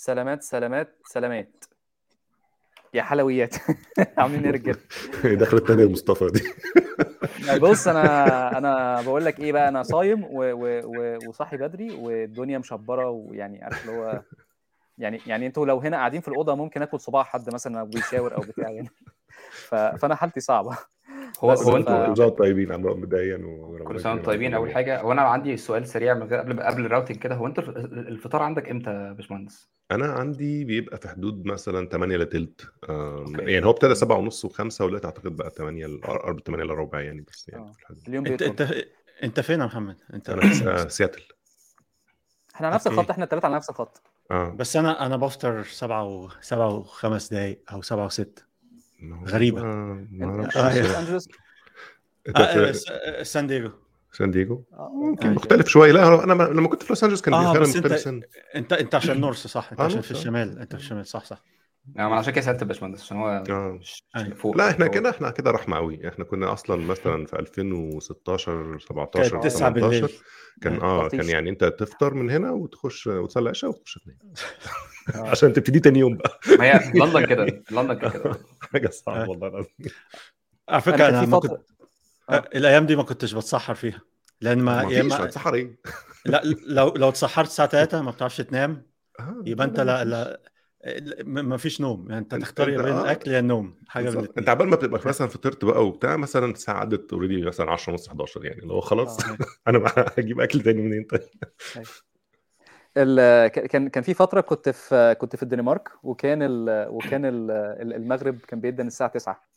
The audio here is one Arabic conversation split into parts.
سلامات سلامات سلامات. يا حلويات. عاملين إيه يا رجالة؟ دخلت تاني مصطفى دي. بص أنا أنا بقول لك إيه بقى أنا صايم و... و... و... وصاحي بدري والدنيا مشبرة ويعني عارف اللي هو يعني يعني أنتوا لو هنا قاعدين في الأوضة ممكن آكل صباع حد مثلا أو بيشاور أو بتاع يعني. ف... فأنا حالتي صعبة. هو هو أنتوا كل طيبين عم مبدئيا كل سنه وأنتم طيبين. أول حاجة هو أنا عندي سؤال سريع من غير قبل قبل الراوتنج كده. هو انت الفطار عندك إمتى يا باشمهندس؟ أنا عندي بيبقى في حدود مثلا 8 الا يعني هو ابتدى 7 ونص و5 ودلوقتي أعتقد بقى 8 ل 8 الا ربع يعني بس يعني آه. في الحدود. اليوم انت انت أنت فين يا محمد؟ انت أنا آه، سياتل. إحنا على نفس الخط إحنا الثلاثه على نفس الخط. آه. بس أنا أنا بفطر 7 و 7 و5 دقائق أو 7 و6 غريبة. آه، آه، آه، سان دييغو. سان دييغو؟ ممكن مختلف يعني. شوية. لا أنا لما كنت في لوس أنجلوس كان آه بس انت, انت أنت عشان نورث صح. أنت عشان في الشمال. أنت في الشمال صح صح. يعني أنا عشان كده سألت الباشمهندس عشان هو مش أيوه. فوق لا إحنا كده إحنا كده رحمه قوي إحنا كنا أصلا مثلا في 2016 17 كانت تسعة 18 بالليل كان آه كان تطيش يعني أنت تفطر من هنا وتخش وتصلي العشاء وتخش تنام. آه. عشان تبتدي تاني يوم بقى. ما هي لندن كده لندن كده حاجة صعبة آه. والله العظيم. على كان أنا في ما كنت فتره آه، الأيام دي ما كنتش بتسحر فيها. لأن ما ما يا اما هتسحر إيه لا لو لو اتسحرت الساعة 3 ما بتعرفش تنام يبقى لا أنت لا لا ما ما فيش نوم يعني أنت تختار بين الاكل يا النوم حاجة من أنت عبال ما بتبقى مثلا فطرت بقى وبتاع مثلا الساعة عدت already مثلا 10 ونص 11 يعني اللي هو خلاص آه أنا هجيب أكل تاني منين؟ طيب. ك- كان كان في فترة كنت في كنت في الدنمارك وكان ال وكان ال المغرب كان بيدن الساعة 9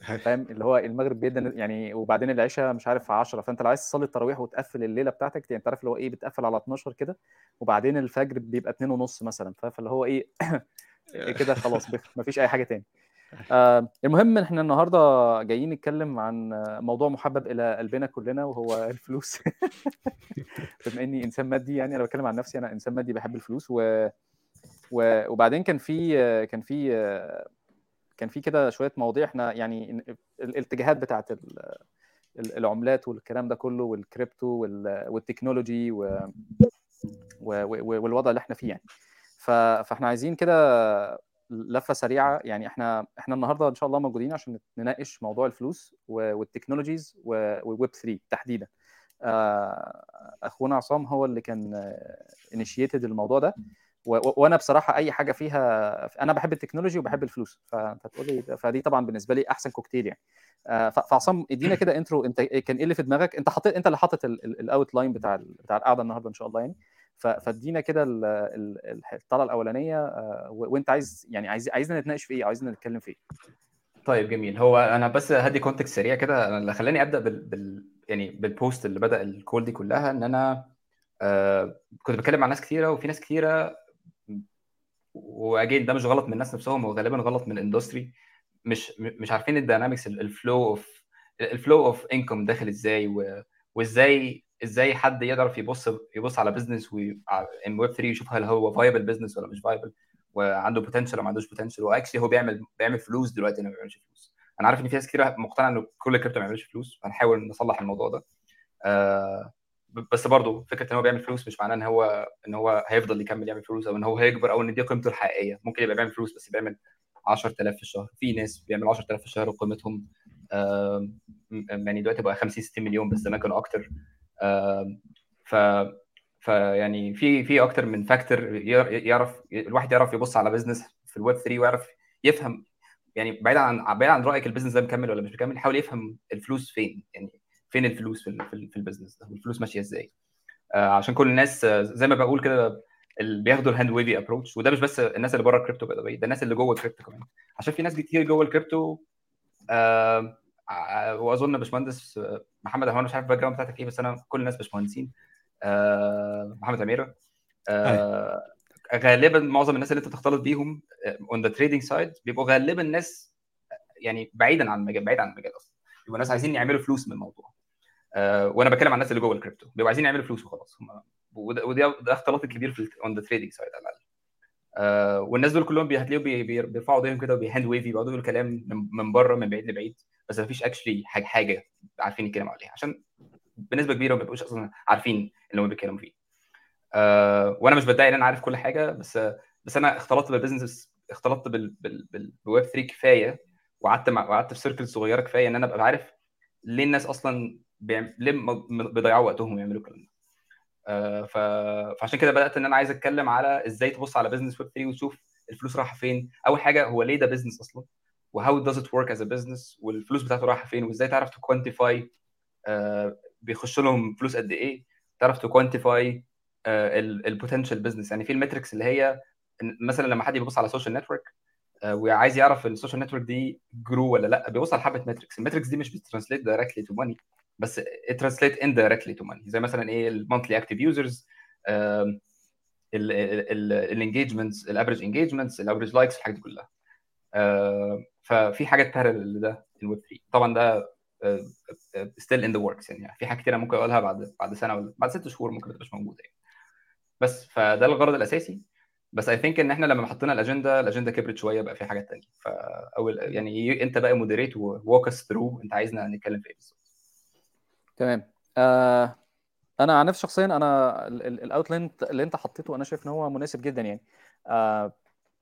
فاهم؟ اللي هو المغرب بيدن يعني وبعدين العشاء مش عارف 10 فأنت لو عايز تصلي التراويح وتقفل الليلة بتاعتك يعني انت عارف اللي هو إيه بتقفل على 12 كده وبعدين الفجر بيبقى 2 ونص مثلا فاللي هو إيه كده خلاص مفيش أي حاجة تاني. آه المهم إحنا النهارده جايين نتكلم عن موضوع محبب إلى قلبنا كلنا وهو الفلوس. بما إني إنسان مادي يعني أنا بتكلم عن نفسي أنا إنسان مادي بحب الفلوس و... و... وبعدين كان في كان في كان في كده شوية مواضيع إحنا يعني ال- الاتجاهات بتاعت ال- ال- العملات والكلام ده كله والكريبتو وال- والتكنولوجي و... والوضع اللي إحنا فيه يعني. فاحنا عايزين كده لفة سريعة يعني إحنا إحنا النهارده إن شاء الله موجودين عشان نناقش موضوع الفلوس. وال technologies. وويب 3 تحديدا آه، أخونا عصام هو اللي كان initiated الموضوع ده وأنا بصراحة اي حاجة فيها أنا بحب ال technology وبحب الفلوس. فانت تقول لي فدي طبعا بالنسبة لي احسن كوكتيل يعني. آه، فعصام ادينا كده intro انت كان إيه اللي في دماغك؟ انت حطيت انت اللي حاطط ال outline بتاع بتاع القعدة النهارده إن شاء الله يعني. فادينا كده ال- ال- ال- الطلعة الأولانية آه، وانت عايز يعني عايز عايزنا نتناقش في إيه؟ عايزنا نتكلم في إيه؟ طيب جميل. هو أنا بس هدي context سريع كده. أنا اللي خلاني أبدأ بال, بال يعني بال post اللي بدأ ال call دي كلها إن أنا آه كنت بتكلم مع ناس كتيرة وفي ناس كتيرة و again ده مش غلط من الناس نفسهم هو غالبا غلط من ال industry. مش مش عارفين ال dynamics ال flow of ال flow of income داخل إزاي وإزاي إزاي حد يقدر يبص يبص على business ام ويب 3 يشوف هل هو viable business ولا مش viable وعنده potential ولا ما عندوش potential و actually هو بيعمل بيعمل فلوس دلوقتي ما بيعملش فلوس. أنا عارف إن في ناس كتير مقتنعة ان كل الكريبتو ما بيعملش فلوس هنحاول نصلح الموضوع ده. آه بس برضه فكرة إن هو بيعمل فلوس مش معناه إن هو إن هو هيفضل يكمل يعمل فلوس أو إن هو هيكبر أو إن دي قيمته الحقيقية. ممكن يبقى بيعمل فلوس بس بيعمل 10000 في الشهر. في ناس بيعمل 10000 في الشهر وقيمتهم يعني دلوقتي بقى 50 60 مليون بس زمان كانوا أكتر. ف فيعني في في أكتر من فاكتور يعرف الواحد يعرف يبص على business في الويب 3 ويعرف يفهم يعني بعيد عن بعيد عن رأيك ال business ده مكمل ولا مش مكمل يحاول يفهم الفلوس فين. يعني فين الفلوس في في, ال- في ال business ده؟ والفلوس ماشية إزاي؟ آه عشان كل الناس آه، زي ما بقول كده اللي بياخدوا ال hand wavy approach وده مش بس الناس اللي بره الكريبتو باي ده الناس اللي جوه الكريبتو كمان. عشان في ناس كتير جوه الكريبتو آه وأظن باشمهندس آه، محمد هو أنا مش عارف ال background بتاعتك إيه بس أنا كل الناس باشمهندسين. آه محمد أميرة. آه غالبا معظم الناس اللي أنت بتختلط بيهم on the trading side بيبقوا غالبا ناس يعني بعيدا عن المجال بعيد عن المجال أصلا. بيبقوا ناس عايزين يعملوا فلوس من الموضوع. وأنا بتكلم عن الناس اللي جوه الكريبتو بيبقوا عايزين يعملوا فلوس وخلاص. وده ده اختلاط الكبير في on the trading side على الأقل. آه والناس دول كلهم هتلاقيهم بي- بي- بيرفعوا ايديهم كده وبي hand wave بيقعدوا يقولوا كلام من, بره من بعيد لبعيد. بس ما فيش actually حاجة حاجة عارفين يتكلموا عليها. عشان بنسبة كبيرة ما بيبقوش أصلا عارفين اللي هم بيتكلموا فيه. آه وأنا مش بدعي إن أنا عارف كل حاجة بس بس أنا اختلطت بال business اختلطت بال بال بال بويب 3 كفاية وقعدت مع وقعدت في circle صغيرة كفاية إن أنا أبقى عارف ليه الناس أصلا. ليه بيضيعوا وقتهم ويعملوا الكلام ده. آه، ف... فعشان كده بدأت إن أنا عايز أتكلم على إزاي تبص على business Web 3 وتشوف الفلوس رايحة فين. أول حاجة هو ليه ده business أصلا؟ و how does it work as a business والفلوس بتاعته رايحة فين؟ وإزاي تعرف ت quantify بيخش لهم فلوس قد إيه؟ تعرف ت quantify ال potential business يعني في ال metrics اللي هي مثلا لما حد بيبص على social network وعايز يعرف ال social network دي grow ولا لأ بيبص على حبة metrics ال metrics دي مش بت translate directly to money بس translate indirectly to money زي مثلا إيه المونثلي اكتيف يوزرز الانجيجمنتس الافريج انجيجمنتس الافريج لايكس الحاجات دي كلها. ففي حاجات parallel لده الويب 3 طبعا ده still in the works يعني. في حاجات كتير ممكن أقولها بعد بعد سنة ولا بعد ست شهور ممكن ما تبقاش موجودة يعني. بس فده الغرض الأساسي. بس I think إن إحنا لما حطينا الأجندة الأجندة كبرت شوية بقى في حاجات تانية. فأول يعني أنت بقى moderate walk us through أنت عايزنا نتكلم في إيه بالظبط. تمام. آه أنا عن نفسي شخصيا أنا ال outline اللي انت حطيته أنا شايف إن هو مناسب جدا يعني. آه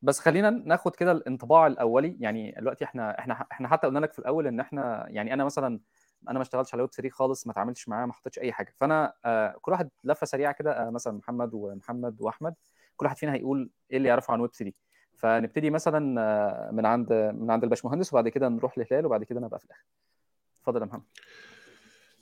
بس خلينا ناخد كده الانطباع الأولي. يعني دلوقتي إحنا إحنا إحنا حتى قلنا لك في الأول إن إحنا يعني أنا مثلا أنا ما اشتغلتش على ويب 3 خالص ما اتعاملتش معاه ما حطيتش أي حاجة. فأنا آه كل واحد لفة سريعة كده آه مثلا محمد ومحمد وأحمد. كل واحد فينا هيقول إيه اللي يعرفه عن ويب 3 فنبتدي مثلا آه من عند من عند الباشمهندس وبعد كده نروح لهلال وبعد كده نبقى في الآخر. اتفضل يا محمد.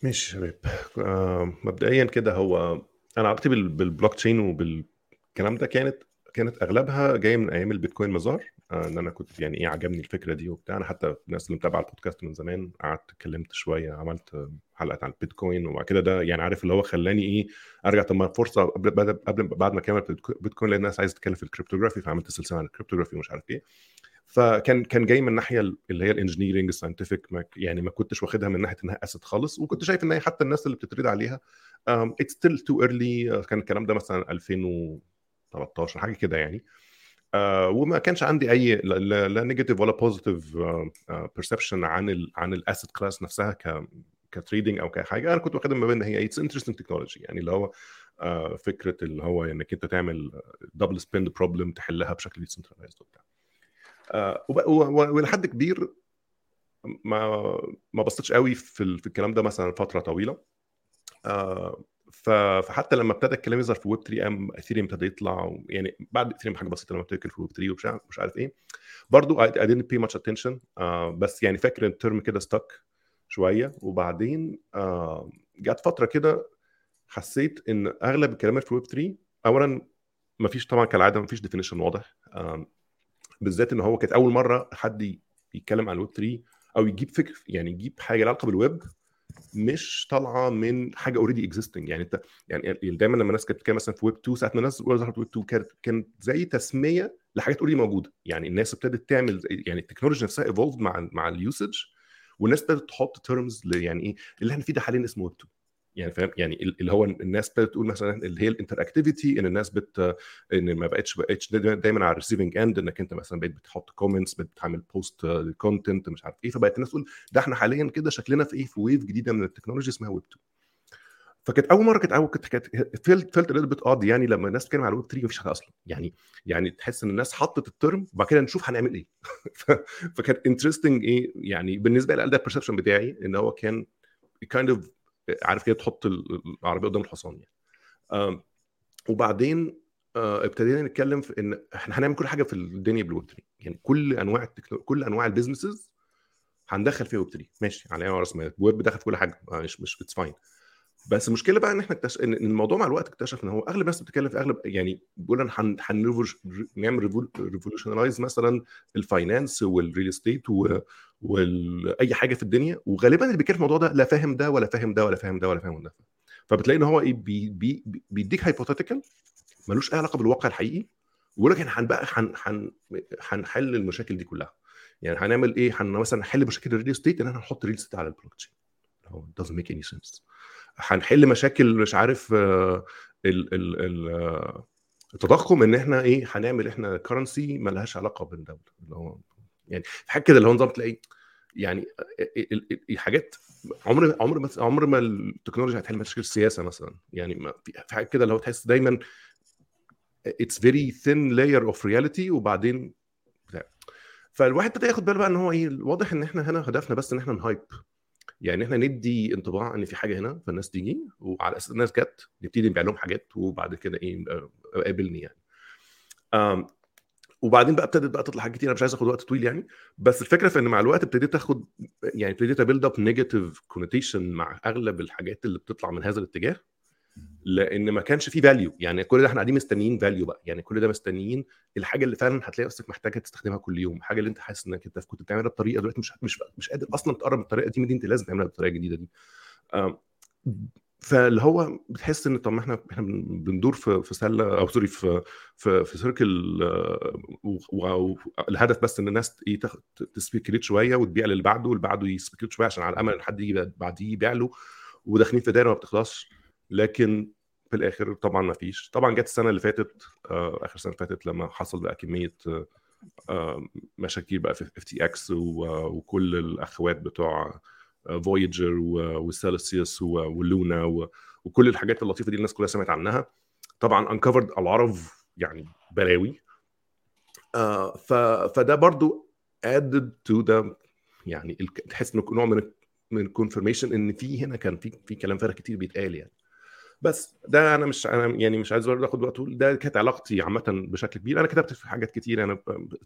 ماشي يا شباب. آه مبدئيا كده هو أنا علاقتي بال- بالبلوك تشين وبالكلام ده كانت كانت أغلبها جاية من أيام البيتكوين مزار. آه إن أنا كنت يعني إيه عجبني الفكرة دي وبتاع. أنا حتى الناس اللي متابعة البودكاست من زمان قعدت اتكلمت شوية عملت حلقة عن البيتكوين وبعد كده ده يعني عارف اللي هو خلاني إيه أرجع طب فرصة قبل بعد بعد ما أكمل بيتكوين لأن الناس عايزة تتكلم في ال cryptography فعملت سلسلة عن ال cryptography ومش عارف إيه. فكان كان جاي من الناحيه اللي هي ال engineering ال scientific يعني ما كنتش واخدها من ناحية إنها asset خالص وكنت شايف إن هي حتى الناس اللي بت trade عليها it's still too early كان الكلام ده مثلا 2013 حاجة كده يعني. آه وما كانش عندي أي لا- negative ولا positive perception عن ال عن ال asset class نفسها ك ك trading أو كحاجة. أنا كنت واخدها ما بين ان هي it's interesting technology يعني اللي هو آه فكرة اللي هو إنك أنت تعمل double spend problem تحلها بشكل decentralized وبتاع. آه ولحد كبير ما ما بصيتش قوي في ال- في الكلام ده مثلا فترة طويلة. آه فحتى لما ابتدى الكلام يظهر في ويب 3 آم إثيريوم ابتدى يطلع يعني بعد إثيريوم حاجة بسيطة لما ابتدى في ويب 3 ومش عارف مش عارف إيه. برضو I didn't pay much attention. آه بس يعني فاكر ال term كده stick شوية. وبعدين آه جت فترة كده حسيت إن أغلب الكلمات في ويب 3 اولا ما فيش طبعا كالعادة ما فيش definition واضح. آه بالذات إن هو كانت أول مرة حد يتكلم عن الويب 3 أو يجيب فكر يعني يجيب حاجة لها علاقة بالويب مش طالعة من حاجة already existing يعني أنت يعني دايما لما الناس كانت بتتكلم مثلا في ويب 2 ساعه ما الناس ظهرت ويب 2 كانت كانت زي تسمية لحاجات already موجودة. يعني الناس ابتدت تعمل يعني ال technology نفسها evolved مع مع ال usage والناس ابتدت تحط terms يعني إيه اللي إحنا فيه ده حاليا اسمه ويب 2 يعني فاهم؟ يعني اللي هو الناس ابتدت تقول مثلا اللي هي ال interactivity إن الناس بت إن ما بقتش بقتش دايما على ال receiving end إنك أنت مثلا بقيت بتحط comments بتعمل post content مش عارف إيه. فبقت الناس تقول ده إحنا حاليا كده شكلنا في إيه؟ في wave جديدة من ال technology اسمها ويب 2 فكانت أول مرة كانت أول كانت كانت felt felt a bit odd يعني لما الناس بتتكلم على ويب 3 مفيش حاجة أصلا. يعني يعني تحس إن الناس حطت ال term وبعد كده نشوف هنعمل إيه. فكانت interesting إيه؟ يعني بالنسبة لي ده ال perception بتاعي إن هو كان kind of عارف كده تحط ال- العربية قدام الحصان يعني. وبعدين آه، ابتدينا نتكلم في إن إحنا هنعمل كل حاجة في الدنيا بالويب 3 يعني كل أنواع التكنو... كل أنواع ال businesses هندخل فيها ويب 3 ماشي على عيني وراسي ويب دخل في كل حاجة. مش مش it's fine بس المشكلة بقى إن إحنا اكتشف إن الموضوع مع الوقت اكتشف إن هو أغلب الناس بتتكلم في أغلب يعني بيقول ان هن... هن... نعمل revolutionize مثلا ال finance وال real estate و... واي حاجة في الدنيا وغالبا اللي بيتكلم في الموضوع ده لا فاهم ده ولا فاهم ده ولا فاهم ده ولا فاهم ده. فبتلاقي إن هو إيه بي... بي... بيديك hypothetical ملوش أي علاقة بالواقع الحقيقي ويقول لك إحنا هنبقى هن... هن... هنحل المشاكل دي كلها. يعني هنعمل إيه هن مثلا نحل مشاكل ال real estate إن إحنا نحط real estate على البلوك تشين. هو doesn't make any sense. هنحل مشاكل مش عارف آه، ال ال ال آه، التضخم إن إحنا إيه هنعمل إحنا currency ملهاش علاقة بالدولة. اللي هو يعني في حاجة كده اللي هو نظام تلاقي يعني ال- الحاجات عمر عمر ما عمر ما التكنولوجيا هتحل مشاكل السياسة مثلا. يعني ما في حاجة كده اللي هو تحس دايما it's very thin layer of reality وبعدين. فالواحد ابتدى ياخد باله بقى إن هو إيه واضح إن إحنا هنا هدفنا بس إن إحنا ن hype يعني إحنا ندي انطباع إن في حاجة هنا فالناس تيجي وعلى أساس الناس جت نبتدي نبيع لهم حاجات وبعد كده إيه آه، قابلني يعني. وبعدين بقى ابتدت بقى تطلع حاجات كتير أنا مش عايز آخد وقت طويل يعني. بس الفكرة في إن مع الوقت ابتديت تاخد يعني ابتديت أ build up negative connotation مع أغلب الحاجات اللي بتطلع من هذا الاتجاه. لأن ما كانش في value يعني كل ده إحنا قاعدين مستنيين value بقى. يعني كل ده مستنيين الحاجة اللي فعلا هتلاقي نفسك محتاجة تستخدمها كل يوم. الحاجة اللي انت حاسس انك انت كنت بتعملها بطريقة دلوقتي مش مش مش قادر أصلا تقرب من الطريقة دي دي انت لازم تعملها بالطريقة الجديدة دي. فاللي هو بتحس إن طب ما إحنا إحنا بن- بندور في في سلة أو sorry في في في circle والهدف بس إن الناس إيه تاخد ت speculate شوية وتبيع للي بعده واللي بعده ي speculate شوية عشان على امل إن حد يجي بعديه يبيع له. وداخلين في دايرة ما بتخلصش. لكن في الآخر طبعا ما فيش. طبعا جت السنة اللي فاتت آه، آخر سنة فاتت لما حصل بقى كمية آه، آه، مشاكل بقى في FTX وكل الأخوات بتوع Voyager و Celsius و Luna وكل الحاجات اللطيفة دي الناس كلها سمعت عنها. طبعا uncovered العرف يعني بلاوي. فده برضو added to the يعني تحس إنه نوع من من confirmation إن في هنا كان في في كلام فارغ كتير بيتقال يعني. بس ده أنا مش أنا يعني مش عايز برضه آخد وقت طويل. ده كانت علاقتي عامة بشكل كبير. أنا كتبت في حاجات كتير. أنا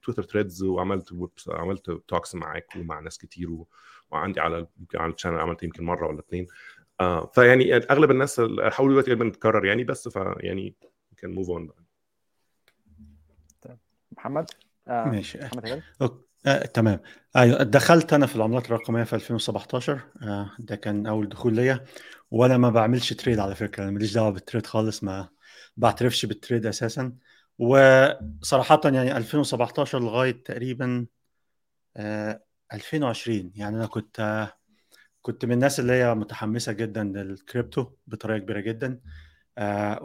Twitter threads وعملت عملت talks معاك ومع ناس كتير و... وعندي على على ال channel عملت يمكن مرة ولا اتنين. آه فيعني أغلب الناس حاولوا دلوقتي تقريبا تكرر يعني بس فيعني كان move on محمد؟ آه، ماشي. محمد هلال. آه، تمام. أيوه دخلت أنا في العملات الرقمية في 2017 آه، ده كان أول دخول ليا. وأنا ما بعملش trade على فكرة. أنا ماليش دعوة بال trade خالص. ما بعترفش بال trade أساسا. وصراحه يعني 2017 لغاية تقريبا آه، 2020 يعني أنا كنت آه، كنت من الناس اللي هي متحمسة جدا للكريبتو بطريقة كبيرة جدا. آه،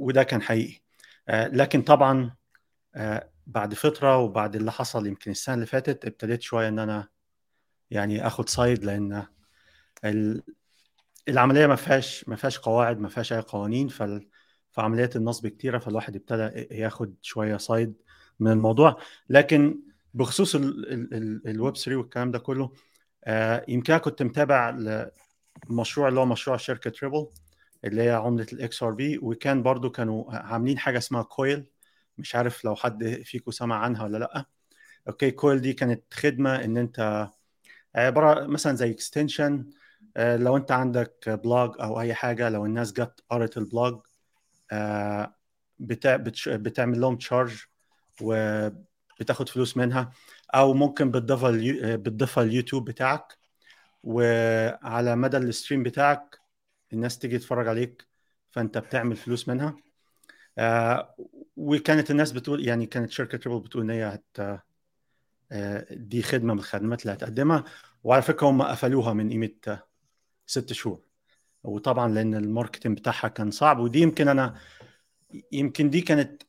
وده كان حقيقي. آه، لكن طبعا آه، بعد فترة وبعد اللي حصل يمكن السنة اللي فاتت ابتديت شوية إن أنا يعني آخد side لأن ال- العملية ما فيهاش ما فيهاش قواعد ما فيهاش أي قوانين فال فعمليات النصب كتيرة فالواحد ابتدى ياخد شوية side من الموضوع. لكن بخصوص ال- ال- ال- الويب 3 والكلام ده كله آه، يمكن أنا كنت متابع المشروع اللي هو مشروع شركة Ripple اللي هي عملة ال XRP وكان برضو كانوا عاملين حاجة اسمها Coil مش عارف لو حد فيكم سمع عنها ولا لأ okay Coil دي كانت خدمة إن أنت عبارة مثلا زي extension لو أنت عندك blog أو أي حاجة لو الناس جت قرت ال blog آه،. بتعمل لهم charge وبتاخد فلوس منها أو ممكن بتضيفها. بتضيفها اليوتيوب بتاعك وعلى مدى ال stream بتاعك الناس تيجي تتفرج عليك فأنت بتعمل فلوس منها آه، وكانت الناس بتقول يعني كانت شركة Ripple بتقول إن هي هت آه، دي خدمة من الخدمات اللي هتقدمها. وعلى فكرة هم قفلوها من قيمة آه، ست شهور. وطبعا لأن ال marketing بتاعها كان صعب ودي يمكن أنا يمكن دي كانت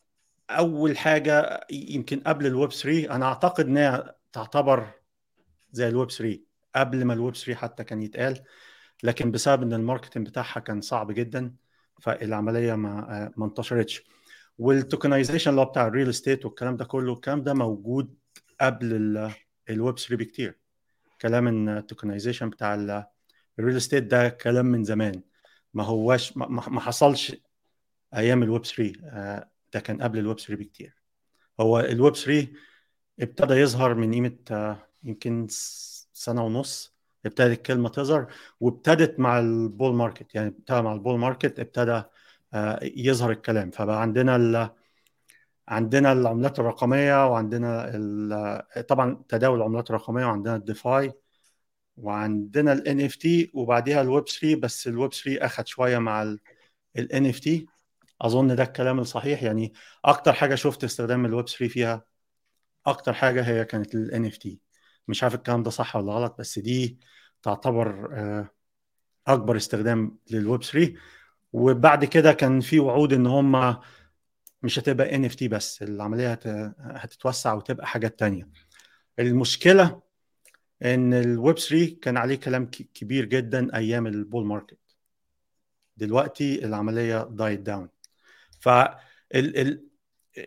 أول حاجة يمكن قبل الويب 3 أنا أعتقد انها تعتبر زي الويب 3 قبل ما الويب 3 حتى كان يتقال. لكن بسبب إن ال marketing بتاعها كان صعب جدا فالعملية ما آه، ما انتشرتش. وال tokenization اللي هو بتاع ال real estate والكلام ده كله الكلام ده موجود قبل ال- الويب 3 بكتير. كلام إن ال tokenization بتاع ال- real estate ده كلام من زمان. ما هواش ما, ما حصلش أيام الويب 3 آه، ده كان قبل الويب 3 بكتير. هو الويب 3 ابتدى يظهر من قيمة آه، يمكن سنة ونص. ابتدت الكلمة تظهر وابتدت مع ال bull market يعني ابتدى مع ال bull market ابتدى يظهر الكلام. فبقى عندنا ال عندنا العملات الرقمية وعندنا ال- طبعا تداول العملات الرقمية وعندنا ال DeFi وعندنا ال NFT وبعديها الويب 3 بس الويب 3 أخد شوية مع ال NFT أظن ده الكلام الصحيح. يعني أكتر حاجة شفت استخدام الويب 3 فيها أكتر حاجة هي كانت ال NFT مش عارف الكلام ده صح ولا غلط بس دي تعتبر آه، أكبر استخدام للويب 3 وبعد كده كان في وعود إن هم مش هتبقى NFT بس العملية هت- هتتوسع وتبقى حاجات تانية. المشكلة إن الويب 3 كان عليه كلام كبير جدا أيام ال bull market دلوقتي العملية died down ف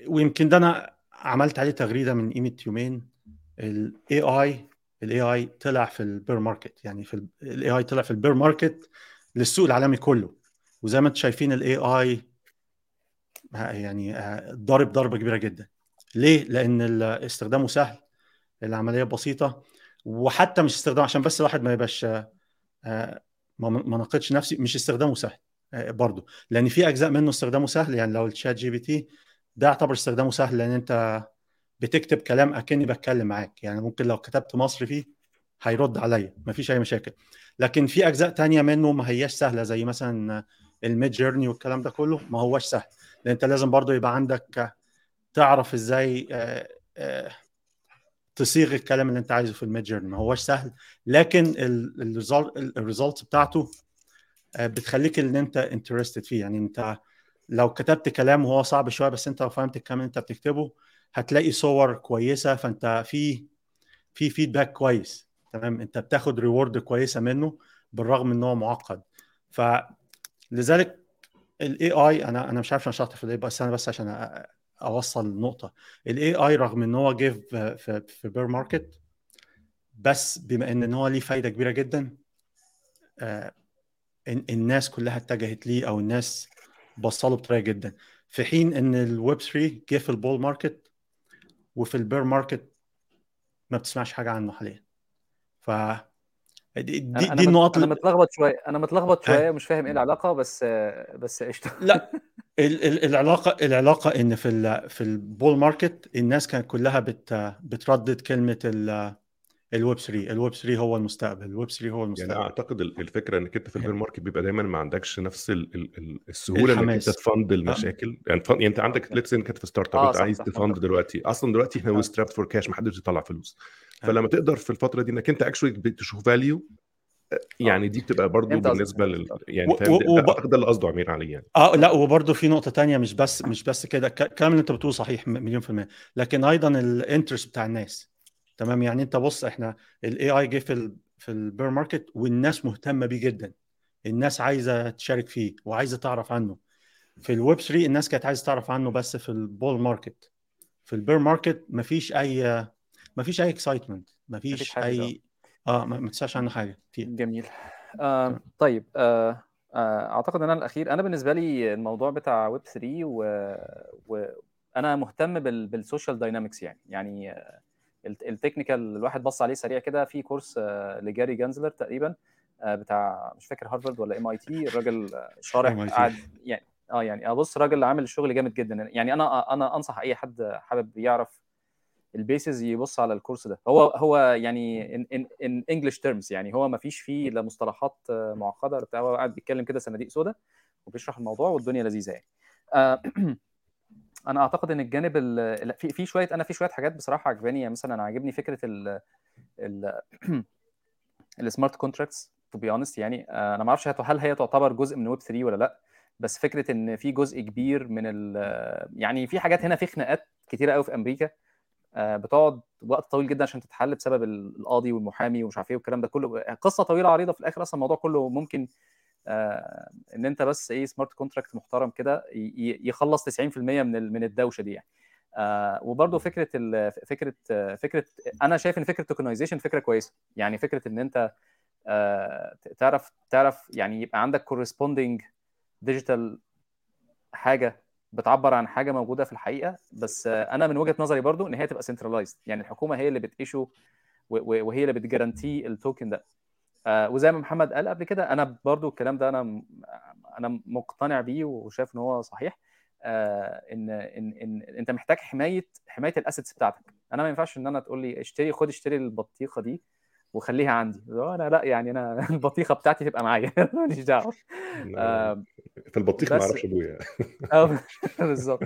ويمكن ده أنا عملت عليه تغريدة من قيمة يومين. ال AI ال AI طلع في ال bear market يعني في ال AI طلع في ال bear market للسوق العالمي كله. وزي ما أنتم شايفين ال AI يعني ضارب ضربة كبيرة جدا. ليه؟ لأن استخدامه سهل العملية بسيطة وحتى مش استخدام عشان بس الواحد ما يبقاش آه، ما ناقضش نفسي مش استخدامه سهل آه، برضه. لأن في أجزاء منه استخدامه سهل يعني لو ال ChatGPT ده يعتبر استخدامه سهل لأن أنت بتكتب كلام أكني بتكلم معاك. يعني ممكن لو كتبت مصري فيه هيرد عليا مفيش أي مشاكل. لكن في أجزاء تانية منه ما هياش سهلة زي مثلا ال Midjourney والكلام ده كله ما هوش سهل. لأن انت لازم برضه يبقى عندك تعرف إزاي آه، تصيغ الكلام اللي انت عايزه في ال Midjourney. ما هوش سهل. لكن ال result بتاعته آه، بتخليك ان انت interested فيه. يعني انت لو كتبت كلام وهو صعب شوية بس انت لو فهمت الكلام اللي انت بتكتبه هتلاقي صور كويسة. فانت في في feedback كويس. تمام؟ انت بتاخد reward كويسة منه بالرغم ان هو معقد. فلذلك ال AI أنا أنا مش عارف أنا شاطر في ال AI بس أنا بس عشان أوصل النقطه ال AI رغم إن هو جه في في bear market بس بما إن هو ليه فايدة كبيرة جدا آه الناس كلها اتجهت ليه أو الناس بصله بطريقة جدا. في حين إن الويب 3 جه في ال bull market وفي ال bear market ما بتسمعش حاجة عنه حاليا. ف دي, دي, أنا دي النقط أنا متلخبط شوية. أنا متلخبط شوية مش فاهم إيه العلاقة بس بس قشطة. لا العلاقة العلاقة إن في في ال bull market الناس كانت كلها بت بتردد كلمة الويب 3 الويب 3 هو المستقبل الويب 3 هو المستقبل. يعني اعتقد الفكرة إنك أنت في ال bear market بيبقى دايما ما عندكش نفس السهولة إنك أنت ت fund المشاكل. يعني, fun... يعني أنت عندك let's say إنك في startup آه أنت عايز ت fund دلوقتي. أصلا دلوقتي إحنا strapped for cash ما حدش يطلع فلوس. فلما تقدر في الفترة دي إنك أنت actually تشوف value يعني دي بتبقى برضه بالنسبة لل يعني و... أعتقد ده اللي قصده عمير عليه يعني. آه لا وبرضه في نقطة تانية مش بس مش بس كده الكلام اللي أنت بتقوله صحيح مليون في المية. لكن أيضا ال interest بتاع الناس. تمام؟ يعني انت بص إحنا ال AI جه في ال في ال bear market والناس مهتمة بيه جدا. الناس عايزة تشارك فيه وعايزة تعرف عنه. في الويب 3 الناس كانت عايزة تعرف عنه بس في ال bull market في ال bear market مفيش أي مفيش أي excitement مفيش أي آه. ما تسألش عنه حاجة. كتير جميل. آه طيب آه آه أعتقد إن أنا الأخير. أنا بالنسبة لي الموضوع بتاع ويب 3 و... وأنا مهتم بال... بال social dynamics يعني. يعني ال technical الواحد بص عليه سريع كده في course آه، لجاري جانزلر تقريبا آه، بتاع مش فاكر هارفارد ولا MIT الراجل شارح قاعد يعني آه يعني أبص راجل عامل شغل جامد جدا يعني أنا أنا أنصح أي حد حابب يعرف ال basics يبص على ال course ده. هو هو يعني in in English terms يعني هو ما فيش فيه لا مصطلحات آه، معقدة بتاع هو قاعد بيتكلم كده صناديق سودا وبيشرح الموضوع والدنيا لذيذة يعني. أنا أعتقد إن الجانب في في شوية أنا في شوية حاجات بصراحة عجباني يعني مثلا عاجبني فكرة ال ال ال smart contracts to be honest يعني آه، أنا ما أعرفش هل هي تعتبر جزء من ويب 3 ولا لأ بس فكرة إن في جزء كبير من ال يعني في حاجات هنا في خناقات كتيرة قوي في أمريكا آه، بتقعد وقت طويل جدا عشان تتحل بسبب القاضي والمحامي ومش عارف إيه والكلام ده كله قصة طويلة عريضة في الآخر أصلا الموضوع كله ممكن آه، إن أنت بس إيه smart contract محترم كده يخلص 90% من من الدوشة دي يعني. آه وبرده فكرة فكرة فكرة أنا شايف إن فكرة tokenization فكرة كويسة. يعني فكرة إن أنت آه تعرف تعرف يعني يبقى عندك corresponding digital حاجة بتعبر عن حاجة موجودة في الحقيقة. بس آه أنا من وجهة نظري برضو إن هي تبقى centralized يعني الحكومة هي اللي بت issue وهي اللي بت guarantee ال token ده. آه وزي ما محمد قال قبل كده أنا برضو الكلام ده أنا أنا مقتنع بيه وشايف إن هو صحيح آه إن إن إن أنت محتاج حماية حماية الأسيتس بتاعتك. أنا ما ينفعش إن أنا تقول لي اشتري خد اشتري البطيخة دي وخليها عندي. أنا لا يعني أنا البطيخة بتاعتي تبقى معايا ماليش دعوة. آه في البطيخ ما أعرفش أبويا. آه بالظبط.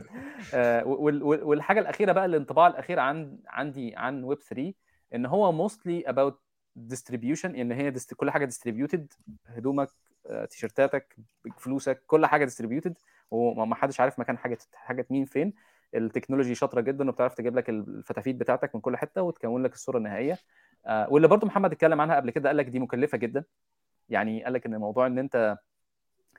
آه والحاجة الأخيرة بقى الانطباع الأخير عن عندي عن ويب 3 إن هو mostly about distribution إن هي. كل حاجة distributed هدومك آه، تيشرتاتك فلوسك كل حاجة distributed وما حدش عارف مكان حاجة حاجة مين فين. ال technology شاطرة جدا وبتعرف تجيب لك الفتافيت بتاعتك من كل حتة وتكون لك الصورة النهائية. آه واللي برضو محمد اتكلم عنها قبل كده قال لك دي مكلفة جدا. يعني قال لك إن موضوع إن أنت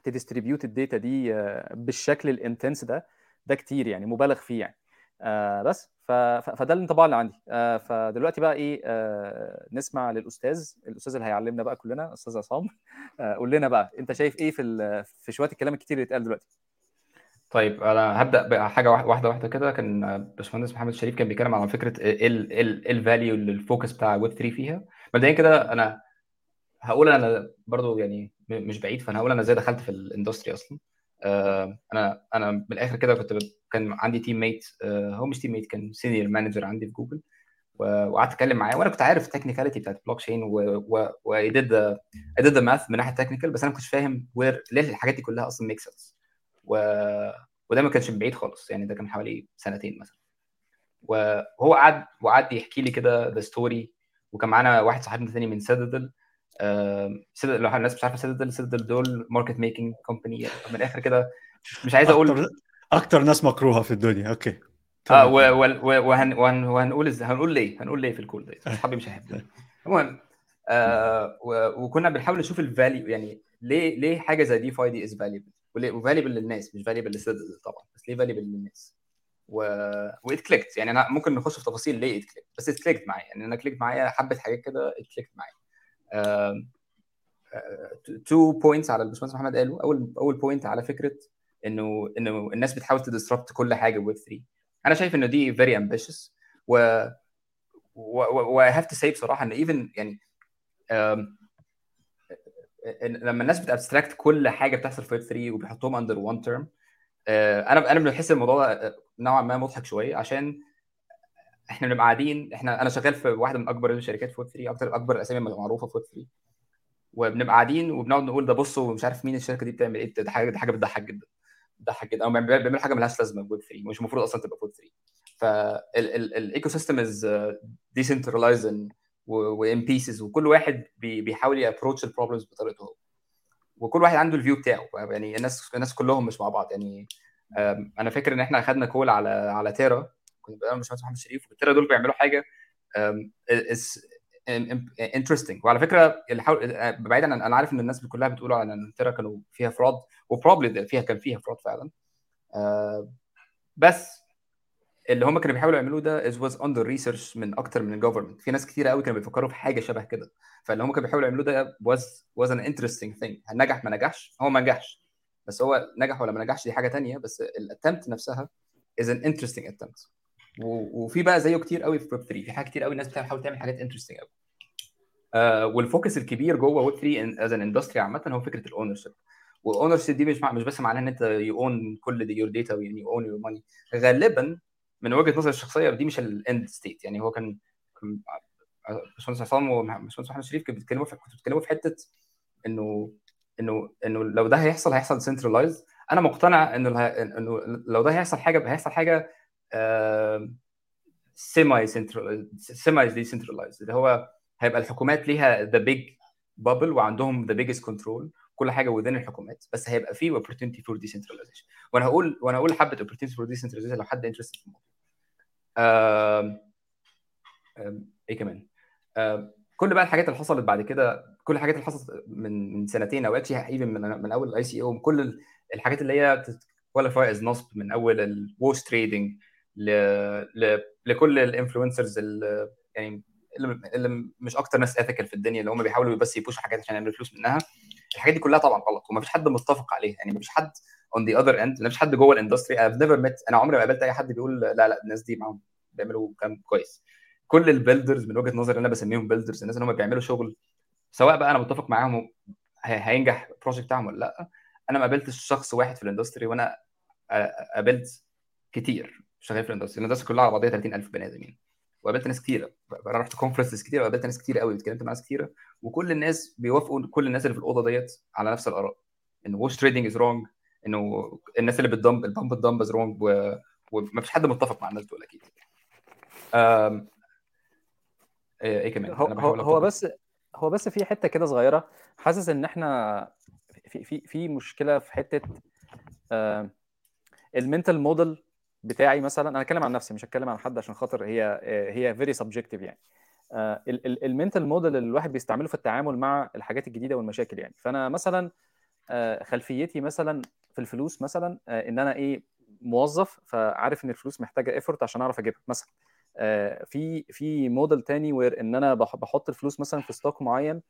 ت distribute ال data دي آه بالشكل ال intense ده ده كتير يعني مبالغ فيه يعني. آه بس. فده الانطباع اللي عندي. آه فدلوقتي بقى إيه آه نسمع للأستاذ. الأستاذ اللي هيعلمنا بقى كلنا أستاذ عصام. آه قول لنا بقى أنت شايف إيه في في شوية الكلام الكتير اللي اتقال دلوقتي؟ طيب أنا هبدأ بحاجه واحدة واحدة كده. كان باشمهندس محمد شريف كان بيتكلم على فكرة إيه ال value اللي ال focus بتاع ويب 3 فيها. مبدئيا كده أنا هقول أنا برضو يعني مش بعيد فأنا هقول أنا إزاي دخلت في ال industry أصلا. آه أنا أنا من الآخر كده كنت كان عندي team mate آه هو مش team mate كان senior manager عندي في جوجل وقعدت أتكلم معاه وأنا كنت عارف ال technicality بتاعت البلوك تشين و I did I did math من ناحية technical بس أنا ما كنتش فاهم where ليه الحاجات دي كلها أصلا make sense و... وده ما كانش بعيد خالص يعني ده كان حوالي سنتين مثلا. وهو قعد وقعد يحكي لي كده the story وكان معانا واحد صاحبنا ثاني من سيتادل لو الناس مش عارفة سيتادل سيتادل دول market making company من الآخر كده مش عايز أقول أكتر, أكتر ناس مكروهة في الدنيا. okay. آه وهن وهن وهنقول إزاي هنقول ليه؟ هنقول ليه في ال call ده اصحابي مش هيحبوا المهم آه وكنا بنحاول نشوف ال value يعني ليه ليه حاجة زي دي why دي is valuable و valuable للناس مش valuable للسيتادل طبعا بس ليه valuable للناس. و و it clicked يعني أنا ممكن نخش في تفاصيل ليه it clicked بس it clicked معايا. يعني أنا clicked معايا حبة حاجات كده it clicked معايا. two points على الباشمهندس محمد قاله. اول أول point على فكرة انه إنه الناس بتحاول ت disrupt كل حاجة ويب 3 أنا شايف إنه دي very ambitious و و have to say بصراحة ان even يعني لما الناس بت abstract كل حاجة بتحصل في ويب 3 وبيحطوهم under one term أنا أنا بحس الموضوع نوعا ما مضحك شوية عشان إحنا بنبقى قاعدين إحنا أنا شغال في واحدة من أكبر الشركات في ويب 3 أكتر أكبر الأسامي المعروفة في ويب 3 وبنبقى قاعدين وبنقعد نقول ده بصوا مش عارف مين الشركة دي بتعمل إيه ده حاجة دي حاجة بتضحك جدا بتضحك جدا. أو بيعملوا حاجة ملهاش لازمة في ويب 3 مش المفروض أصلا تبقى في ويب 3 فال ecosystem is decentralized one basis وكل واحد بيحاول ي approach ال problems بطريقته هو. وكل واحد عنده ال view بتاعه. يعني الناس الناس كلهم مش مع بعض. يعني أنا فاكر إن إحنا اخذنا call على على تيرا كنت مش محمد شريف والتيرا دول بيعملوا حاجة interesting وعلى فكرة اللي حاول بعيدا عن أنا عارف إن الناس كلها بتقول عن إن تيرا كانوا فيها fraud و probably فيها كان فيها fraud فعلا. بس اللي هم كانوا بيحاولوا يعملوه ده is was under research من أكتر من ال government في ناس كتير قوي كانوا بيفكروا في حاجة شبه كده. فاللي هم كانوا بيحاولوا يعملوه ده was was an interesting thing نجح ما نجحش؟ هو ما نجحش. بس هو نجح ولا ما نجحش دي حاجة تانية بس ال attempt نفسها is an interesting attempt وفي بقى زيه كتير قوي في ويب 3 في حاجات كتير قوي الناس بتحاول تعمل حاجات interesting قوي. آه وال focus الكبير جوه ويب 3 is an industry عامة هو فكرة ال ownership وال ownership دي مش مش بس معناها إن أنت you own كل your data يعني you own your money غالبا من وجهة نظري الشخصية دي مش ال end state يعني هو كان باشمهندس عصام وباشمهندس محمد شريف كانوا بيتكلموا كنتوا بتتكلموا في حتة انه انه إنه لو ده هيحصل هيحصل centralize أنا مقتنع إنه إنه لو ده هيحصل حاجة هيحصل حاجة semi central semi decentralize اللي هو هيبقى الحكومات ليها the big bubble وعندهم the biggest control كل حاجة و then الحكومات بس هيبقى في opportunity for decentralization. وأنا هقول وأنا هقول حبة opportunity for decentralization لو حد interested في الموضوع. إيه كمان؟ كل بقى الحاجات اللي حصلت بعد كده كل الحاجات اللي حصلت من من سنتين أو actually even من من أول ال ICO كل الحاجات اللي هي qualify as نصب من أول ال wash trading لكل ال influencers اللي يعني اللي مش أكتر ناس ethical في الدنيا اللي هم بيحاولوا بس ي push وا حاجات عشان يعملوا فلوس منها. الحاجات دي كلها طبعا غلط ومفيش حد متفق عليها. يعني مفيش حد on the other hand مفيش حد جوه ال industry I've never met أنا عمري ما قابلت أي حد بيقول لا لا الناس دي معاهم بيعملوا كلام كويس. كل ال builders من وجهة نظري أنا بسميهم builders الناس اللي هم بيعملوا شغل سواء بقى أنا متفق معاهم هينجح ال project بتاعهم ولا لأ أنا ما قابلتش شخص واحد في ال industry وأنا قابلت كتير. شغال في ال industry ال industry كلها على بعضها 30000 بني ادمين وقابلت ناس كتيرة. أنا رحت conferences كتير وقابلت ناس كتير قوي اتكلمت مع ناس كتيرة. وكل الناس بيوافقوا كل الناس اللي في الأوضة ديت على نفس الآراء. إن wash trading is wrong انه الناس اللي بت dump ال pump and dump is wrong وما فيش حد متفق مع الناس دول أكيد. أم... إيه إيه كمان؟ هو هو, هو بس هو بس في حتة كده صغيرة. حاسس إن إحنا في في في مشكلة في حتة آه ال mental model بتاعي مثلا أنا أتكلم عن نفسي مش هتكلم عن حد عشان خاطر هي هي very subjective يعني. ال mental model اللي الواحد بيستعمله في التعامل مع الحاجات الجديدة والمشاكل يعني. فأنا مثلا خلفيتي مثلا في الفلوس مثلا إن أنا إيه موظف فعارف إن الفلوس محتاجة effort عشان أعرف أجيبها مثلا. آه، في في موديل تاني where إن أنا بحط الفلوس مثلا في stock معين آه،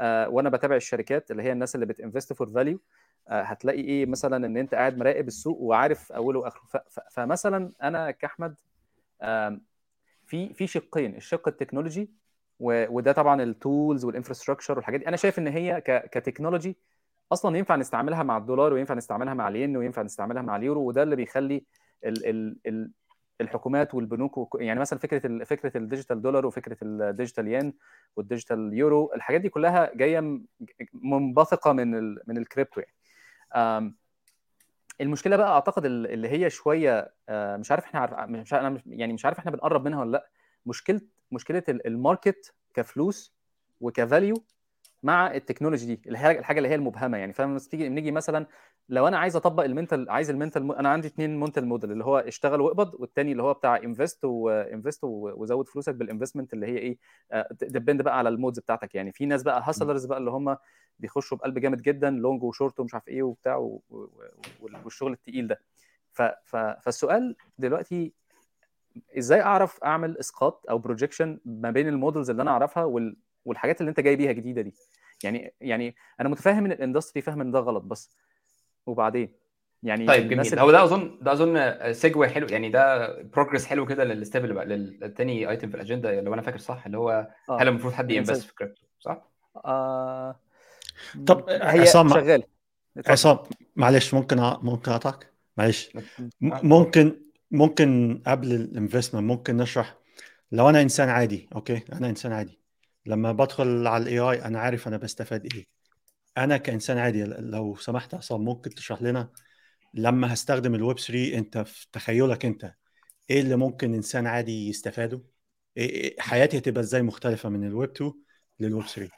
وأنا بتابع الشركات اللي هي الناس اللي بت invest for value هتلاقي إيه مثلا إن أنت قاعد مراقب السوق وعارف أوله وآخره. فمثلا أنا كأحمد في في شقين الشق التكنولوجي وده طبعا ال tools وال infrastructure والحاجات دي. أنا شايف إن هي ك technology أصلا ينفع نستعملها مع الدولار وينفع نستعملها مع الين وينفع نستعملها مع اليورو وده اللي بيخلي ال ال ال الحكومات والبنوك يعني مثلا فكرة فكرة ال digital dollar وفكرة ال digital yen وال digital euro الحاجات دي كلها جاية منبثقة من ال من الكريبتو يعني. المشكلة بقى أعتقد اللي هي شوية آه، مش عارف إحنا عارف مش أنا يعني مش عارف إحنا بنقرب منها ولا لأ. مشكلة مشكلة ال market كفلوس وك value مع ال technology دي الحاجة اللي هي المبهمة يعني. فاهم تيجي نيجي مثلا لو أنا عايز أطبق ال mental عايز ال mental أنا عندي اثنين mental model اللي هو اشتغل واقبض والتاني اللي هو بتاع invest و invest وزود فلوسك بال investment اللي هي إيه depend بقى على ال modes بتاعتك يعني. في ناس بقى hustlers بقى اللي هم بيخشوا بقلب جامد جدا long و short ومش عارف إيه وبتاع والشغل التقيل ده. فالسؤال دلوقتي إزاي أعرف أعمل إسقاط أو projection ما بين ال models اللي أنا أعرفها والحاجات اللي انت جاي بيها جديدة دي. يعني يعني أنا متفاهم إن ال industry فاهم إن ده غلط بس. وبعدين يعني طيب جميل. هو ده أظن ده أظن segue حلو. يعني ده progress حلو كده لل step اللي بقى للتاني item في الاجنده لو أنا فاكر صح اللي هو آه. هل المفروض حد ي invest في كريبتو صح؟ آه... طب هي عصام شغال. عصام معلش ممكن ممكن اقطعك معلش. ممكن ممكن قبل ال investment ممكن نشرح لو أنا إنسان عادي أوكي؟ أنا إنسان عادي. لما بدخل على ال AI أنا عارف أنا بستفاد إيه. أنا كإنسان عادي لو سمحت عصام ممكن تشرح لنا لما هستخدم الويب 3 أنت في تخيلك أنت إيه اللي ممكن إنسان عادي يستفاده؟ إيه, إيه حياتي هتبقى إزاي مختلفة من الويب 2 للويب 3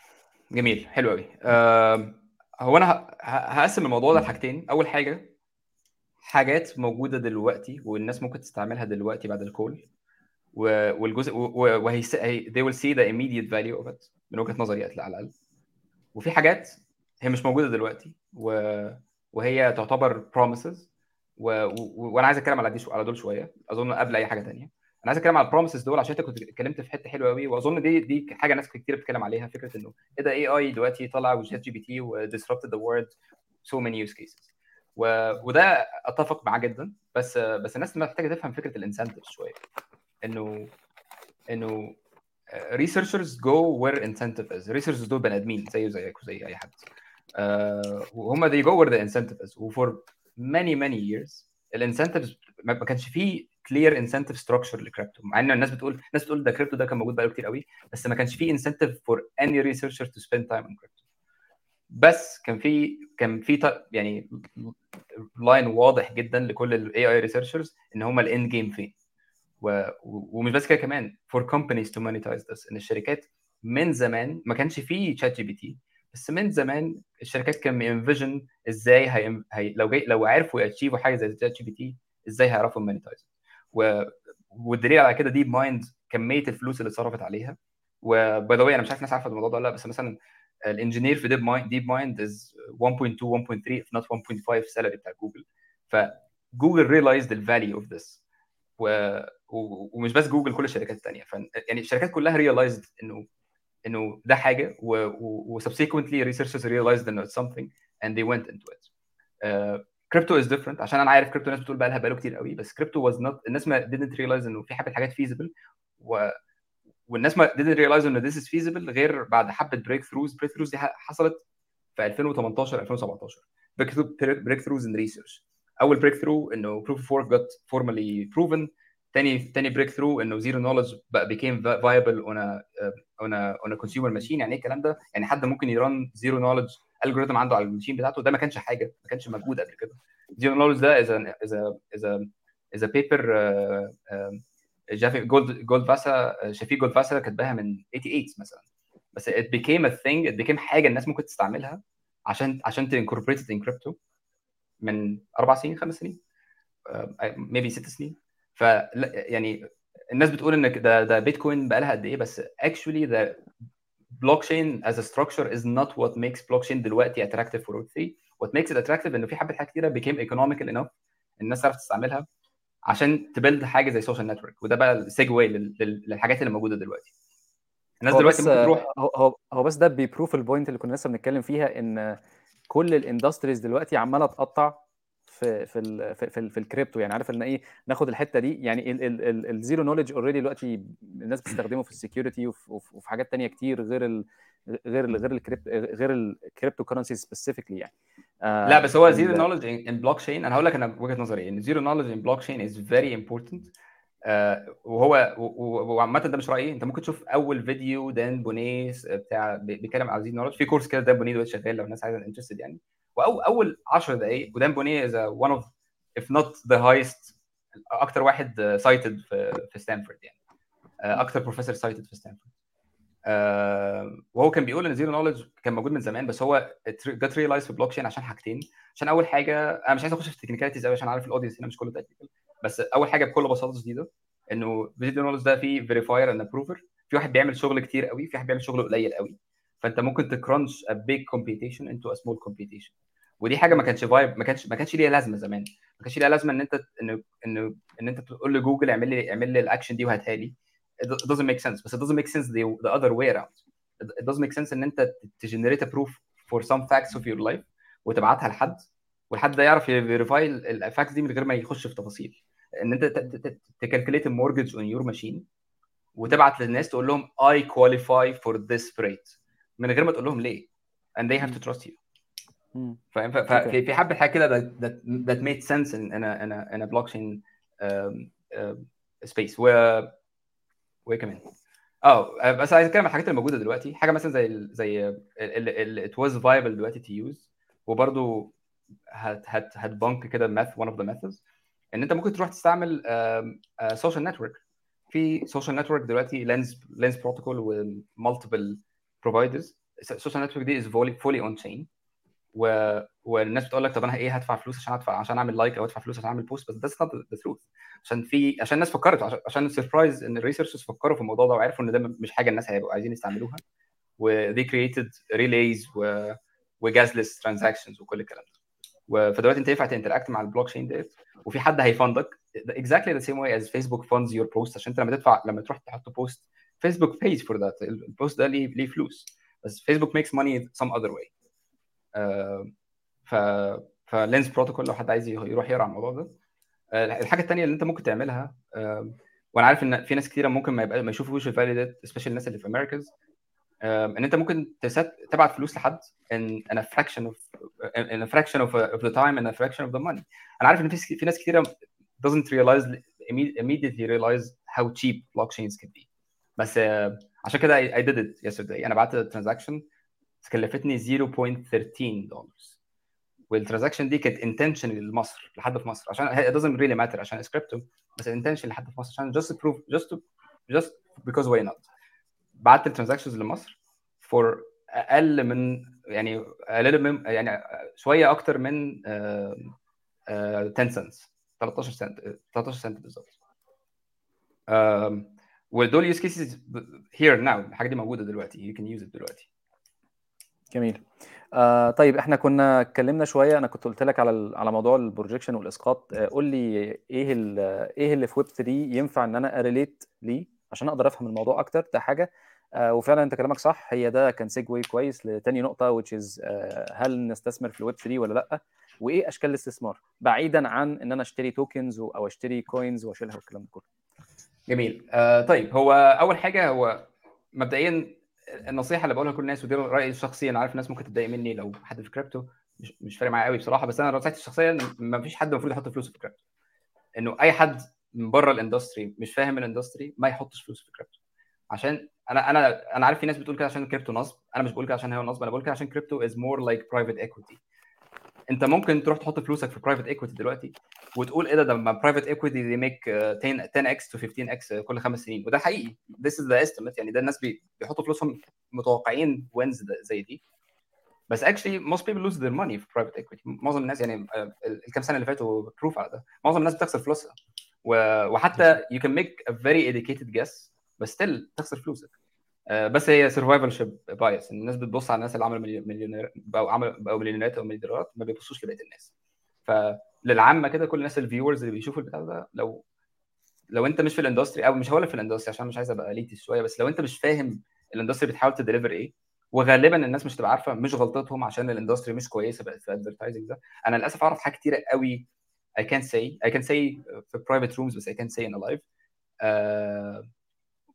جميل حلو قوي أه هو أنا هقسم الموضوع ده لحاجتين. أول حاجة حاجات موجودة دلوقتي والناس ممكن تستعملها دلوقتي بعد ال call. والجزء وهي they will see the immediate value of it من وجهة نظري على الأقل. وفي حاجات هي مش موجودة دلوقتي. وهي تعتبر promises. و... و... وأنا عايز أتكلم على دي على دول شوية. أظن قبل أي حاجة ثانية أنا عايز أتكلم على ال promises دول عشان أنت كنت اتكلمت في حتة حلوة قوي وأظن دي دي حاجة ناس كتير بتتكلم عليها فكرة إنه إيه ده AI دلوقتي طلع و ChatGPT و disrupted the world so many use cases وده أتفق معاه جدا. بس بس الناس محتاجة تفهم فكرة ال incentive شوية. إنه إنه researchers go where incentive is researchers دول بني آدمين زيه زيك وزي أي حد. uh, وهم they go where the incentive is. و for many many years ال incentives ما كانش فيه clear incentive structure ل crypto مع إن الناس بتقول الناس بتقول ده كريبتو ده كان موجود بقاله كتير قوي بس ما كانش فيه incentive for any researcher to spend time on crypto بس كان في كان في يعني line واضح جدا لكل ال AI researchers إن هم ال end game فين. و... ومش بس كده كمان for companies to monetize this إن الشركات من زمان ما كانش فيه ChatGPT بس من زمان الشركات can envision إزاي هي... هي... لو جاي... لو عرفوا ي achieve وا حاجة زي ChatGPT إزاي هيعرفوا monetize و... والدليل على كده DeepMind كمية الفلوس اللي اتصرفت عليها. و by the أنا مش عارف الناس عارفة الموضوع ده ولا لأ بس مثلا ال engineer في DeepMind DeepMind is 1.2 1.3 if not 1.5 salary بتاع جوجل فجوجل realized the value of this. و... ومش بس جوجل كل الشركات الثانية. يعني الشركات كلها realized إنه إنه ده حاجة و, و... subsequently researchers realized إنه it's something and they went into it. crypto is different عشان أنا عارف كريبتو الناس بتقول بقى لها بقاله كتير قوي بس crypto was not الناس ما didn't realize إنه في حبة حاجات feasible و والناس ما didn't realize إنه this is feasible غير بعد حبة breakthroughs breakthroughs دي حصلت في 2018 2017 breakthroughs in research أول breakthrough إنه proof of work got formally proven تاني تاني breakthrough إنه zero knowledge بقى became viable on on on consumer machine يعني إيه الكلام ده؟ يعني حد ممكن ي run zero knowledge algorithm عنده على ال machine بتاعته. ده ما كانش حاجة ما كانش موجود قبل كده. zero knowledge ده is is is is paper جافي Gold Goldwasser شفيق Goldwasser كاتباها من 88 مثلا. بس it became a thing it became حاجة الناس ممكن تستعملها عشان عشان ت incorporate in crypto من أربع سنين خمس سنين maybe ست سنين. ف يعني الناس بتقول ان ده ده بيتكوين بقى لها قد إيه بس actually the blockchain as a structure is not what makes blockchain دلوقتي attractive for Web3 what makes it attractive إنه في حبة حاجات كتيرة became economical enough الناس تعرف تستعملها عشان ت build حاجة زي social network وده بقى ال segue للحاجات اللي موجودة دلوقتي. الناس دلوقتي ممكن تروح هو هو بس ده بي prove ال point اللي كنا لسه بنتكلم فيها إن كل ال industries دلوقتي عمالة تقطع في في ال في, في, في الكريبتو يعني عارف إن إيه ناخد الحتة دي؟ يعني ال zero knowledge already دلوقتي الناس بتستخدمه في ال security وفي, وفي حاجات تانية كتير غير ال غير ال غير ال crypt غير ال cryptocurrency specifically يعني. آه لا بس هو زيرو نولج ان بلوك تشين أنا هقول لك أنا وجهة نظري إن zero knowledge in blockchain is very important وهو وعامة ده مش رأيي. أنت ممكن تشوف أول فيديو Dan Boneh's بتاع بيتكلم على zero knowledge في course كده Dan Boneh دلوقتي شغال لو الناس عايزة interested يعني. واول 10 دقائق و Dan Boneh is one of if not the highest أكتر واحد cited في في ستانفورد يعني. أكتر بروفيسور cited في ستانفورد. وهو كان بيقول إن zero knowledge كان موجود من زمان بس هو got realized في بلوك تشين عشان حاجتين. عشان أول حاجة أنا مش عايز أخش في ال technicalities قوي عشان عارف ال audience هنا مش كله technical بس أول حاجة بكل بساطة شديدة إنه zero knowledge ده فيه verifier and a prover في واحد بيعمل شغل كتير قوي في واحد بيعمل شغل قليل قوي فانت ممكن ت crunch a big computation into a small computation ودي حاجة ما كانش viab ما كانش ما كانش ليها لازمة زمان. ما كانش ليها لازمة إن أنت إن إن إن أنت تقول لجوجل اعمل لي اعمل لي الاكشن دي وهاتها لي. It doesn't make sense. بس it doesn't make sense the, the other way around. It doesn't make sense إن أنت ت generate proof for some facts of your life وتبعتها لحد والحد ده يعرف ي verify ال facts دي من غير ما يخش في تفاصيل. إن أنت ت calculate ال mortgage on your machine وتبعت للناس تقول لهم I qualify for this rate. من غير ما تقول لهم ليه. And they have to trust you. فاهم ففي في حبة حاجة كده that, that, that made sense in in a, in a, in a blockchain um, uh, space. و وايه كمان آه بس عايز أتكلم عن الحاجات اللي موجودة دلوقتي. حاجة مثلا زي زي it was viable دلوقتي to use. وبرده هت هت هتبنك كده ماث one of the methods. إن أنت ممكن تروح تستعمل سوشيال نتورك في social network دلوقتي Lens Lens Protocol و multiple providers ال social network دي is fully on chain. والناس بتقول لك طب أنا إيه هدفع فلوس عشان أدفع عشان أعمل like أو أدفع فلوس عشان أعمل post بس that's not the truth عشان في عشان الناس فكرت عشان, ال surprise إن ال researchers فكروا في الموضوع ده وعرفوا إن ده مش حاجة الناس هيبقوا عايزين يستعملوها. و they created relays و و gasless transactions وكل الكلام ده. فدلوقتي أنت ينفع ت interact مع البلوك تشين ديت. وفي حد هي fund ك exactly the same way as Facebook funds your post. عشان أنت لما تدفع لما تروح تحط post فيسبوك pays for that. ال post ده ليه ليه فلوس. بس فيسبوك money some other way. uh, ف ف Lens Protocol لو حد عايز يروح يقرأ الموضوع ده. الحاجة الثانية اللي انت ممكن تعملها وأنا عارف ان في ناس كتيرة ممكن ما يبقى ما يشوفوش ال value especially الناس اللي في America ان انت ممكن ت send تبعت فلوس لحد in, in a fraction of, of the time and a fraction of the money. أنا عارف ان في في ناس كتيرة doesn't realize immediately realize how cheap blockchains can be. بس عشان كده I, I did it yesterday. أنا بعت transaction كلفتني 0.13 دولار وال transaction دي كانت intention لمصر لحد في مصر. عشان it doesn't really matter عشان it's crypto بس intention لحد في مصر. عشان just proof just to, just because why not. بعت ال transactions لمصر for أقل من يعني أقل من يعني شوية أكتر من uh, uh, 10 cents 13 سنت 13 سنت بالظبط. ودول use cases here now الحاجة دي موجودة دلوقتي. you can use دلوقتي. جميل. آه طيب إحنا كنا اتكلمنا شوية. أنا كنت قلت لك على على موضوع ال projection والإسقاط. آه قول لي إيه إيه اللي في ويب 3 ينفع إن أنا أ relate ليه؟ عشان أقدر أفهم الموضوع أكتر. ده حاجة. آه وفعلا أنت كلامك صح. هي ده كان segue كويس لتاني نقطة which is آه هل نستثمر في الويب 3 ولا لأ؟ وإيه أشكال الاستثمار؟ بعيدا عن إن أنا أشتري tokens أو أشتري coins وأشيلها والكلام ده كله. جميل. آه طيب هو أول حاجة هو مبدئيا النصيحة اللي بقولها لكل الناس ودي رأيي الشخصي أنا عارف الناس ممكن تتضايق مني لو حد في كريبتو مش, مش فارق معايا قوي بصراحة بس أنا نصيحتي الشخصية ما فيش حد المفروض يحط فلوسه في كريبتو. إنه أي حد من بره ال industry مش فاهم ال industry ما يحطش فلوسه في كريبتو. عشان أنا أنا أنا عارف في ناس بتقول كده عشان كريبتو نصب أنا مش بقول كده عشان هو نصب أنا بقول كده عشان crypto is more like private equity انت ممكن تروح تحط فلوسك في private equity دلوقتي وتقول إيه ده؟ ده private equity they make 10 10 x to 15 x كل خمس سنين. وده حقيقي. This is the estimate. يعني ده الناس بيحطوا فلوسهم متوقعين wins زي دي. بس actually most people lose their money في private equity معظم الناس يعني الكام سنة اللي فاتوا proof على ده. معظم الناس بتخسر فلوسها. وحتى you can make a very educated guess بس still تخسر فلوسك. بس هي survivorship bias الناس بتبص على الناس اللي عملوا مليونير بقوا عملوا بقوا مليونيرات أو مليونيرات ما بيبصوش لبقية الناس. ف للعامة كده كل الناس ال viewers اللي بيشوفوا البتاع ده لو لو أنت مش في ال industry أو مش هقول في ال industry عشان مش عايز أبقى elite شوية بس لو أنت مش فاهم ال industry بتحاول ت deliver إيه وغالبا الناس مش تبقى عارفة مش غلطتهم عشان ال industry مش كويسة بقت في ال advertising ده. أنا للأسف أعرف حاجات كتيرة قوي I can't say I can say في private rooms بس say in a live. uh,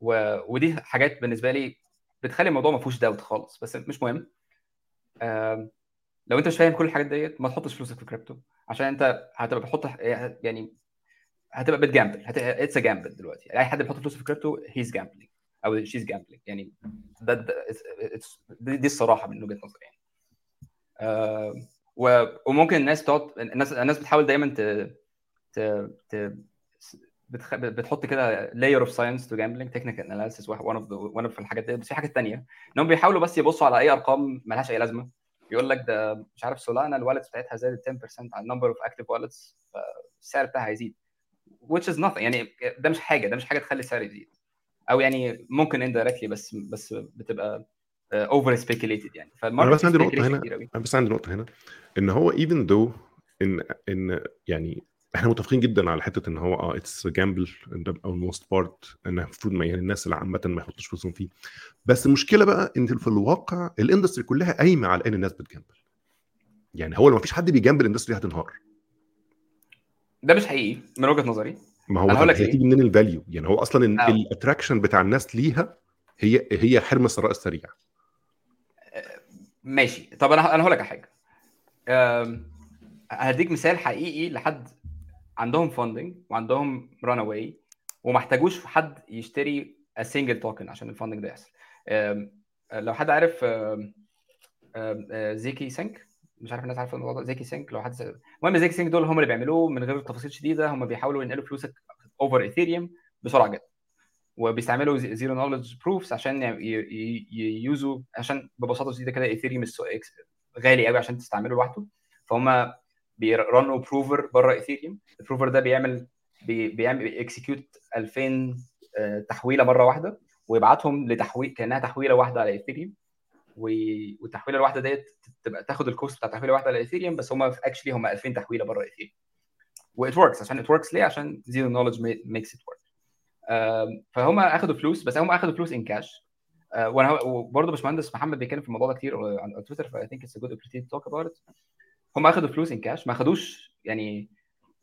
و... ودي حاجات بالنسبة لي بتخلي الموضوع ما فيهوش داوت خالص بس مش مهم. uh, لو انت مش فاهم كل الحاجات ديت ما تحطش فلوسك في كريبتو عشان انت هتبقى بتحط يعني هتبقى بت gamble it's gamble دلوقتي. أي حد بيحط فلوسه في crypto he's gambling أو she's gambling يعني ده, ده دي, دي الصراحة من وجهة نظري يعني. آه وممكن الناس تقعد الناس الناس بتحاول دايما ت ت, ت بتخ... بتحط كده layer of science to gambling technical analysis one of the one of الحاجات دي. بس في حاجات ثانية انهم بيحاولوا بس يبصوا على أي أرقام مالهاش أي لازمة. يقول لك ده مش عارف سولانا ال wallets بتاعتها زادت 10% على ال number of active wallets فالسعر بتاعها هيزيد. which is nothing. يعني ده مش حاجة ده مش حاجة تخلي السعر يزيد. أو يعني ممكن indirectly بس بس بتبقى over speculated يعني. أنا بس عندي نقطة هنا أنا بس عندي نقطة هنا. إن هو even though إن إن يعني إحنا متفقين جدا على حتة إن هو آه it's gamble for the most part إن المفروض ما يعني الناس اللي عامة ما يحطوش فلوسهم فيه. بس المشكلة بقى إن في الواقع ال industry كلها قايمة على إن الناس بت gamble. يعني هو لو ما فيش حد بي gamble ال industry هتنهار ده مش حقيقي من وجهة نظري. ما هو هي تيجي منين ال value يعني هو أصلا ال attraction بتاع الناس ليها هي هي حلم الثراء السريع. ماشي. طب أنا أنا هقول لك على حاجة. هديك مثال حقيقي لحد عندهم funding وعندهم runway وما احتاجوش حد يشتري single token عشان ال funding ده يحصل. لو حد عارف zkSync مش عارف الناس عارفة الموضوع ده. zkSync لو حد المهم zkSync دول هم اللي بيعملوه من غير تفاصيل شديدة. هم بيحاولوا ينقلوا فلوسك over Ethereum بسرعة جدا. وبيستعملوا zero knowledge proofs عشان ي use وا عشان ببساطة شديدة كده ايثيريوم غالي قوي عشان تستعمله لوحده. فهم بي run وا prover بره ايثيريوم ال prover ده بيعمل بي بيعمل execute 2000 تحويلة مرة واحدة ويبعتهم لتحويل كأنها تحويلة واحدة على ايثيريوم والتحويلة الواحدة ديت تبقى تاخد ال cost بتاع التحويله واحدة على ايثيريوم بس هم actually هم 2000 تحويلة بره ايثيريوم و it works عشان it works ليه؟ عشان zero knowledge makes it work فهم اخذوا فلوس بس هم اخذوا فلوس in cash وأنا وبرضه باشمهندس محمد بيتكلم في الموضوع ده كتير على تويتر ف I think it's a good talk about it. هم اخذوا فلوس in cash ما اخذوش يعني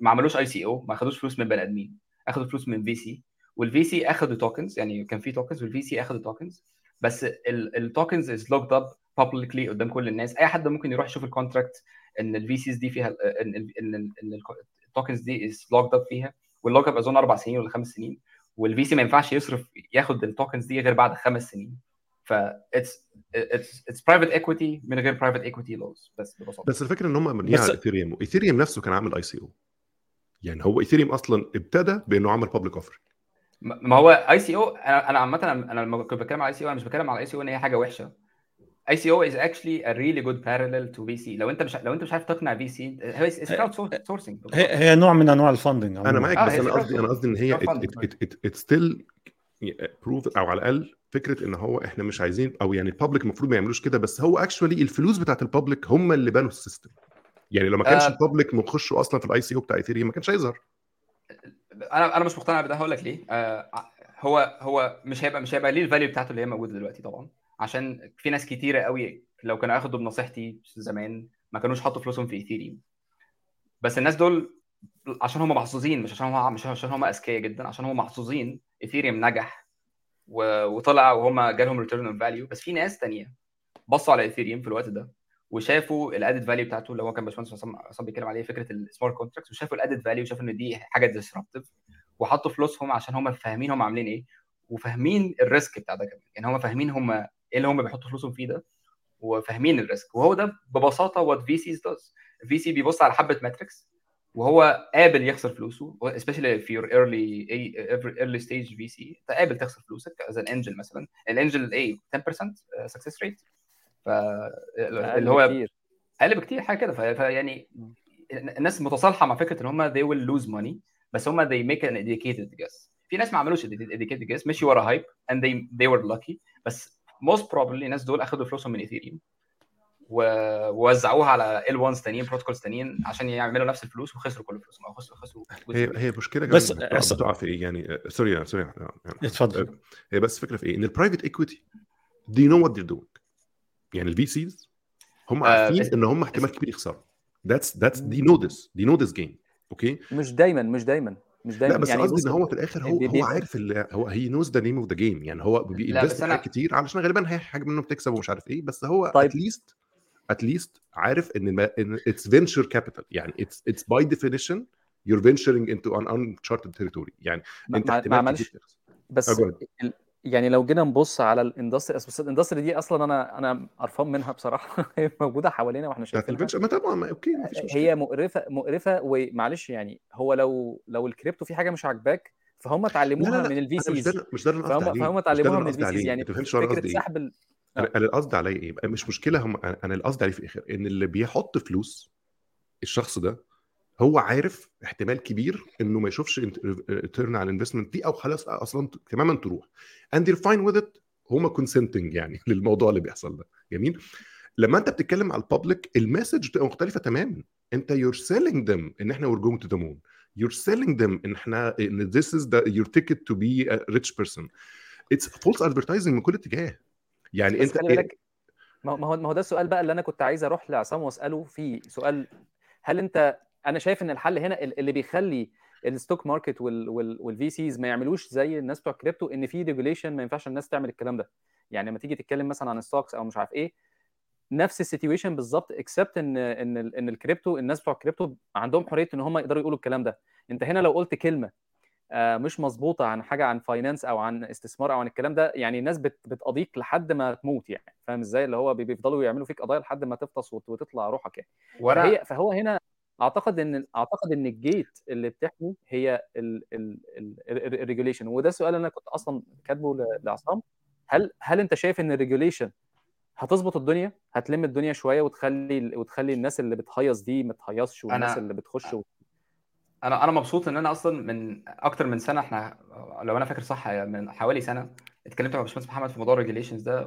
ما عملوش ICO ما اخذوش فلوس من بني آدمين اخذوا فلوس من VC وال VC اخذوا tokens يعني كان في tokens وال VC اخذوا tokens بس ال tokens is locked up publicly قدام كل الناس. أي حد ممكن يروح يشوف ال contract إن ال VCs دي فيها إن إن إن ال tokens دي is locked up فيها. وال lock up أظن أربع سنين ولا خمس سنين. وال VC ما ينفعش يصرف ياخد ال tokens دي غير بعد خمس سنين. ف it's it's private equity من غير private equity laws بس ببساطه بس الفكرة إن هم مبنيين على ايثيريوم وايثيريوم نفسه كان عامل ICO يعني هو ايثيريوم أصلا ابتدى بإنه عمل public offer ما هو ICO أنا أنا عامة أنا لما كنت بتكلم على ICO أنا مش بتكلم على ICO إن هي حاجة وحشة. ICO is actually a really good parallel to VC لو أنت مش لو أنت مش عارف تقنع VC crowdsourcing هي, هي نوع من أنواع ال funding أنا معاك بس أنا قصدي أنا قصدي إن هي it still proof أو على الأقل فكرة إن هو إحنا مش عايزين أو يعني ال public المفروض ما يعملوش كده بس هو actually الفلوس بتاعت ال public هم اللي بنوا ال system. يعني لو ما كانش ال public مخشوا أصلا في ال ICO بتاع ايثيريوم ما كانش هيظهر. أنا أنا مش مقتنع بده هقول لك ليه. آه هو هو مش هيبقى مش هيبقى ليه ال value بتاعته اللي هي موجودة دلوقتي طبعا. عشان في ناس كتيرة قوي لو كانوا أخدوا بنصيحتي زمان ما كانوش حطوا فلوسهم في ايثيريوم بس الناس دول عشان هم محظوظين مش عشان هم مش عشان هم أذكياء جدا عشان هم محظوظين ايثيريوم نجح. وطلع وهم جالهم return on value بس في ناس تانية بصوا على ايثيريوم في الوقت ده وشافوا ال added value بتاعته اللي هو كان باشمهندس عصام بيتكلم عليه فكرة ال smart contract وشافوا ال added value وشافوا إن دي حاجة disruptive وحطوا فلوسهم عشان هم فاهمين هم عاملين إيه وفاهمين ال risk بتاع ده كمان. يعني هم فاهمين هم إيه اللي هم بيحطوا فلوسهم فيه ده وفاهمين ال risk وهو ده ببساطة what VCs does VC بيبص على حبة metrics وهو قابل يخسر فلوسه especially في your early early stage VC انت قابل تخسر فلوسك as an angel مثلا. ال angel إيه 10% success rate. ف اللي هو أقل بكتير حاجة كده. فيعني الناس متصالحة مع فكرة إن هم they will lose money بس هم they make an educated guess. في ناس ما عملوش educated guess مشي ورا hype and they they were lucky. بس most probably الناس دول اخذوا فلوسهم من Ethereum ووزعوها على ال 1 تانيين protocols تانيين عشان يعملوا نفس الفلوس وخسروا كل فلوسهم أو خسروا خسروا هي هي مشكلة بس- بس بتقع في إيه؟ يعني sorry sorry يعني اتفضل. هي بس فكرة في إيه؟ إن ال private equity they know what they're doing يعني ال VCs هم آه، عارفين إن هم احتمال كبير يخسروا. that's that's they know this they know this game okay مش دايما مش دايما مش دايما. لا بس يعني قصدي إن هو في الآخر هو بي- هو عارف هو he knows the name of the game يعني هو بي invest بس في أنا- حاجات كتير علشان غالبا هي حاجة منه بتكسب ومش عارف إيه بس هو طيب. at least at least عارف إن إن it's venture capital يعني it's it's by definition you're venturing into an uncharted territory. يعني أنت ما- تخسر. بس آه، ahead. ال- يعني لو جينا نبص على ال industry بس ال industry دي أصلا أنا أنا قرفان منها بصراحة. هي موجودة حوالينا وإحنا شايفينها. ما طبعا okay مفيش هي مقرفة مقرفة ومعلش يعني هو لو لو الكريبتو في حاجة مش عاجباك فهم اتعلموها من ال V مش Cs ده مش ده فهم فهم مش ده اللي اتعلموها من ال VCs يعني فكرة إيه؟ سحب أنا أنا القصد عليا إيه؟ مش مشكلة هم أنا القصد عليه في الآخر إن اللي بيحط فلوس الشخص ده هو عارف احتمال كبير إنه ما يشوفش return على ال investment دي أو خلاص أصلا تماما تروح. and they're fine with it هم consenting يعني للموضوع اللي بيحصل ده. جميل؟ لما أنت بتتكلم على ال public ال message بتبقى مختلفة تماما. أنت you're selling them إن إحنا we're going to the moon. you're selling them إن إحنا إن the, your ticket to be a rich person. it's false advertising من كل اتجاه. يعني أنت خلي بالك ما هو- ما هو ده السؤال بقى اللي أنا كنت عايز أروح لعصام وأسأله فيه سؤال هل أنت أنا شايف إن الحل هنا ال- اللي بيخلي ال stock market وال VCs ما يعملوش زي الناس بتوع الكريبتو إن في regulation ما ينفعش الناس تعمل الكلام ده. يعني لما تيجي تتكلم مثلا عن stocks أو مش عارف إيه نفس ال situation بالظبط except إن إن إن الكريبتو الناس بتوع الكريبتو عندهم حرية إن هم يقدروا يقولوا الكلام ده. أنت هنا لو قلت كلمة مش مظبوطة عن حاجة عن finance أو عن استثمار أو عن الكلام ده. يعني الناس بت بتقضيك لحد ما تموت يعني. فاهم إزاي؟ اللي هو بي- بيفضلوا يعملوا فيك قضايا لحد ما تفطس وت- وتطلع روحك يعني. وأنا فهي فهو هنا أعتقد إن أعتقد إن ال gate اللي بتحمي هي ال regulation وده اللي أنا كنت أصلا كاتبه لعصام. هل هل أنت شايف إن ال regulation هتظبط الدنيا؟ هتلم الدنيا شوية وتخلي وتخلي الناس اللي بتهيص دي ما تهيصش والناس أنا- اللي بتخش. أنا أنا مبسوط إن أنا أصلا من أكتر من سنة إحنا لو أنا فاكر صح من حوالي سنة اتكلمت مع باشمهندس محمد في موضوع ال regulations ده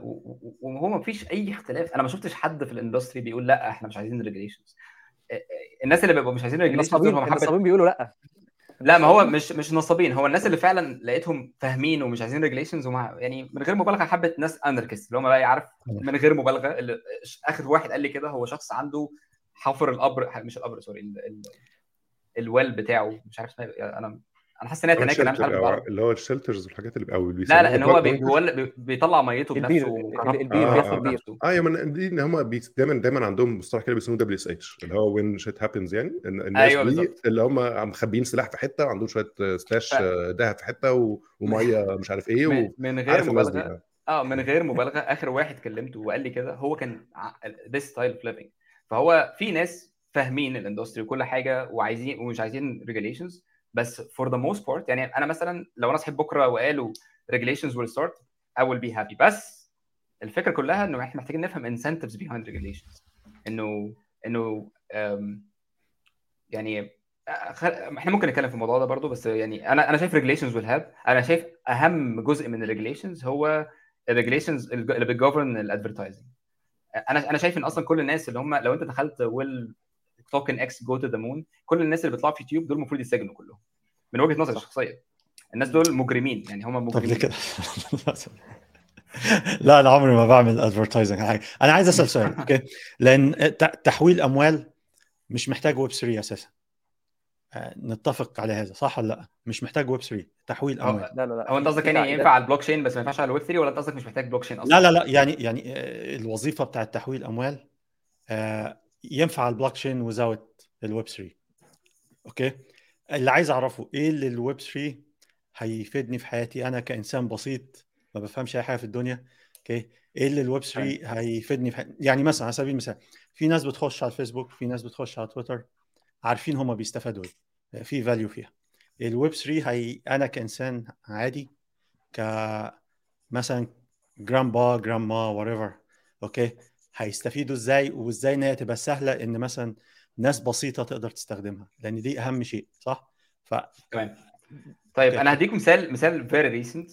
وهو ما فيش أي اختلاف. أنا ما شفتش حد في ال industry بيقول لأ إحنا مش عايزين regulations الناس اللي بيبقوا مش عايزين regulations النصابين بيقولوا لأ. لا ما هو مش مش نصابين. هو الناس اللي فعلا لقيتهم فاهمين ومش عايزين regulations ومع يعني من غير مبالغة حبه ناس anarchist اللي هم بقى عارف من غير مبالغة اللي آخر واحد قال لي كده هو شخص عنده حفر القبر مش القبر sorry ال well بتاعه مش عارف اسمها إيه، أنا أنا حاسس إن هي bunker أنا مش عارف اللي هو ال shelters والحاجات اللي أو لا لا بيسموها إن هو بي بيطلع ميته بنفسه البير آه، بياخد آه. بير آه يا من دي إن هم بي... دايما دايما عندهم مصطلح كده بيسموه WSH اللي هو when shit happens يعني. الناس أيوة دي. اللي هم مخبيين سلاح في حتة وعندهم شوية stash ف- ذهب في حتة و... ومية مش عارف إيه من, و... من غير مبالغة آه. آه من غير مبالغة. آخر واحد كلمته وقال لي كده هو كان this style of living. فهو في ناس فاهمين ال industry وكل حاجة وعايزين ومش عايزين regulations. بس for the most part يعني أنا مثلا لو أنا صحيت بكرة وقالوا regulations will start I will be happy. بس الفكرة كلها إنه إحنا محتاجين نفهم incentives behind regulations. إنه إنه يعني آه، إحنا ممكن نتكلم في الموضوع ده برضو بس يعني أنا أنا شايف regulations will have أنا شايف أهم جزء من ال regulations هو ال regulations اللي بت govern ال advertising أنا أنا شايف إن أصلا كل الناس اللي هم لو أنت دخلت will token X go to the moon كل الناس اللي بيطلعوا في يوتيوب دول المفروض يتسجنوا كلهم. من وجهة نظري الشخصيه الناس دول مجرمين. يعني هم طب مجرمين. كده؟ لا أنا عمري ما بعمل advertising أنا عايز أسأل سؤال okay؟ لأن تحويل أموال مش محتاج ويب 3 أساسا. آه، نتفق على هذا صح ولا لأ؟ مش محتاج ويب 3 تحويل أموال. لا لا لا. هو أنت قصدك يعني. ينفع على البلوك تشين بس ما ينفعش على الويب 3 ولا أنت قصدك مش محتاج بلوك تشين أصلا؟ لا لا لا. يعني يعني آه، الوظيفة بتاعت تحويل أموال آه، ينفع ال blockchain without ال Web 3 okay؟ اللي عايز أعرفه إيه اللي الويب 3 هيفيدني في حياتي؟ أنا كإنسان بسيط ما بفهمش أي حاجة في الدنيا okay؟ إيه اللي الويب 3 هيفيدني في حياتي يعني مثلا على سبيل المثال في ناس بتخش على الفيسبوك في ناس بتخش على تويتر عارفين هم بيستفادوا إيه في value فيها. الويب 3 هي أنا كإنسان عادي ك مثلا grandpa grandma whoever okay؟ هيستفيدوا إزاي وإزاي إن هي تبقى سهلة إن مثلا ناس بسيطة تقدر تستخدمها لأن دي أهم شيء صح؟ ف تمام. طيب أنا هديكم مثال مثال very recent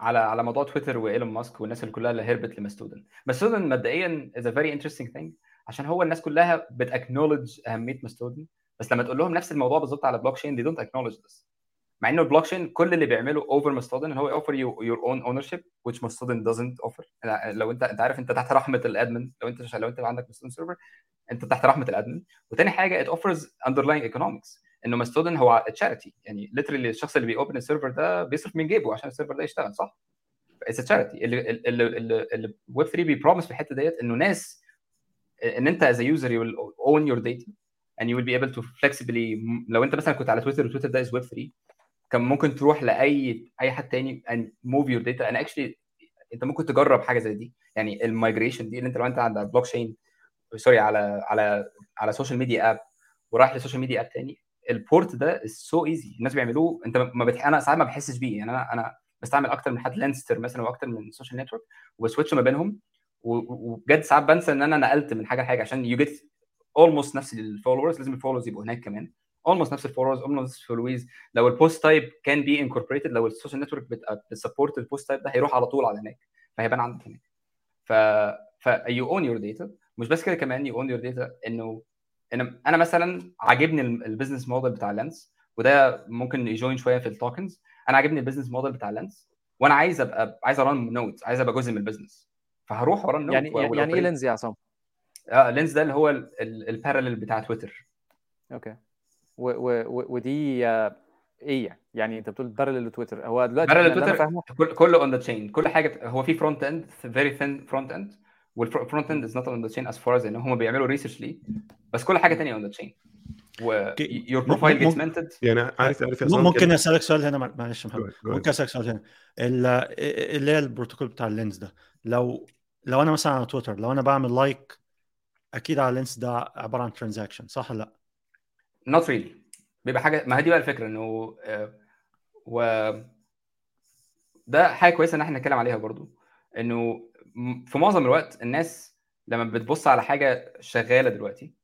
على على موضوع تويتر وإيلون ماسك والناس اللي كلها اللي هربت ل Mastodon Mastodon مبدئيا is a very interesting thing عشان هو الناس كلها بت acknowledge أهمية Mastodon بس لما تقول لهم نفس الموضوع بالظبط على blockchain they don't acknowledge this. مع إنه البلوك تشين كل اللي بيعمله over ماستودن هو offer your own ownership which ماستودن doesn't offer. لو أنت أنت عارف أنت تحت رحمة ال admin لو أنت لو أنت عندك ماستودن server أنت تحت رحمة ال admin وتاني حاجة it offers underlying economics. إنه ماستودن هو charity يعني literally الشخص اللي بي open ال server ده بيصرف من جيبه عشان ال server ده يشتغل صح؟ it's charity اللي ويب 3 بي promise في الحتة ديت إنه ناس إن أنت as user you own your data and you will be able to flexibly لو أنت مثلا كنت على تويتر وتويتر ده as Web 3 كان ممكن تروح لأي أي حد تاني and move your data. and actually أنت ممكن تجرب حاجة زي دي. يعني ال migration دي اللي أنت لو أنت عند blockchain sorry على على على social media app وراح ل social media app تاني ال port ده so easy الناس بيعملوه. أنت ما بتح... أنا ساعات ما بحسش بيه. يعني أنا أنا بستعمل أكتر من حد لانستر مثلا وأكتر من social network وب switch ما بينهم. وبجد ساعات بنسى إن أنا نقلت من حاجة لحاجة عشان you get almost نفس ال followers لازم ال followers يبقوا هناك كمان. almost نفس ال followers almost نفس ال followees لو ال post type can be incorporated لو ال social network بت support ال post type ده هيروح على طول على هناك. فهيبان عندك هناك. ف ف you own your data مش بس كده كمان you own your data إنه أنا أنا مثلا عاجبني ال business model بتاع لانس وده ممكن ي join شوية في ال tokens أنا عاجبني ال business model بتاع لانس وأنا عايز أبقى عايز ا run node عايز أبقى جزء من ال business فهروح و run node يعني يعني إيه لينز يا عصام؟ آه لينز ده اللي هو ال parallel بتاع تويتر okay. و و ودي آه إيه يعني؟ يعني أنت بتقول parallel لتويتر. هو دلوقتي parallel تويتر كله on the chain كل حاجة هو في front end very thin front end وال front end is not on the chain as far as ان هم بيعملوا research ليه بس كل حاجة ثانية on the chain و your profile gets minted. يعني عارف عارف ممكن أسألك سؤال هنا معلش محمد. ممكن أسألك سؤال هنا. اللي هي البروتوكول بتاع اللينز ده. لو لو أنا مثلا على تويتر لو أنا بعمل like أكيد على اللينس ده عبارة عن transaction صح ولا لأ؟ not really بيبقى حاجة ما هي دي بقى الفكرة إنه و ده حاجة كويسة إن إحنا نتكلم عليها برضو. إنه في معظم الوقت الناس لما بتبص على حاجة شغالة دلوقتي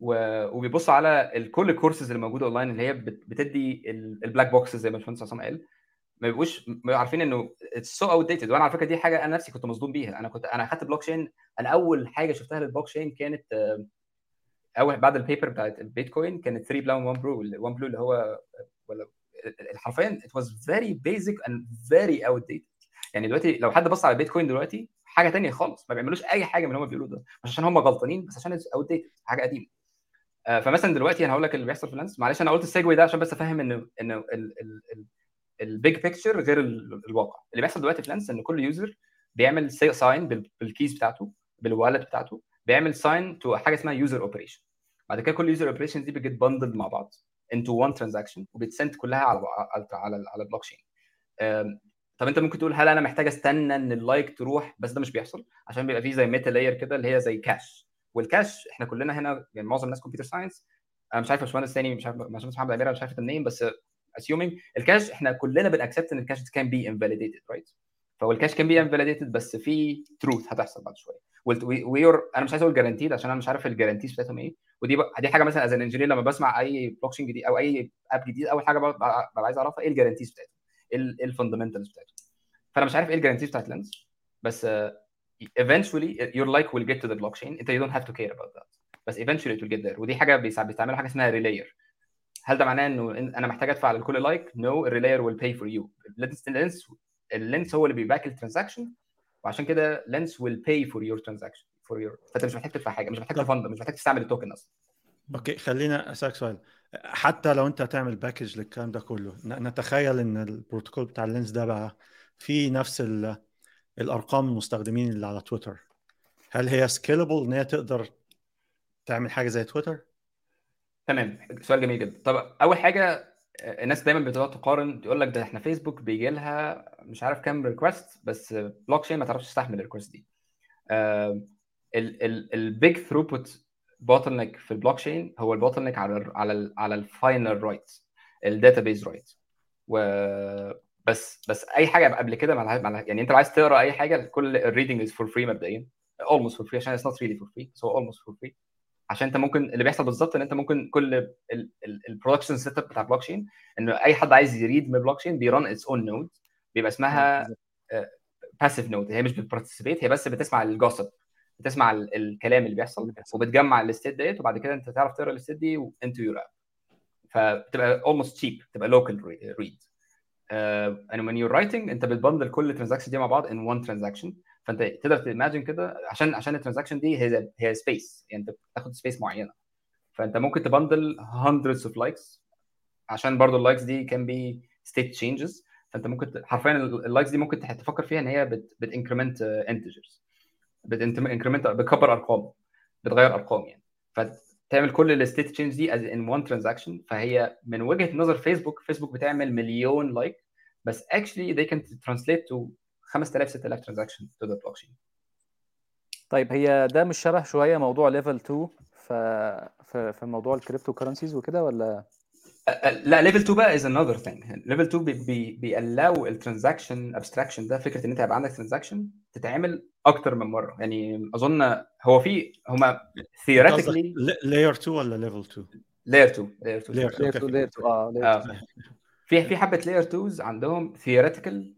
وبيبصوا على كل الكورسز اللي موجودة اونلاين اللي هي بتدي ال black boxes زي ما الباشمهندس عصام قال ما بيبقوش عارفين إنه it's so outdated وأنا على فكرة دي حاجة أنا نفسي كنت مصدوم بيها. أنا كنت أنا اخدت بلوك تشين أنا أول حاجة شفتها للبلوك تشين كانت أول بعد ال paper بتاعت البيتكوين كانت 3 Blue 1 Brown 1 بلو اللي هو ولا حرفيا was very basic and very outdated يعني دلوقتي لو حد بص على البيتكوين دلوقتي حاجة ثانية خالص ما بيعملوش أي حاجة من اللي هم بيقولوه ده. مش عشان هم غلطانين بس عشان outdated حاجة قديمة. فمثلا دلوقتي أنا هقول لك اللي بيحصل في لانس معلش أنا قلت ال segue ده عشان بس أفهم إن إن ال big picture غير الواقع. اللي بيحصل دلوقتي في لانس إن كل user بيعمل sign بال keys بتاعته بال wallet بتاعته. بيعمل sign to حاجة اسمها user operation بعد كده كل user operation دي بت get bundled مع بعض into one transaction وبت send كلها على على على, البلوك تشين طب انت ممكن تقول هل أنا محتاج استنى ان ال like تروح؟ بس ده مش بيحصل عشان بيبقى فيه زي meta layer كده اللي هي زي cache وال cache إحنا كلنا هنا يعني معظم الناس computer science أنا مش عارف باشمهندس تاني مش عارف باشمهندس محمد امير مش عارف منين بس assuming ال cache إحنا كلنا بن accept إن ال cache can be invalidated right فهو ال cache can be invalidated بس في truth هتحصل بعد شوية. و your أنا مش عايز أقول guaranteed عشان أنا مش عارف ال guarantees بتاعتهم إيه. ودي بقى دي حاجة مثلا as engineer لما بسمع أي بلوك تشين جديد أو أي app جديد أول حاجة ببقى عايز أعرفها إيه ال guarantees بتاعتهم. إيه ال fundamentals بتاعتهم. فأنا مش عارف إيه ال guarantees بتاعت لينس بس eventually your like will get to the blockchain. أنت you don't have to care about that. بس eventually it will get there. ودي حاجة بيستعملوا حاجة اسمها relayer هل ده معناه إنه أنا محتاج أدفع لكل like no ال relayer will pay for you. اللينس اللينس هو اللي بي pack ال transaction وعشان كده لينس will pay for your transaction for your فانت مش محتاج تدفع حاجة مش محتاج ت fund مش محتاج تستعمل ال token أصلا. okay خلينا أسألك سؤال. حتى لو أنت هتعمل package للكلام ده كله نتخيل إن البروتوكول بتاع اللينس ده بقى فيه نفس الأرقام المستخدمين اللي على تويتر؟ هل هي scalable إن هي تقدر تعمل حاجة زي تويتر؟ تمام سؤال جميل جدا. طب أول حاجة الناس دايما بتقعد تقارن تقول لك ده إحنا فيسبوك بيجي لها مش عارف كام request بس بلوك تشين ما تعرفش تستحمل ال request دي. ال big throughput bottleneck في البلوك تشين هو ال bottleneck على ال على ال على ال final write ال database و بس بس أي حاجة قبل كده مع يعني أنت عايز تقرأ أي حاجة كل ال reading is for free مبدئيا. Almost for free عشان it's not really for free so almost for free. عشان انت ممكن اللي بيحصل بالظبط ان انت ممكن كل ال production setup بتاع البلوك تشين ان أي حد عايز ي read من ال blockchain بي run its own node بيبقى اسمها passive node هي مش بت participate هي بس بتسمع ال gossip بتسمع الكلام اللي بيحصل وبتجمع ال state ديت وبعد كده انت تعرف تقرا ال state دي into your app فبتبقى almost cheap بتبقى read. uh, and when you're writing انت بت bundle كل ال transaction دي مع بعض in one transaction. فانت تقدر ت imagine كده عشان عشان ال transaction دي هي هي space يعني انت بتاخد space معينة. فانت ممكن ت bundle hundreds of likes عشان برضو ال likes دي can be state changes. فانت ممكن حرفيا ال likes دي ممكن تفكر فيها إن هي بت بت increment integers بت increment بتكبر أرقام. بتغير أرقام يعني. فتعمل كل ال state change دي in one transaction فهي من وجهة نظر فيسبوك فيسبوك بتعمل مليون like بس actually they can translate to 5000 6000 transaction to the blockchain. طيب هي ده مش شبه شوية موضوع level 2 ف في في موضوع ال cryptocurrencies وكده ولا؟ لا level 2 بقى is another thing level 2 بي بي بي allow ال transaction abstraction ده فكرة إن أنت يبقى عندك transaction تتعمل أكتر من مرة. يعني أظن هو في هما ثيوريتيكلي لاير 2 ولا ليفل 2 لاير 2 لاير 2 لاير 2 layer 2 layer 2 آه layer آه. 2 في في حبة layer 2 عندهم theoretical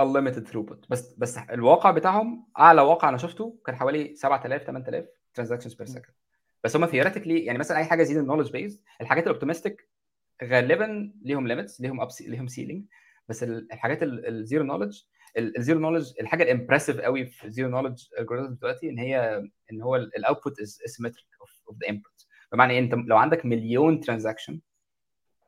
unlimited throughput. بس بس الواقع بتاعهم أعلى واقع أنا شفته كان حوالي 7000 8000 transactions per second. بس هم theoretically يعني مثلا أي حاجة زي ال knowledge base الحاجات ال optimistic غالبا ليهم limits ليهم up ليهم ceiling بس ال- الحاجات ال zero knowledge ال zero knowledge الحاجة ال impressive قوي في ال zero knowledge algorithm دلوقتي إن هي إن هو ال output is asymmetric of the input بمعنى إيه؟ أنت لو عندك مليون transaction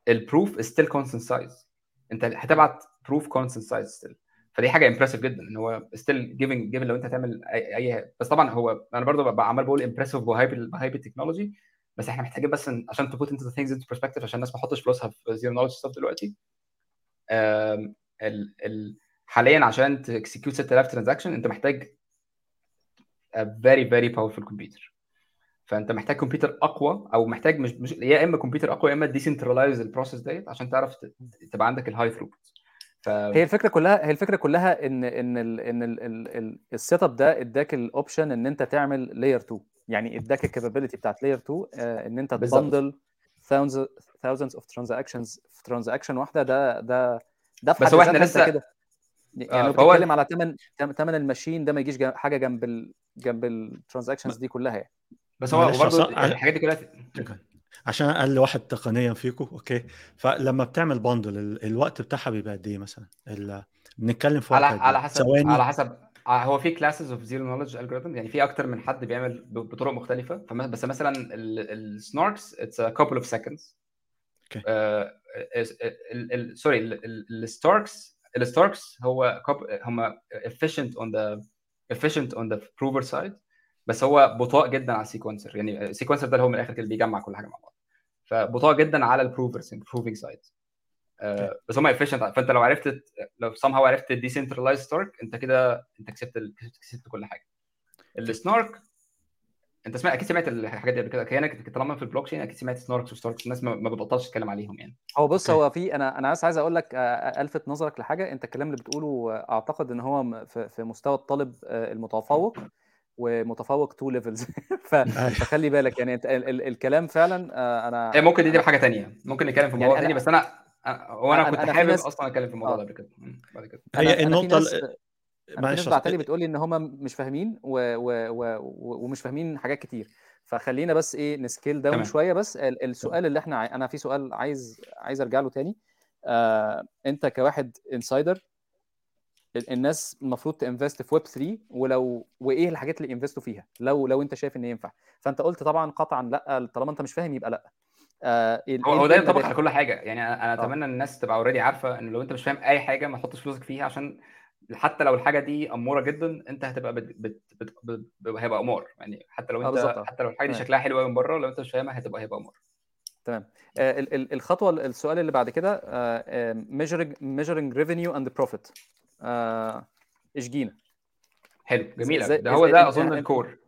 ال proof is still constant size أنت هتبعت proof constant size still فدي حاجة impressive جدا إن هو still giving given لو أنت هتعمل أي, بس طبعا هو أنا برضو ببقى عمال بقول impressive ب hype ب hype ال technology بس إحنا محتاجين بس عشان ت put انت things into perspective عشان الناس ما تحطش فلوسها في zero knowledge stuff دلوقتي. ال ال حاليا عشان ت execute 6000 transaction أنت محتاج very very powerful computer. فأنت محتاج كمبيوتر أقوى أو محتاج مش, مش يا إما كمبيوتر أقوى يا إما decentralize ال process ديت عشان تعرف تبقى عندك ال high throughput ف هي الفكرة كلها هي الفكرة كلها إن إن ال إن ال ال ال ال setup ده إداك ال option إن أنت تعمل layer 2 يعني إداك ال capability بتاعت layer 2 آه، إن أنت بالظبط. ت bundle thousands thousands of transactions في transaction واحدة. ده ده ده في بس هو أنت لسه- كده. يعني آه، فهو- بتتكلم على ثمن ثمن ال machine ده ما يجيش جنب- حاجة جنب ال جنب ال transactions دي كلها يعني. بس هو برضه الحاجات دي كلها شكرا عشان أقل واحد تقنيا فيكم أوكي؟ فلما بتعمل bundle ال- الوقت بتاعها بيبقى قد إيه مثلا؟ ال- بنتكلم في على إيه؟ على حسب ثواني. على حسب آه، هو في classes of zero knowledge algorithm يعني في أكتر من حد بيعمل بطرق مختلفة. بس مثلا ال SNARKs it's couple of seconds. Okay. sorry ال STARKs ال STARKs هو هم efficient on the efficient on the prover side. بس هو بطاء جدا على ال sequencer. يعني ال sequencer ده اللي هو من الآخر كده بيجمع كل حاجة مع بعض. فبطاء جدا على ال provers improving side آه، بس هم efficient. فأنت لو عرفت لو somehow عرفت decentralize STARK أنت كده أنت كسبت ال- كسبت كل حاجة. ال SNARK أنت سمعت أكيد سمعت الحاجات دي قبل كده. كانك طالما في البلوك تشين أكيد سمعت SNARKs و STARKs الناس ما بتبطلش تتكلم عليهم يعني. هو بص. هو في أنا أنا بس عايز أقول لك آه، ألفت نظرك لحاجة. أنت الكلام اللي بتقوله آه، أعتقد إن هو في مستوى الطالب آه، المتفوق. ومتفوق two levels فخلي بالك يعني أنت ال- ال- الكلام فعلا آه، أنا إيه، ممكن دي تبقى حاجة تانية. ممكن نتكلم في يعني موضوع أنا- تاني بس أنا أنا- هو أنا كنت أنا حابب ناس- أصلا أتكلم في الموضوع آه. ده قبل كده مم، بعد كده. هي أنا في النقطة ناس- ال- أنا في معلش أصل- بعتلي بتقول لي إن هم مش فاهمين و... و... و... ومش فاهمين حاجات كتير. فخلينا بس إيه ن scale down. شوية بس. ال- السؤال اللي إحنا. أنا في سؤال عايز عايز أرجع له تاني. آه... أنت كواحد insider الناس المفروض ت invest في ويب 3 ولو وإيه الحاجات اللي invest وا فيها لو لو أنت شايف إن ينفع فأنت قلت طبعا قطعا لأ طالما أنت مش فاهم يبقى لأ آه... هو ده؟ ينطبق على كل حاجة يعني أنا آه. أتمنى إن الناس تبقى already عارفة إن لو أنت مش فاهم أي حاجة ما تحطش فلوسك فيها عشان حتى لو الحاجة دي أمورة جدا أنت هتبقى بت... بت... بت... بت... هيبقى أمور يعني حتى لو آه، أنت بالظبط، آه. حتى لو الحاجة دي. شكلها حلو قوي من بره لو أنت مش فاهمها هتبقى هيبقى أمور تمام آه، ال- ال- الخطوة السؤال اللي بعد كده revenue and profit آه، اشجينا حلو جميل ده هو ده أظن ال core.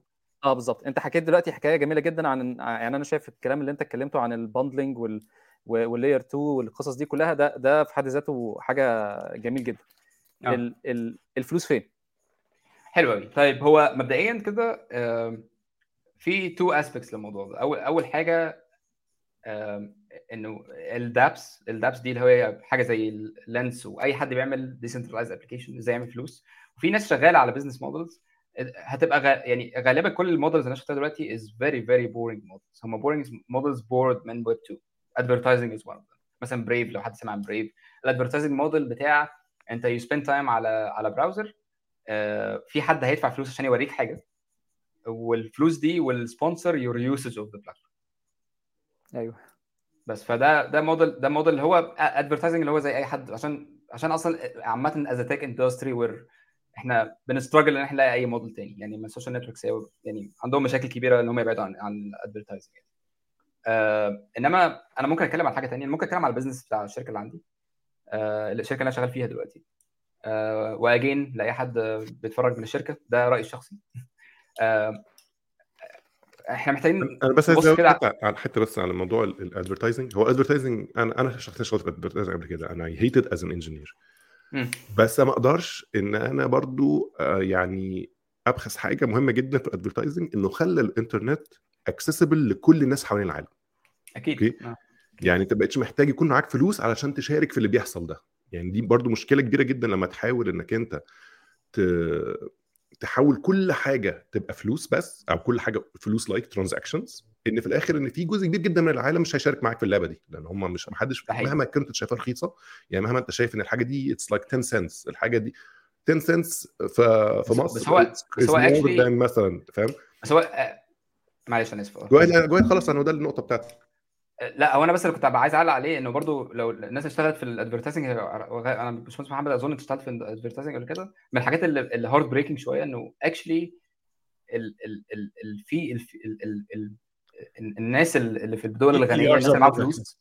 آه بالظبط. أنت حكيت دلوقتي حكاية جميلة جدا عن يعني أنا شايف الكلام اللي أنت اتكلمته عن ال bundling وال وال layer 2 والقصص دي كلها ده ده في حد ذاته حاجة جميل جدا. آه. ال ال الفلوس فين؟ حلو قوي طيب هو مبدئيا كده في two aspects للموضوع ده. اول أول حاجة إنه ال dApps ال dApps دي اللي هي حاجة زي اللينس وأي حد بيعمل decentralized application إزاي يعمل فلوس. وفي ناس شغالة على business models هتبقى غ... يعني غالبا كل ال models اللي أنا شفتها دلوقتي is very very boring models هم boring models ported من ويب 2 advertising is one مثلا Brave لو حد سمع عن Brave ال advertising model بتاع أنت you spend time على على browser آه في حد هيدفع فلوس عشان يوريك حاجة. والفلوس دي وال sponsor your usage of the platform أيوه. بس فده ده موديل ده موديل اللي هو advertising اللي هو زي أي حد عشان عشان أصلا عامه as tech industry where إحنا بن struggle إن إحنا نلاقي أي موديل تاني يعني من ال social networks يعني عندهم مشاكل كبيرة إن هم يبعدوا عن عن ال advertising يعني. آه إنما أنا ممكن أتكلم عن حاجة ثانية ممكن أتكلم على ال business بتاع الشركة اللي عندي آه الشركة اللي أنا شغال فيها دلوقتي آه وأجين لأي حد بيتفرج من الشركة ده رأيي الشخصي آه إحنا محتاجين أنا بس عايز كده على حتة بس على موضوع ال advertising هو ال advertising أنا أنا شخصيا اشتغلت في ال advertising قبل كده. أنا I hate it as an engineer بس ما أقدرش إن أنا برضو آه يعني أبخس حاجة مهمة جدا في ال advertising إنه خلى الإنترنت accessible لكل الناس حوالين العالم. أكيد. okay؟ آه. يعني أنت بقتش محتاج يكون معاك فلوس علشان تشارك في اللي بيحصل ده. يعني دي برضو مشكلة كبيرة جدا لما تحاول إنك أنت ت... تحول كل حاجة تبقى فلوس بس أو كل حاجة فلوس like transactions إن في الآخر إن في جزء كبير جدا من العالم مش هيشارك معاك في اللعبة دي. لأن هم مش محدش مهما كنت شايفها رخيصة يعني مهما أنت شايف إن الحاجة دي it's like 10 cents الحاجة دي 10 cents في في مصر بس هو بس هو actually مثلا فاهم؟ بس هو معلش أنا آسف. جواد جواد خلاص أنا ده النقطة بتاعتي. لا هو أنا بس اللي كنت عايز أعلق عليه إنه برضو لو الناس اشتغلت في ال advertising أنا باشمهندس محمد أظن أنت اشتغلت في ال advertising قبل كده. من الحاجات اللي, اللي heartbreaking شوية إنه actually في الناس اللي في الدول الغنية الناس اللي معاها فلوس.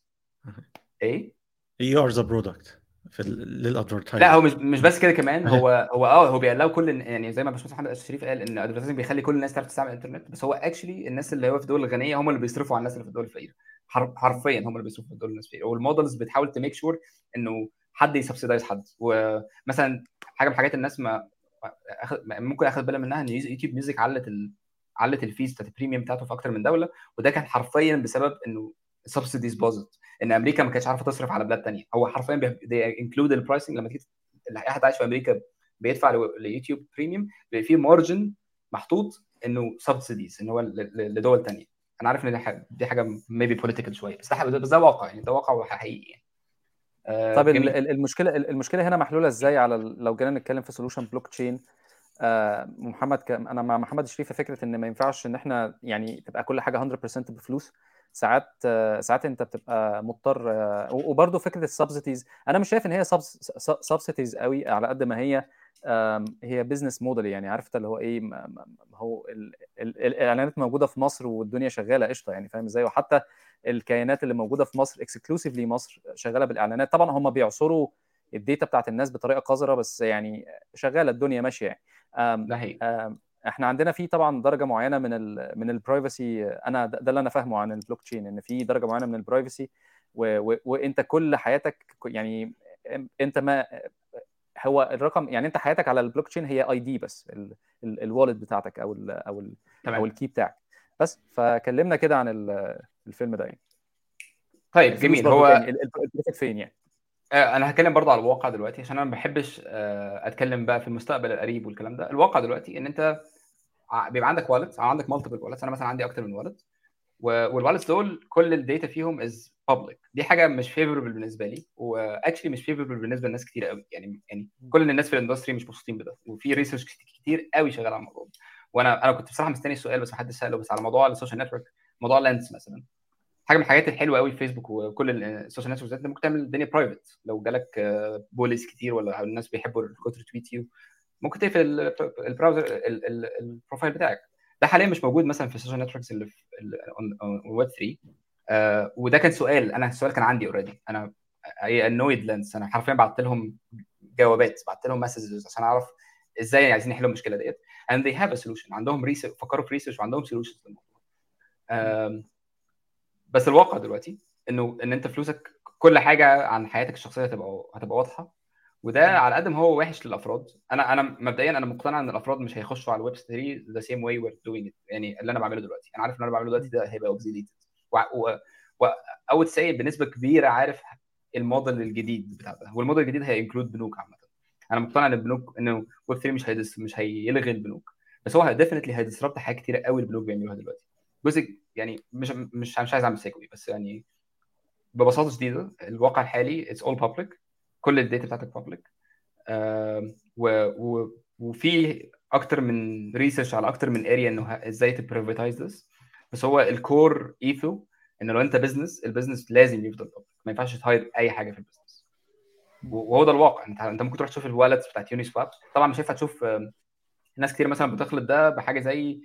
إيه؟ you are the product في لل advertising لا هو مش مش بس كده كمان. هو هو آه هو بيقلقوا كل يعني زي ما باشمهندس محمد الشريف قال إن ال advertising بيخلي كل الناس تعرف تستعمل الإنترنت بس هو actually الناس اللي هو في الدول الغنية هم اللي بيصرفوا على الناس اللي في الدول الفقيرة. حرفيا هم اللي بيصرفوا في الناس الفقيره وال models بتحاول ت make sure إنه حد ي subsidize حد. ومثلا حاجة من الحاجات الناس ما ممكن اخد بالها منها إن يوتيوب ميوزك علت ال... علت ال fees بتاعت ال premium بتاعته في أكتر من دولة وده كان حرفيا بسبب إنه ال subsidies باظت. إن أمريكا ما كانتش عارفة تصرف على بلاد ثانية هو حرفيا include ال pricing لما تيجي اي حد عايش في أمريكا بيدفع ليوتيوب premium بيبقى فيه margin محطوط إنه subsidies إن هو لدول ثانية أنا عارف إن دي حاجة دي حاجة maybe political شوية بس ده بس ده واقع يعني ده واقع حقيقي يعني. آه طب جميل. المشكلة المشكلة هنا محلولة إزاي على لو جينا نتكلم في solution blockchain آه محمد ك... أنا مع محمد شريف فكرة إن ما ينفعش إن إحنا يعني تبقى كل حاجة 100% بفلوس ساعات ساعات انت بتبقى مضطر وبرده فكرة ال subsidies أنا مش شايف إن هي subsidies قوي على قد ما هي هي business model يعني عرفت اللي هو إيه هو الإعلانات موجودة في مصر والدنيا شغالة قشطة يعني فاهم إزاي؟ وحتى الكيانات اللي موجودة في مصر exclusively مصر شغالة بالإعلانات. طبعا هم بيعصروا ال data بتاعت الناس بطريقة قذرة بس يعني شغالة الدنيا ماشية يعني. ده. إحنا عندنا في طبعا درجة معينة من ال من ال privacy أنا ده اللي أنا فاهمه عن البلوك تشين إن في درجة معينة من ال privacy وأنت كل حياتك يعني أنت ما هو الرقم يعني أنت حياتك على البلوك تشين هي ID بس ال wallet بتاعتك أو ال أو ال أو ال key بتاعك. بس فكلمنا كده عن الفيلم ده يعني. طيب جميل. هو ال privacy فين يعني؟ أنا هتكلم برضه على الواقع دلوقتي عشان أنا ما بحبش أتكلم بقى في المستقبل القريب والكلام ده. الواقع دلوقتي إن أنت بيبقى عندك wallet عندك multiple wallets أنا مثلا عندي أكتر من wallet وال wallets دول كل ال data فيهم is public دي حاجة مش favorable بالنسبة لي و actually مش favorable بالنسبة لناس كتير قوي. يعني يعني كل الناس في ال industry مش مبسوطين بده. وفي research كتير قوي شغال على الموضوع وأنا أنا كنت بصراحة مستني السؤال بس ما حدش سأله. بس على موضوع ال social network موضوع لينس مثلا. حاجة من الحاجات الحلوة قوي في فيسبوك وكل ال social network ممكن تعمل الدنيا private لو جالك بوليس كتير ولا الناس بيحبوا الكتر تويت يو ممكن تقفل ال browser ال profile بتاعك. ده حاليا مش موجود مثلا في ال social networks اللي في ويب 3 آه وده كان سؤال. أنا السؤال كان عندي already أنا I annoyed لينس أنا حرفيا بعت لهم جوابات بعت لهم messages عشان أعرف إزاي عايزين يحلوا المشكلة ديت. And they have a solution. عندهم research فكروا في research وعندهم solutions للموضوع. بس الواقع دلوقتي إنه إن أنت فلوسك كل حاجة عن حياتك الشخصية هتبقى هتبقى واضحة. وده على قد ما هو وحش للأفراد. أنا أنا مبدئيا أنا مقتنع إن الأفراد مش هيخشوا على الويب 3 the same way we're doing يعني اللي أنا بعمله دلوقتي. أنا عارف إن أنا بعمله دلوقتي ده هيبقى obsoleted أو تسي بنسبة كبيرة عارف الموديل الجديد بتاع ده. والموديل الجديد ه include بنوك عامة. أنا مقتنع إن البنوك إنه ويب 3 مش هيدس مش هيلغي البنوك. بس هو definitely هي disrupt حاجات كتيرة قوي البنوك بيعملوها دلوقتي. جزء يعني مش مش مش عايز أعمل segue بس يعني ببساطة شديدة الواقع الحالي it's all public كل ال data بتاعتك public وفي أكتر من research على أكتر من area إنه إزاي ت privatize this بس هو ال core ethos إن لو أنت business ال business لازم يفضل public ما ينفعش ت hide أي حاجة في ال business وهو ده الواقع. أنت أنت ممكن تروح تشوف ال wallets بتاعت يوني سواب طبعا مش هينفع تشوف ناس كتير مثلا بتخلط ده بحاجة زي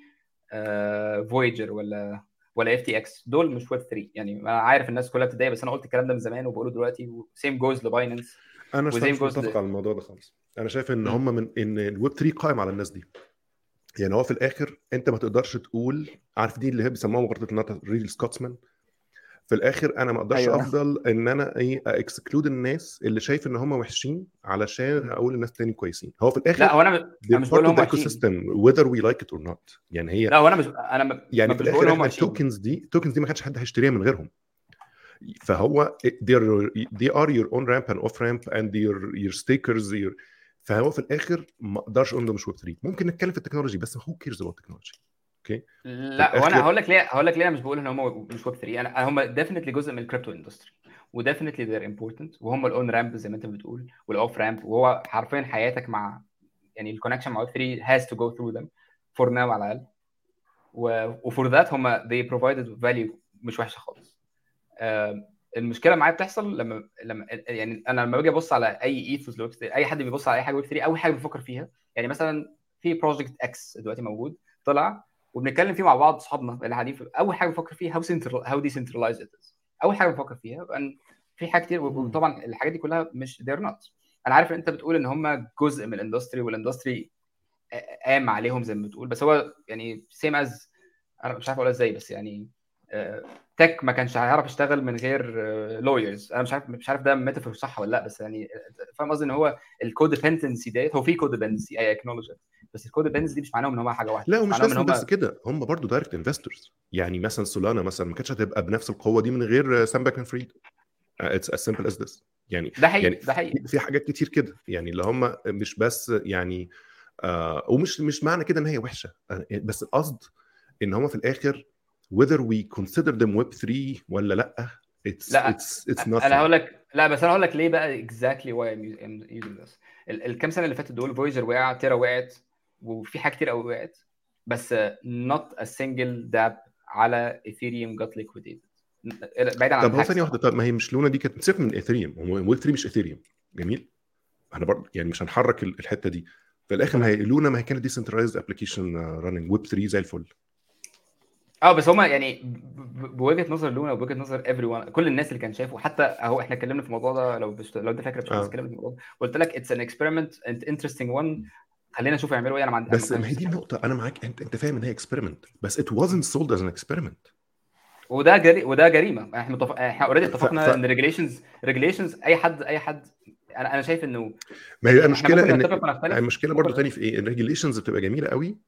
فويجر ولا ولا اف تي إكس دول مش ويب 3 يعني أنا عارف الناس كلها بتتضايق بس أنا قلت الكلام ده من زمان وبقوله دلوقتي. و same goes لبايننس أنا مش متفق على الموضوع ده خالص. أنا شايف إن هم من إن الويب 3 قائم على الناس دي. يعني هو في الآخر أنت ما تقدرش تقول عارف دي اللي هي بيسموها مغالطه real Scotsman في الآخر أنا ما أقدرش أيوة. أفضل إن أنا إيه exclude الناس اللي شايف إن هم وحشين علشان أقول الناس تاني كويسين. هو في الآخر لا هو أنا أنا مش بقول هم ecosystem whether we like it or not. يعني هي لا وأنا مش أنا م... يعني في الآخر إحنا ال tokens دي ال tokens دي ما كانش حد هيشتريها من غيرهم. فهو they are, they are your on ramp and off ramp and your your stakers your فهو في الآخر ما أقدرش أقول ده مش ويب 3 ممكن نتكلم في ال technology بس who cares about ال technology okay لا وأنا هقول لك ليه هقول لك ليه أنا مش بقول إن هم مش ويب 3 أنا هم definitely جزء من ال crypto industry و definitely they're important وهم ال on ramp زي ما أنت بتقول وال off ramp وهو حرفيا حياتك مع يعني ال connection مع ويب 3 has to go through them for now على الأقل. و for that هم they provided value مش وحشة خالص. المشكلة معايا بتحصل لما لما يعني أنا لما باجي أبص على أي ethos ل web أي حد بيبص على أي حاجة ويب 3 أول حاجة بيفكر فيها يعني مثلا في project X دلوقتي موجود طلع وبنتكلم فيه مع بعض اصحابنا اللي قاعدين أول حاجة بفكر فيها how how decentralized أول حاجة بفكر فيها ان في حاجات كتير وطبعا الحاجات دي كلها مش they're not. أنا عارف إن أنت بتقول إن هم جزء من ال industry وال industry قام عليهم زي ما بتقول بس هو يعني same as أنا مش عارف أقولها إزاي بس يعني tech ما كانش هيعرف يشتغل من غير lawyers أنا مش عارف مش عارف ده metaphor صح ولا لأ بس يعني فاهم قصدي إن هو ال codependency ديت هو في codependency I acknowledge بس ال codependency دي مش معناها إن هو حاجة واحدة. لا ومش بس هم... بس كده هم برضه direct investors يعني مثلا سولانا مثلا ما كانتش هتبقى بنفس القوة دي من غير سام بانكمان فريد it's as simple as this يعني ده حقيقي يعني ده حقيقي. في حاجات كتير كده. يعني اللي هم مش بس يعني آه ومش مش معنى كده إن هي وحشة. بس القصد إن هم في الآخر whether we consider them web 3 ولا لأ it's لأ it's it's nothing أنا هقول لك لأ بس أنا هقول لك ليه بقى exactly why I'm using this. الكام سنة اللي فاتت دول Voyager وقع تيرا وقعت وفي حاجات كتير قوي وقعت بس not a single dapp على ايثيريوم got liquidated. بعيدا عن طب هو ثانية واحدة طب ما هي مش لونا دي كانت سيبك من ايثيريوم هو ويب 3 مش ايثيريوم جميل. إحنا برضه يعني مش هنحرك الحتة دي. في الآخر ما هي لونا ما هي كانت decentralized application running web 3 زي الفل. آه بس هما يعني بوجهة نظر لونا وبوجهة نظر every كل الناس اللي كان شافه حتى اهو إحنا اتكلمنا في الموضوع ده لو بشت... لو انت فاكر بس آه. اتكلمنا في الموضوع ده قلت لك it's an experiment انت interesting one خلينا نشوف يعملوا إيه أنا ما عندي بس ما هي دي النقطة أنا معاك أنت أنت فاهم إن هي experiment بس it wasn't sold as an experiment. وده جري... وده جريمة. إحنا متف... إحنا already اتفقنا ف- إن regulations regulations أي حد أي حد أنا أنا شايف إنه ما هي المشكلة إن المشكلة ممكن- تاني في إيه؟ ال regulations بتبقى جميلة قوي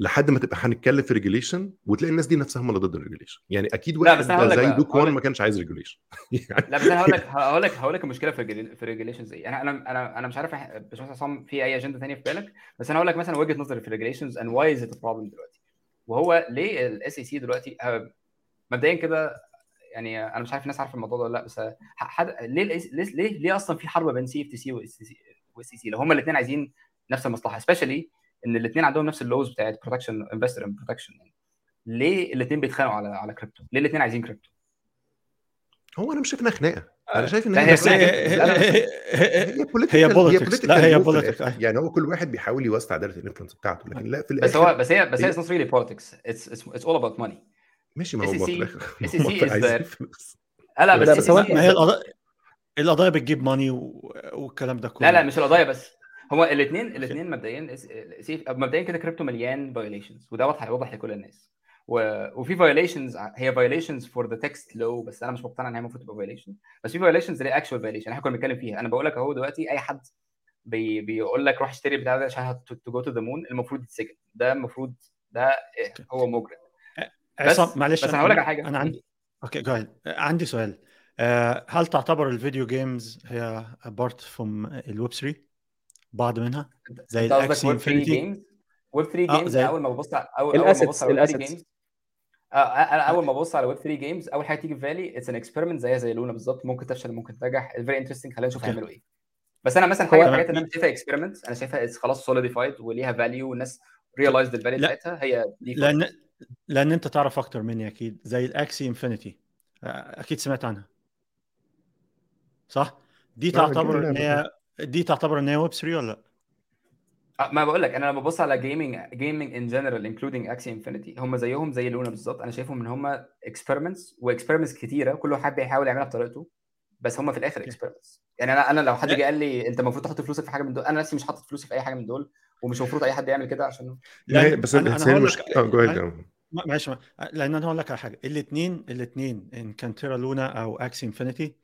لحد ما تبقى هنتكلم في regulation وتلاقي الناس دي نفسها هم اللي ضد ال regulation يعني أكيد واحد زي دو كوان ما كانش عايز regulation يعني لا بس أنا هقول لك هقول لك هقول لك المشكلة في في ال regulations إيه. أنا أنا أنا أنا مش عارف باشمهندس عصام في أي اجنده ثانية في بالك بس أنا هقول لك مثلا وجهة نظري في ال regulations and why is it problem دلوقتي. وهو ليه ال SEC دلوقتي آه، مبدئيا كده يعني أنا مش عارف الناس عارفة الموضوع ده ولا لأ بس حد ليه ليه ليه, أصلا في حرب بين سي اف تي سي واس سي سي لو هما الاثنين عايزين نفس المصلحة especially إن الاثنين عندهم نفس ال laws بتاعت protection investor and protection يعني ليه الاثنين بيتخانقوا على على كريبتو؟ ليه الاثنين عايزين كريبتو؟ هو أنا مش شايف إنها خناقة أنا شايف ان هي هي بس. هي political لا، هي. الآخر. يعني هو كل واحد بيحاول يوسع دايره ال influence بتاعته لكن لا في بس الآخر هو بس هي بس هي اتس نوت ريلي بوليتكس اتس اتس اول اباوت ماني ماشي ما هو SEC في الآخر عايزين there. فلوس. لا بس بس SEC ما هي القضايا القضايا بتجيب money والكلام ده كله لا لا مش القضايا بس هو الاثنين الاثنين مبدئيا سي- مبدئيا كده كريبتو مليان violations وده واضح هيوضح لكل الناس. و... وفي violations هي violations for the text لو بس أنا مش مقتنع إن هي المفروض تبقى violation بس في violations اللي actual violation إحنا كنا بنتكلم فيها. أنا بقول لك أهو دلوقتي أي حد بي بيقول لك روح اشتري البتاع ده عشان to go to the moon المفروض يتسجن. ده المفروض ده هو مجرم. عصام بس معلش بس أنا هقول لك على حاجة. أنا عندي okay Joe عندي سؤال. هل تعتبر ال video games هي part from ال web 3 بعض منها زي الاكسي ويب 3 انفينيتي جيمز ويب 3 آه جيمز زي أول ما ببص على اول أول ما ببص على ويب 3 الأسيتس. جيمز أنا أول ما ببص على ويب 3 جيمز أول حاجة تيجي في بالي اتس ان اكسبيرمنت زيها زي لونا بالظبط ممكن تفشل ممكن تنجح. فيري انترستنج خلينا نشوف هيعملوا إيه. بس أنا مثلا حاجة الحاجات اللي أنا شايفها اكسبيرمنت أنا شايفها اتس خلاص سوليديفايد وليها فاليو والناس ريلايزد الفاليو بتاعتها هي دي لأن لأن أنت تعرف أكتر مني أكيد. زي الاكسي انفينيتي أكيد سمعت عنها. صح؟ دي تعتبر إن هي دي تعتبر إن هي ويب 3 ولا لأ؟ أه، ما بقول لك أنا لما ببص على gaming gaming in general including Axie Infinity هم زيهم زي لونا بالظبط. أنا شايفهم إن هم experiments و experiments كتيرة كل حد بيحاول يعملها بطريقته بس هم في الآخر experiments يعني أنا أنا لو حد جه لا قال لي أنت المفروض تحط فلوسك في حاجة من دول أنا نفسي مش حاطط فلوسي في أي حاجة من دول ومش المفروض أي حد يعمل كده عشان لأن بس جو معلش ahead. معلش لأن أنا هقول لك على حاجة. الاثنين الاثنين إن كان تيرا لونا أو Axie Infinity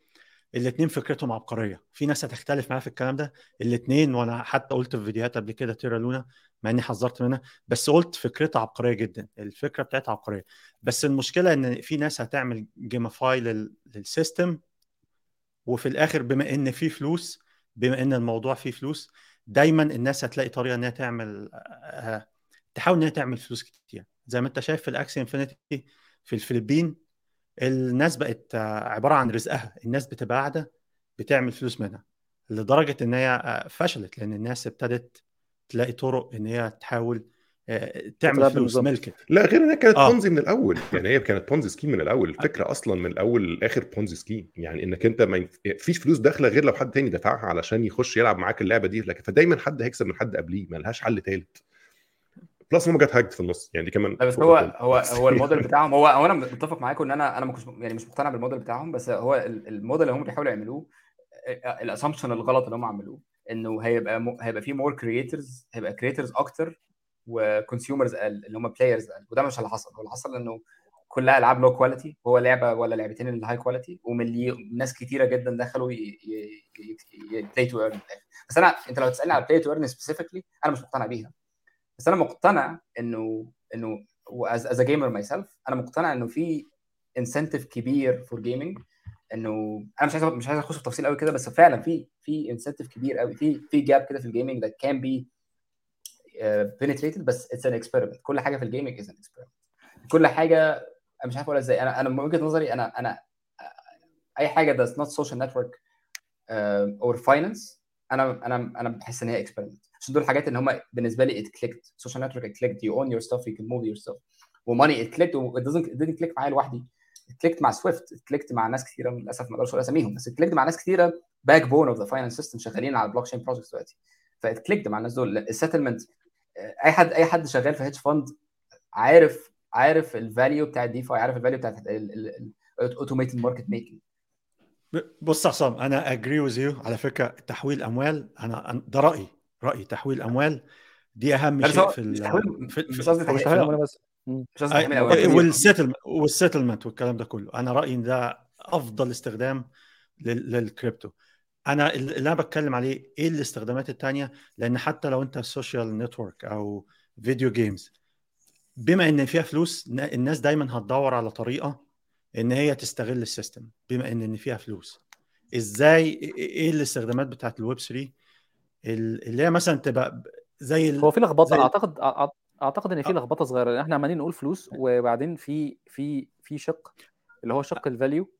الاثنين فكرتهم عبقرية. في ناس هتختلف معايا في الكلام ده. الاثنين وأنا حتى قلت في فيديوهات قبل كده تيرا لونا مع إني حذرت منها بس قلت فكرتها عبقرية جدا. الفكرة بتاعتها عبقرية. بس المشكلة إن في ناس هتعمل gamify لل system وفي الآخر بما إن في فلوس بما إن الموضوع فيه فلوس دايما الناس هتلاقي طريقة ان هي تعمل آه، تحاول ان هي تعمل فلوس كتير. زي ما أنت شايف في ال Axie Infinity في الفلبين الناس بقت آه، عبارة عن رزقها. الناس بتبقى قاعدة بتعمل فلوس منها لدرجة إن هي آه، فشلت لأن الناس ابتدت تلاقي طرق إن هي تحاول آه، تعمل فلوس. ملكت. لا غير انها كانت آه. بونزي من الأول. يعني هي كانت Ponzi scheme من الأول. الفكرة أصلا من الأول للاخر Ponzi scheme يعني إنك أنت ما فيش فلوس داخلة غير لو حد تاني دفعها علشان يخش يلعب معاك اللعبة دي. لكن فدايما حد هيكسب من حد قبليه. ما لهاش حل ثالث بلس ما جت هاجت في النص. يعني دي كمان بس هو هو هو الموديل بتاعهم هو هو أنا متفق معاكم إن أنا أنا ما كنتش يعني مش مقتنع بالموديل بتاعهم بس هو ال- الموديل اللي هم بيحاولوا يعملوه ال assumption الغلط اللي هم عملوه إنه هيبقى م- هيبقى في more creators هيبقى creators أكتر و consumers أقل اللي هم players أقل. وده مش اللي حصل. هو اللي حصل إنه كلها ألعاب low quality هو لعبة ولا لعبتين اللي high quality وملي ناس كتيرة جدا دخلوا play to earn بس أنا أنت لو تسألني على play to earn specifically أنا مش مقتنع بيها. بس أنا مقتنع إنه إنه as as gamer myself أنا مقتنع إنه في incentive كبير for gaming إنه أنا مش عايز مش عايز أخش في تفاصيل قوي كده بس فعلا في في incentive كبير قوي في في gap كده في ال gaming can be uh, penetrated بس it's an experiment. كل حاجة في ال gaming is an experiment. كل حاجة أنا مش عارف أقولها إزاي. أنا أنا من وجهة نظري أنا أنا أي حاجة not social network uh, or finance أنا أنا أنا بحس إن هي experiment عشان دول حاجات ان هم بالنسبة لي it clicked. social network it clicked. You own your stuff you can move your stuff. و money clicked. و it doesn't معايا لوحدي. clicked مع سويفت clicked مع ناس كثيره للأسف ما أقدرش أقول أساميهم. بس clicked مع ناس كثيره backbone of the finance system شغالين على ال blockchain projects دلوقتي ف it clicked مع الناس دول. ال settlement أي حد أي حد شغال في hedge fund عارف عارف ال value بتاع ال DeFi عارف ال value بتاع ال automated market making بص يا عصام أنا agree with you على فكرة تحويل أموال أنا ده رأيي. رايي تحويل أموال. دي أهم شيء في ال في مش قصدي تحويل أموال بس. مش قصدي تحويل وال settlement وال settlement والكلام ده كله. أنا رأيي إن ده أفضل استخدام لل- للكريبتو أنا اللي أنا بتكلم عليه إيه الاستخدامات التانية؟ لأن حتى لو أنت social network أو video games بما إن فيها فلوس الناس دايما هتدور على طريقة إن هي تستغل ال system بما إن إن فيها فلوس. إزاي؟ إيه الاستخدامات بتاعت الويب 3 ال- اللي هي مثلا تبقى زي ال- هو في لخبطة زي أعتقد أعتقد إن في آه. لخبطة صغيرة إحنا عمالين نقول فلوس وبعدين في في في شق اللي هو شق ال value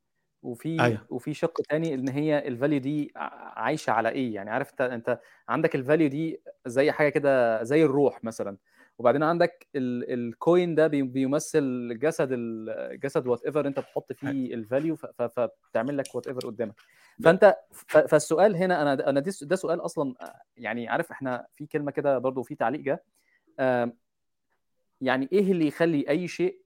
وفي أيوه. وفي شق تاني إن هي ال value دي عايشة على إيه؟ يعني عارف أنت أنت عندك ال value دي زي حاجة كده زي الروح مثلا. وبعدين عندك ال- ال coin ده بي- بيمثل جسد الجسد whatever انت بتحط فيه ال value فبتعمل لك whatever قدامك فانت فالسؤال هنا أنا أنا ده سؤال أصلا يعني عارف إحنا في كلمة كده برضو في تعليق جه يعني إيه اللي يخلي أي شيء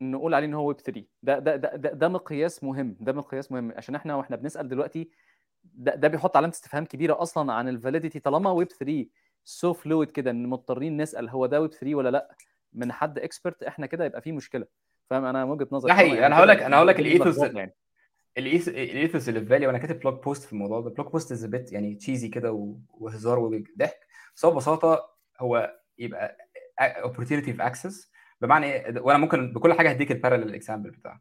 نقول عليه إن هو ويب 3 ده ده ده ده, ده مقياس مهم ده مقياس مهم. عشان إحنا وإحنا بنسأل دلوقتي ده, ده بيحط علامة استفهام كبيرة أصلا عن ال validity طالما ويب 3 so fluid كده إن مضطرين نسأل هو ده ويب 3 ولا لأ؟ من حد expert إحنا كده يبقى في مشكلة. فاهم؟ أنا وجهة نظري ده حقيقي. يعني أنا هقول لك أنا هقول لك ال ethos يعني. ال ethos اللي في بالي وأنا كاتب blog post في الموضوع ده. blog post is a bit يعني cheesy كده وهزار وضحك. بس هو ببساطة هو يبقى opportunity of access. بمعنى إيه؟ وأنا ممكن بكل حاجة هديك ال parallel example بتاعها.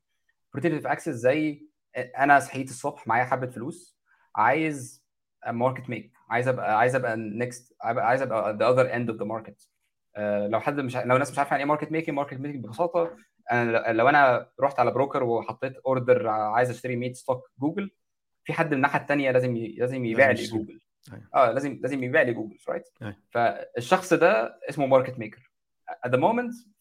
opportunity of access زي أنا صحيت الصبح معايا حبة فلوس عايز market make عايز ابقى عايز أبقى next عايز ابقى the other end of the market لو حد مش لو الناس مش عارفة يعني إيه market making market making ببساطة أنا لو أنا رحت على broker وحطيت order عايز أشتري 100 stock جوجل في حد من الناحية الثانية لازم ي... لازم يبيع لي جوجل. آه لازم لازم يبيع لي جوجل right فالشخص ده اسمه market maker at the moment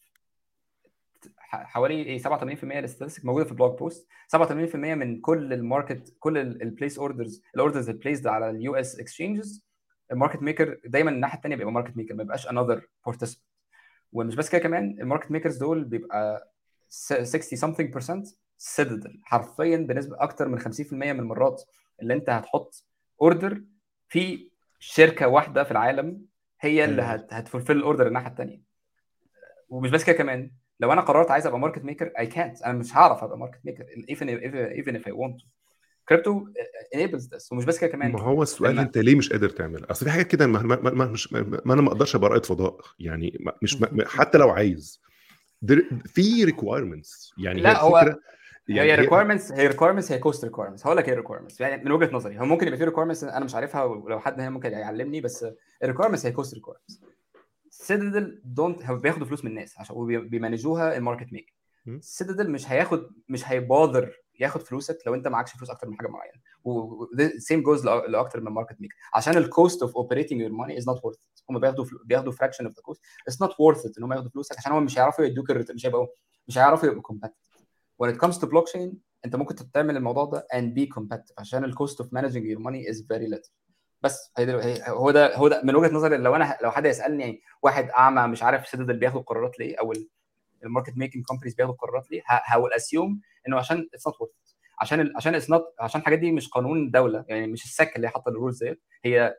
حوالي إيه 87% ال statistic موجودة في ال blog post 87% من كل ال market كل ال placed orders ال orders ال placed على ال US exchanges ال market maker دايما الناحية الثانية بيبقى market maker ما بيبقاش another participant ومش بس كده كمان ال market makers دول بيبقى 60 something percent Citadel حرفيا بنسبة أكتر من 50% من المرات اللي أنت هتحط order في شركة واحدة في العالم هي اللي هت fulfill ال order الناحية الثانية ومش بس كده كمان لو أنا قررت عايز أبقى market maker اي كانت أنا مش هعرف أبقى market maker even if, even if I want to. crypto enables this ومش بس كده كمان. ما هو السؤال. أنت ليه مش قادر تعملها أصل في حاجات كده ما, ما, ما, مش ما, ما أنا ما أقدرش أبقى رائد فضاء. يعني ما مش ما حتى لو عايز. في requirements يعني لا هو يعني هي requirements هي requirements هي cost requirements هقول لك إيه requirements يعني من وجهة نظري هو ممكن يبقى في requirements أنا مش عارفها ولو حد هنا ممكن يعلمني بس ال requirements هي cost requirements Citadel don't بياخدوا فلوس من الناس عشان وبي manage وها ال market make Citadel مش هياخد مش هيبادر ياخد فلوسك لو انت معكش فلوس أكتر من حاجة معينة. same goes لأكتر من market make عشان ال cost of operating your money is not worth هم بياخدوا بياخدوا fraction of the cost it's not worth إن هم ياخدوا فلوسك عشان هم مش هيعرفوا يدوك مش هيبقوا مش هيعرفوا يبقوا competitive when it comes to blockchain انت ممكن تعمل الموضوع ده and be competitive. عشان ال cost of managing your money is very little. بس هو ده هو ده من وجهة نظري. لو أنا لو حد يسألني واحد أعمى مش عارف Citadel اللي بياخد قرارات ليه أو ال market making companies بياخدوا قرارات ليه هقول assume إنه عشان it's not عشان عشان it's not عشان الحاجات دي مش قانون الدولة يعني مش ال SEC اللي حاطة ال rules ديت. هي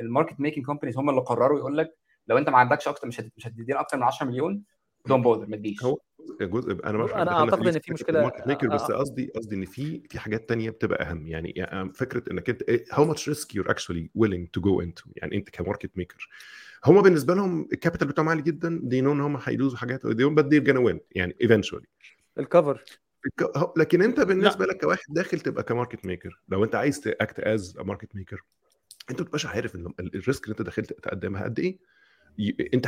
ال market making companies هم اللي قرروا يقول لك لو أنت ما عندكش أكتر مش مش هتدينا أكتر من 10 مليون don't bother ما تديش هو جزء أنا مش أنا أعتقد إن في مشكلة maker بس قصدي قصدي إن في في حاجات تانية بتبقى أهم. يعني, يعني فكرة إنك أنت how much risk you're actually willing to go into يعني أنت ك market maker. هم بالنسبة لهم ال capital بتاعهم عالي جدا they know إن هم هي lose وا حاجات بس دي gonna win يعني eventually الكفر لكن أنت بالنسبة لا. لك كواحد داخل تبقى ك market maker. لو أنت عايز to act as market maker أنت ما بتبقاش عارف ال risk اللي أنت داخل تقدمها قد إيه. انت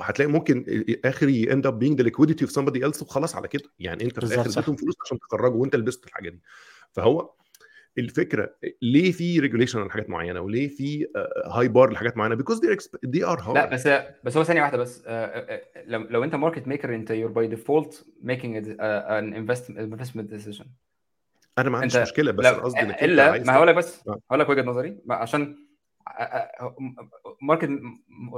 هتلاقي ممكن آخر end up being the liquidity of somebody else وخلاص على كده. يعني انت في الآخر اديتهم فلوس عشان تخرجوا وانت لبست الحاجة دي. فهو الفكرة ليه في regulation على حاجات معينة وليه في high bar لحاجات معينة؟ because they are hard لا بس بس هو ثانية واحدة بس لو لو انت market maker انت يور باي ديفولت ميكينج ان انفستمنت ديسيجن أنا ما عنديش مشكلة بس قصدي إلا ما هقول لك بس هقول لك وجهة نظري عشان market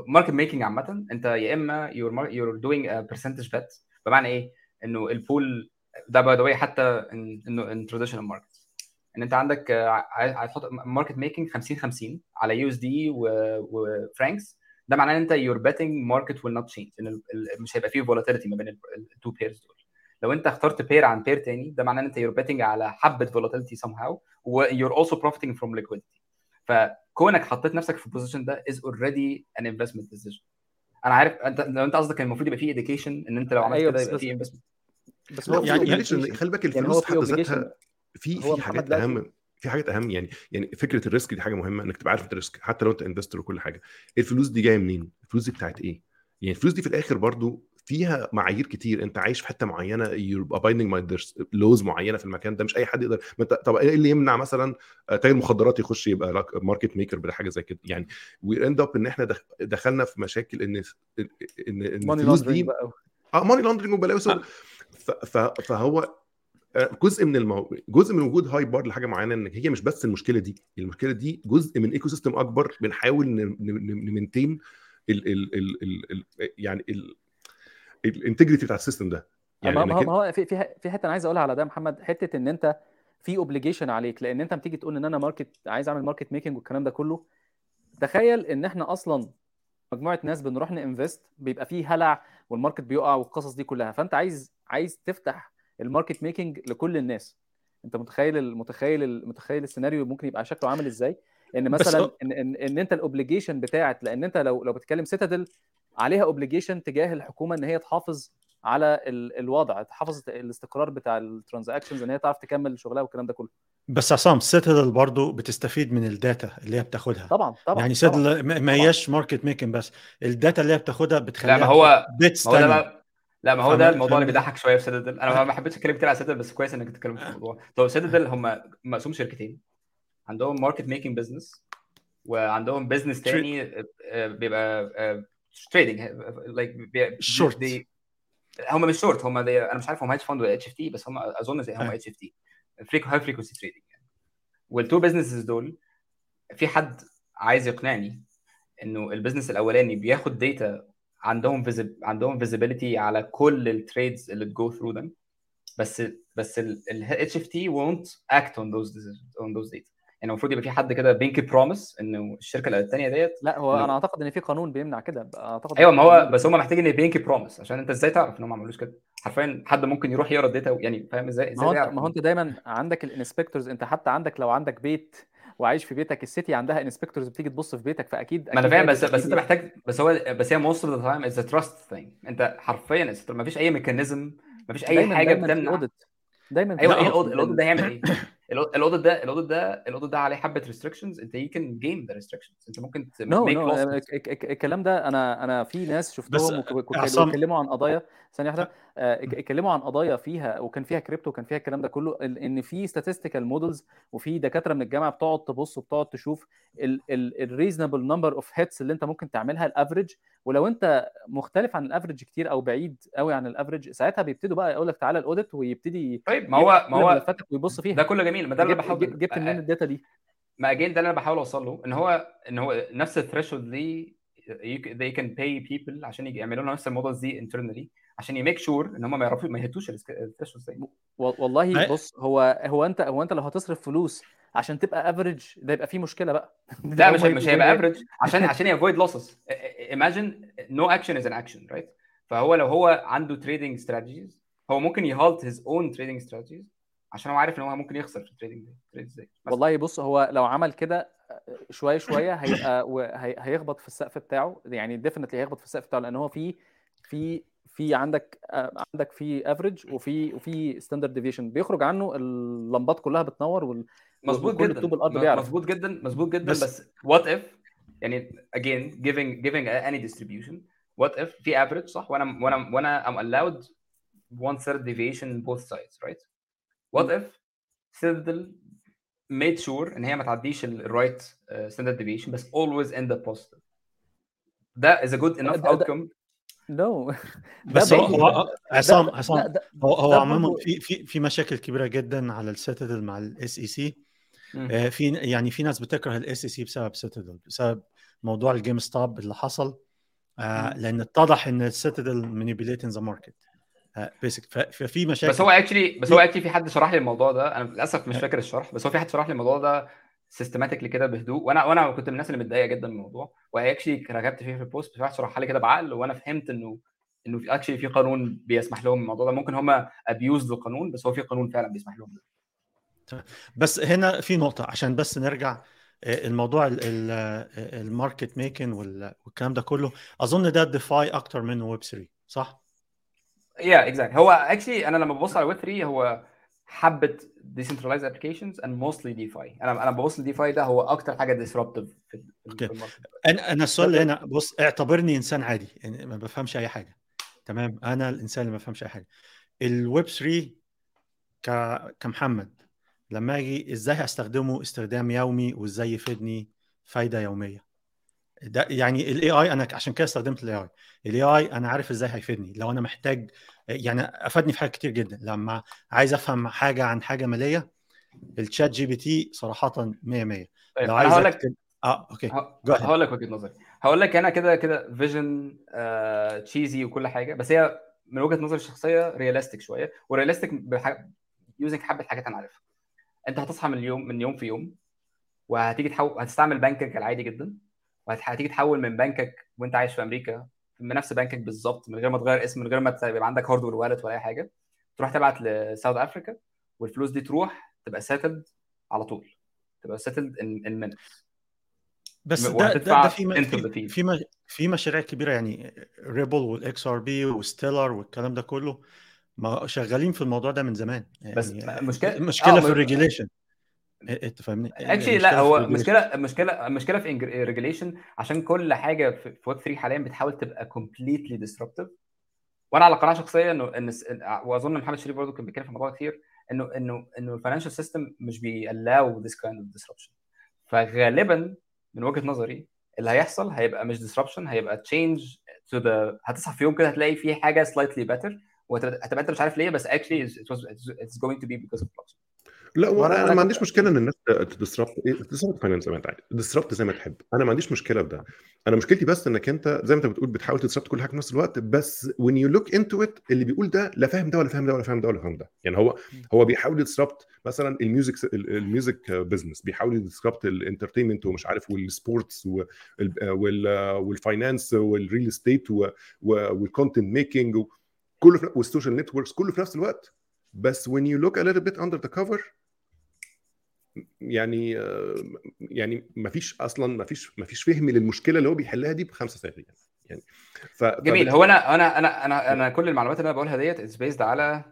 market making عامة أنت يا إما you're you're doing percentage bet بمعنى إيه؟ إنه ال pool ده by the حتى إنه in traditional market إن أنت عندك هتحط market making 50 50 على USD و francs ده معناه إن أنت you're betting market will not change إن مش هيبقى فيه volatility ما بين ال two pairs دول. لو أنت اخترت pair عن pair تاني ده معناه إن أنت you're betting على حبة volatility somehow و you're also profiting from liquidity فكونك حطيت نفسك في ال position ده is already an investment decision أنا عارف أنت لو أنت قصدك المفروض يبقى فيه education إن أنت لو عملت أيوة كده يبقى بس فيه investment بس هو يعني معلش خلي بالك يعني الفلوس في في حد. ذاتها في في حاجات أهم في حاجات أهم يعني يعني فكرة ال risk دي حاجة مهمة إنك تبقى عارف أنت الريسك حتى لو أنت investor وكل حاجة الفلوس دي جاية منين؟ الفلوس دي بتاعت إيه؟ يعني الفلوس دي في الآخر برضو فيها معايير كتير. أنت عايش في حتة معينة يبقى binding by laws معينة في المكان ده مش أي حد يقدر. طب إيه اللي يمنع مثلا آه، تاجر مخدرات يخش يبقى market maker بحاجه زي كده؟ يعني we end up إن إحنا دخ- دخلنا في مشاكل إن إن إن money الفلوس دي بقى آه money laundering وبلاوي ف- ف- فهو آه، جزء من المو... جزء من وجود high bar لحاجة معينة إن هي مش بس المشكلة دي. المشكلة دي جزء من ecosystem أكبر بنحاول ن maintain ال... ال... ال... ال... ال... يعني ال... ال integrity بتاع ال system ده. يعني ما هو انك ما هو في في حتة أنا عايز أقولها على ده محمد حتة إن أنت في obligation عليك لأن أنت بتيجي تقول إن أنا market عايز أعمل market making والكلام ده كله تخيل إن إحنا أصلا مجموعة ناس بنروح ن invest بيبقى فيه هلع وال market بيقع والقصص دي كلها. فأنت عايز عايز تفتح ال market making لكل الناس. أنت متخيل المتخيل المتخيل السيناريو ممكن يبقى شكله عامل إزاي؟ إن مثلا إن إن, إن أنت ال obligation بتاعت لأن أنت لو لو بتتكلم سيتادل عليها obligation تجاه الحكومة إن هي تحافظ على الوضع تحافظ الاستقرار بتاع ال transactions إن هي تعرف تكمل شغلها والكلام ده كله. بس عصام سيتادل برضه بتستفيد من ال data اللي هي بتاخدها. طبعا طبعا يعني سيتادل ما هياش market making بس ال data اللي هي بتاخدها بتخليها لا ما هو بيتس ما هو ده لا ما هو ده الموضوع اللي. بيضحك شوية في سيتادل أنا ما حبيتش أتكلم كتير على سيتادل بس كويس إنك اتكلمت في الموضوع. طب سيتادل هم مقسوم شركتين. عندهم market making business وعندهم business تاني آه، بيبقى trading like Short. هم مش شورت هم أنا مش عارف هم hedge fund ولا HFT بس هم أظن زي هم. HFT freq high frequency trading يعني وال two businesses دول في حد عايز يقنعني إنه ال business الأولاني بياخد data عندهم visib عندهم visibility على كل ال trades اللي ت go through them بس بس ال HFT won't act on those decisions on those data يعني المفروض يبقى في حد كده pinky promise إنه الشركة الثانية did لا هو. أنا أعتقد إن في قانون بيمنع كده. أعتقد أيوه ما هو بس هم محتاجين pinky promise. عشان أنت إزاي تعرف إن هم ما عملوش كده؟ حرفيا حد ممكن يروح يقرأ ال data يعني فاهم إزاي؟ ما هو إزاي أنت يعرف؟ ما هو أنت دايما عندك ال inspectors. أنت حتى عندك لو عندك بيت وعايش في بيتك ال city عندها inspectors بتيجي تبص في بيتك فأكيد ما أنا فاهم بس بس أنت. محتاج بس هو بس هي most of the time is trust thing أنت حرفيا ما فيش أي mechanism ما فيش أي دايما حاجة دايما بتمنع. دايما في أيوه إيه هو- ال audit ده هيعمل إيه؟ ال audit ده ال audit ده ال audit ده عليه حبة restrictions أنت you can game the restrictions أنت ممكن no no losses الكلام ده أنا أنا في ناس شفتهم بس وك- وك- عصام- واتكلموا عن قضايا. ثانية واحدة. آه، ات- اتكلموا عن قضايا فيها وكان فيها كريبتو وكان فيها الكلام ده كله ال- إن في statistical models وفي دكاترة من الجامعة بتقعد تبص وبتقعد تشوف ال reasonable number of hits اللي أنت ممكن تعملها ال average ولو أنت مختلف عن ال average كتير أو بعيد قوي عن ال average ساعتها بيبتدوا بقى يقول لك تعالى ال audit ويبتدي طيب ما هو ما هو ويبص فيها. ده كله جميل. ما ده اللي أنا جبت, بحاول جبت منين ال data دي. ما again ده اللي أنا بحاول أوصل له إن هو إن هو نفس ال threshold دي they can pay people عشان يعملوا لنا نفس ال models دي internally عشان ي make sure إن هم ما يعرفوا ما ي hit وش ال threshold دي والله أي- بص هو هو أنت هو أنت لو هتصرف فلوس عشان تبقى average ده يبقى فيه مشكلة بقى. لا مش مش هيبقى average عشان عشان يافويد لوسز imagine no action is an action right? فهو لو هو عنده trading strategies هو ممكن ي halt his own trading strategies عشان هو عارف إن هو ممكن يخسر في ال trading بس. والله بص هو لو عمل كده شوية شوية هيبقى هيخبط في السقف بتاعه. يعني definitely هيخبط في السقف بتاعه لأن هو في في في عندك آه، عندك في average وفي وفي standard deviation بيخرج عنه اللمبات كلها بتنور وال مظبوط جدا. طوب الأرض بيعرف. مظبوط جدا مظبوط جدا. بس- بس, what if يعني again giving giving any distribution. What if في average صح؟ وأنا وأنا وأنا I'm allowed one third deviation in both sides right? What if Citadel made sure إن هي ما تعديش ال right uh, standard deviation بس always end up positive. ده is a good enough outcome. No بس هو هو عصام عصام هو هو عموما في في في مشاكل كبيرة جدا على ال Citadel مع ال SEC. في يعني في ناس بتكره ال SEC بسبب Citadel بسبب موضوع ال GameStop اللي حصل. آه، لأن اتضح إن ال Citadel manipulating the market بيسك ففي مشاكل. بس هو actually بس هو actually في حد شرح لي الموضوع ده؟ أنا للأسف مش فاكر الشرح بس هو في حد شرح لي الموضوع ده systematically كده بهدوء. وأنا وأنا كنت من الناس اللي متضايقة جدا من الموضوع. و actually رغبت فيه في ال post بس واحد شرحها لي كده بعقل وأنا فهمت انه إنه في actually في قانون بيسمح لهم الموضوع ده. ممكن هم abuse القانون بس هو في قانون فعلا بيسمح لهم ده. بس هنا في نقطة عشان بس نرجع آه، الموضوع ال market making والكلام ده كله. أظن ده DeFi أكتر منه ويب 3 صح؟ يا exact هو actually أنا لما ببص على ويب 3 هو حبة decentralized applications and mostly DeFi. أنا أنا ببص ل DeFi ده هو أكتر حاجة disruptive في. ال market. أنا أنا السؤال اللي هنا بص اعتبرني إنسان عادي يعني ما بفهمش أي حاجة. تمام؟ أنا الإنسان اللي ما بفهمش أي حاجة. الويب 3 ك... كمحمد لما أجي إزاي هستخدمه استخدام يومي وإزاي يفيدني فايدة يومية؟ ده يعني ال AI أنا عشان كده استخدمت ال AI ال AI أنا عارف إزاي هيفيدني. لو أنا محتاج يعني أفادني في حاجات كتير جدا. لما عايز أفهم حاجة عن حاجة مالية ال ChatGPT صراحة 100 100 طيب لو عايز هقول لك أكتب آه okay. هقول لك وجهة نظري. هقول لك أنا كده كده vision cheesy وكل حاجة بس هي من وجهة نظري الشخصية realistic شوية و realistic using حبة حاجات أنا عارفها. أنت هتصحى من اليوم من يوم في يوم وهتيجي تحول هتستعمل بنكك العادي جدا. وهتيجي تحول من بنكك وانت عايش في أمريكا من نفس بنكك بالظبط من غير ما تغير اسم من غير ما يبقى عندك hardware wallet ولا أي حاجة تروح تبعت ل South Africa والفلوس دي تروح تبقى settled على طول تبقى settled in in minutes بس ده ده, ده في في. في في مشاريع كبيرة يعني Ripple وال XRP و Stellar والكلام ده كله ما شغالين في الموضوع ده من زمان يعني بس مشكلة- المشكلة آه، في ال regulation إنت فاهمني؟ actually لا هو ال regulation. مشكلة المشكلة المشكلة في regulation عشان كل حاجة في ويب 3 حاليا بتحاول تبقى completely disruptive وأنا على قناعة شخصية إنه إن وأظن محمد شريف برضه كان بيتكلم في الموضوع كتير إنه إنه إنه ال financial system مش بي allow this kind of disruption فغالبا من وجهة نظري اللي هيحصل هيبقى مش disruption هيبقى change to the هتصحى في يوم كده هتلاقي في حاجة slightly better وهتبقى أنت مش عارف ليه بس was it's going to be because of blockchain. لا وأنا أنا أنا ما عنديش مشكلة إن الناس ت disrupt ت disrupt finance زي ما أنت عايز. ت disrupt زي ما تحب. أنا ما عنديش مشكلة في ده. أنا مشكلتي بس إنك أنت زي ما أنت بتقول بتحاول ت disrupt كل حاجة في نفس الوقت بس when you look into it اللي بيقول ده لا فاهم ده ولا فاهم ده ولا فاهم ده ولا فاهم ده. يعني هو هو بيحاول ي disrupt مثلا ال music ال music business بيحاول ي disrupt ال entertainment ومش عارف والسبورتس والفاينانس والريل استيت والكونتنت ميكنج كله في وال social networks كله في نفس الوقت. بس when you look a little bit under the cover يعني يعني ما فيش أصلا ما فيش ما فيش فهم للمشكلة اللي هو بيحلها دي بخمسة ساعات يعني. ف جميل. هو أنا أنا أنا أنا أنا كل المعلومات اللي أنا بقولها that is based على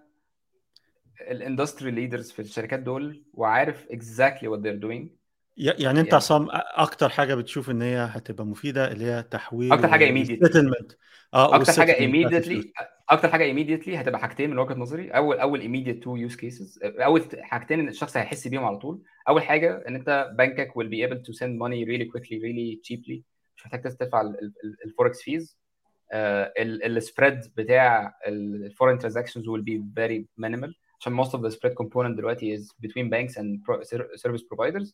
ال industry leaders في الشركات دول وعارف exactly what they're doing. ي- يعني انت يعني- عصام أكتر حاجة بتشوف إن هي هتبقى مفيدة اللي هي تحويل حاجة immediately. settlement. آه أكتر حاجة immediately أكتر حاجة immediately هتبقى حاجتين من وجهة نظري. أول أول immediate two use cases أول حاجتين الشخص هيحس بيهم على طول. أول حاجة إن أنت بنكك will be able to send money really quickly really cheaply. مش محتاج تدفع ال forex fees ال spread بتاع ال foreign transactions will be very minimal. عشان most of the spread component دلوقتي is between banks and service providers.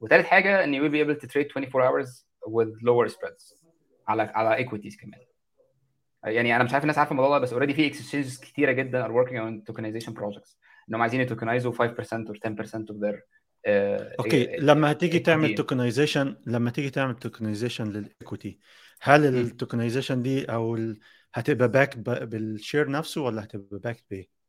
وتالت حاجة إن you will be able to trade 24 hours with lower spreads على على equities كمان يعني أنا مش عارف الناس عارفة الموضوع ده بس already في exchanges كتيرة جدا are working on tokenization projects انهم عايزين ي tokenize وا 5% or 10% of their آه، okay آه، لما هتيجي. تعمل tokenization لما تيجي تعمل tokenization لل equity هل ال tokenization دي أو. هتبقى backed بال share نفسه ولا هتبقى backed بإيه؟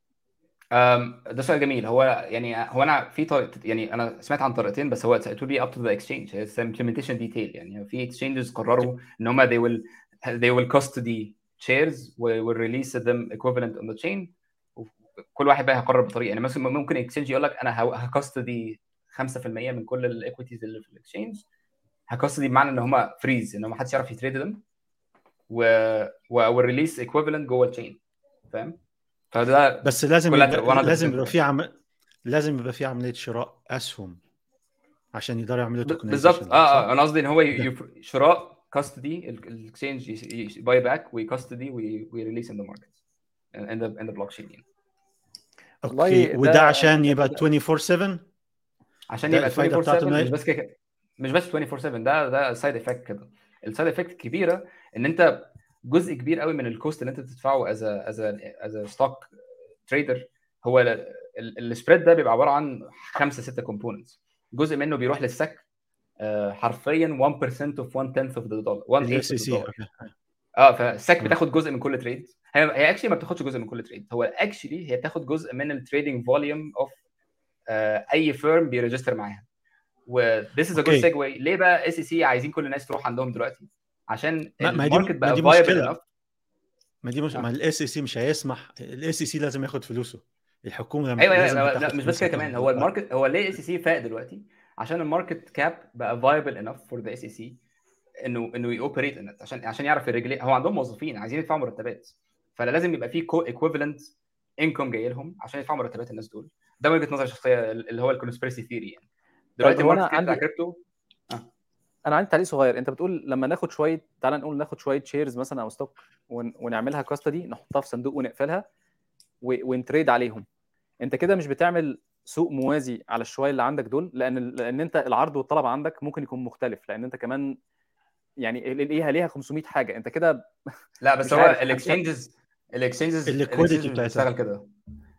أم، ده سؤال جميل. هو يعني هو أنا في طريقه يعني أنا سمعت عن طريقتين بس هو be up to the exchange it's implementation detail. يعني في exchanges قرروا إن هم they will they will custody shares و will release them equivalent on the chain. كل واحد بقى هيقرر بطريقة. يعني مثلا ممكن exchange يقول لك أنا ه custody 5% من كل ال equities اللي في ال exchange ه custody بمعنى إن هم freeze إن ما حدش يعرف يتريد them. و وال release equivalent جوه ال chain فاهم؟ فده بس لازم يبقى 100% لازم يبقى في عم... لازم يبقى في عملية شراء أسهم عشان يقدروا يعملوا tokenization بالظبط. آه آه أنا قصدي إن هو ي- يف- شراء custody ال exchange buy back وي custody whereas in the market in the in the blockchain يعني. okay. ده- وده عشان يبقى ده- 24 7 عشان يبقى الفايدة 24 7 بتاعته مش بس كده مش بس 24 7 ده ده side effect كده. ال side effect الكبيره إن أنت جزء كبير قوي من ال cost اللي انت بتدفعه as as as stock trader هو ال spread ده بيبقى عبارة عن خمسة ستة components جزء منه بيروح لل SEC آه، حرفيا 1% of 1 tenth of the dollar 1 الاس eighth of the سي آه فال SEC بتاخد جزء من كل تريد هي هي actually ما بتاخدش جزء من كل تريد هو actually هي بتاخد جزء من ال trading volume of أي firm بي register معاها. و this is a good okay. segue. ليه بقى SEC عايزين كل الناس تروح عندهم دلوقتي؟ عشان ما- ال market ما بقى دي. enough ما دي مش آه. ما ال SEC مش هيسمح. ال SEC لازم ياخد فلوسه. الحكومة أيوه لازم أيوه بتاخد لا مش بس كده كمان. هو ال market هو ليه SEC فاق دلوقتي عشان ال market cap بقى viable enough for the SEC انه إنه operate عشان عشان يعرف الريجلي هو عندهم موظفين عايزين يدفعوا مرتبات. فلازم يبقى في كو equivalent income جاي لهم عشان يدفعوا مرتبات الناس دول. ده من وجهة نظري الشخصية اللي هو ال conspiracy theory يعني. دلوقتي ال market بتاع عندي- كريبتو أنا عندي تعليق صغير. أنت بتقول لما ناخد شوية تعال نقول ناخد شوية shares مثلا أو stock ون... ونعملها custody نحطها في صندوق ونقفلها و... ون trade عليهم. أنت كده مش بتعمل سوق موازي على الشوية اللي عندك دول لأن لأن أنت العرض والطلب عندك ممكن يكون مختلف. لأن أنت كمان يعني ال- ليها ليها 500 حاجة. أنت كده لا بس هو. ال exchanges ال exchanges ال liquidity ال exchanges مش بتاعتها. بتشتغل كده.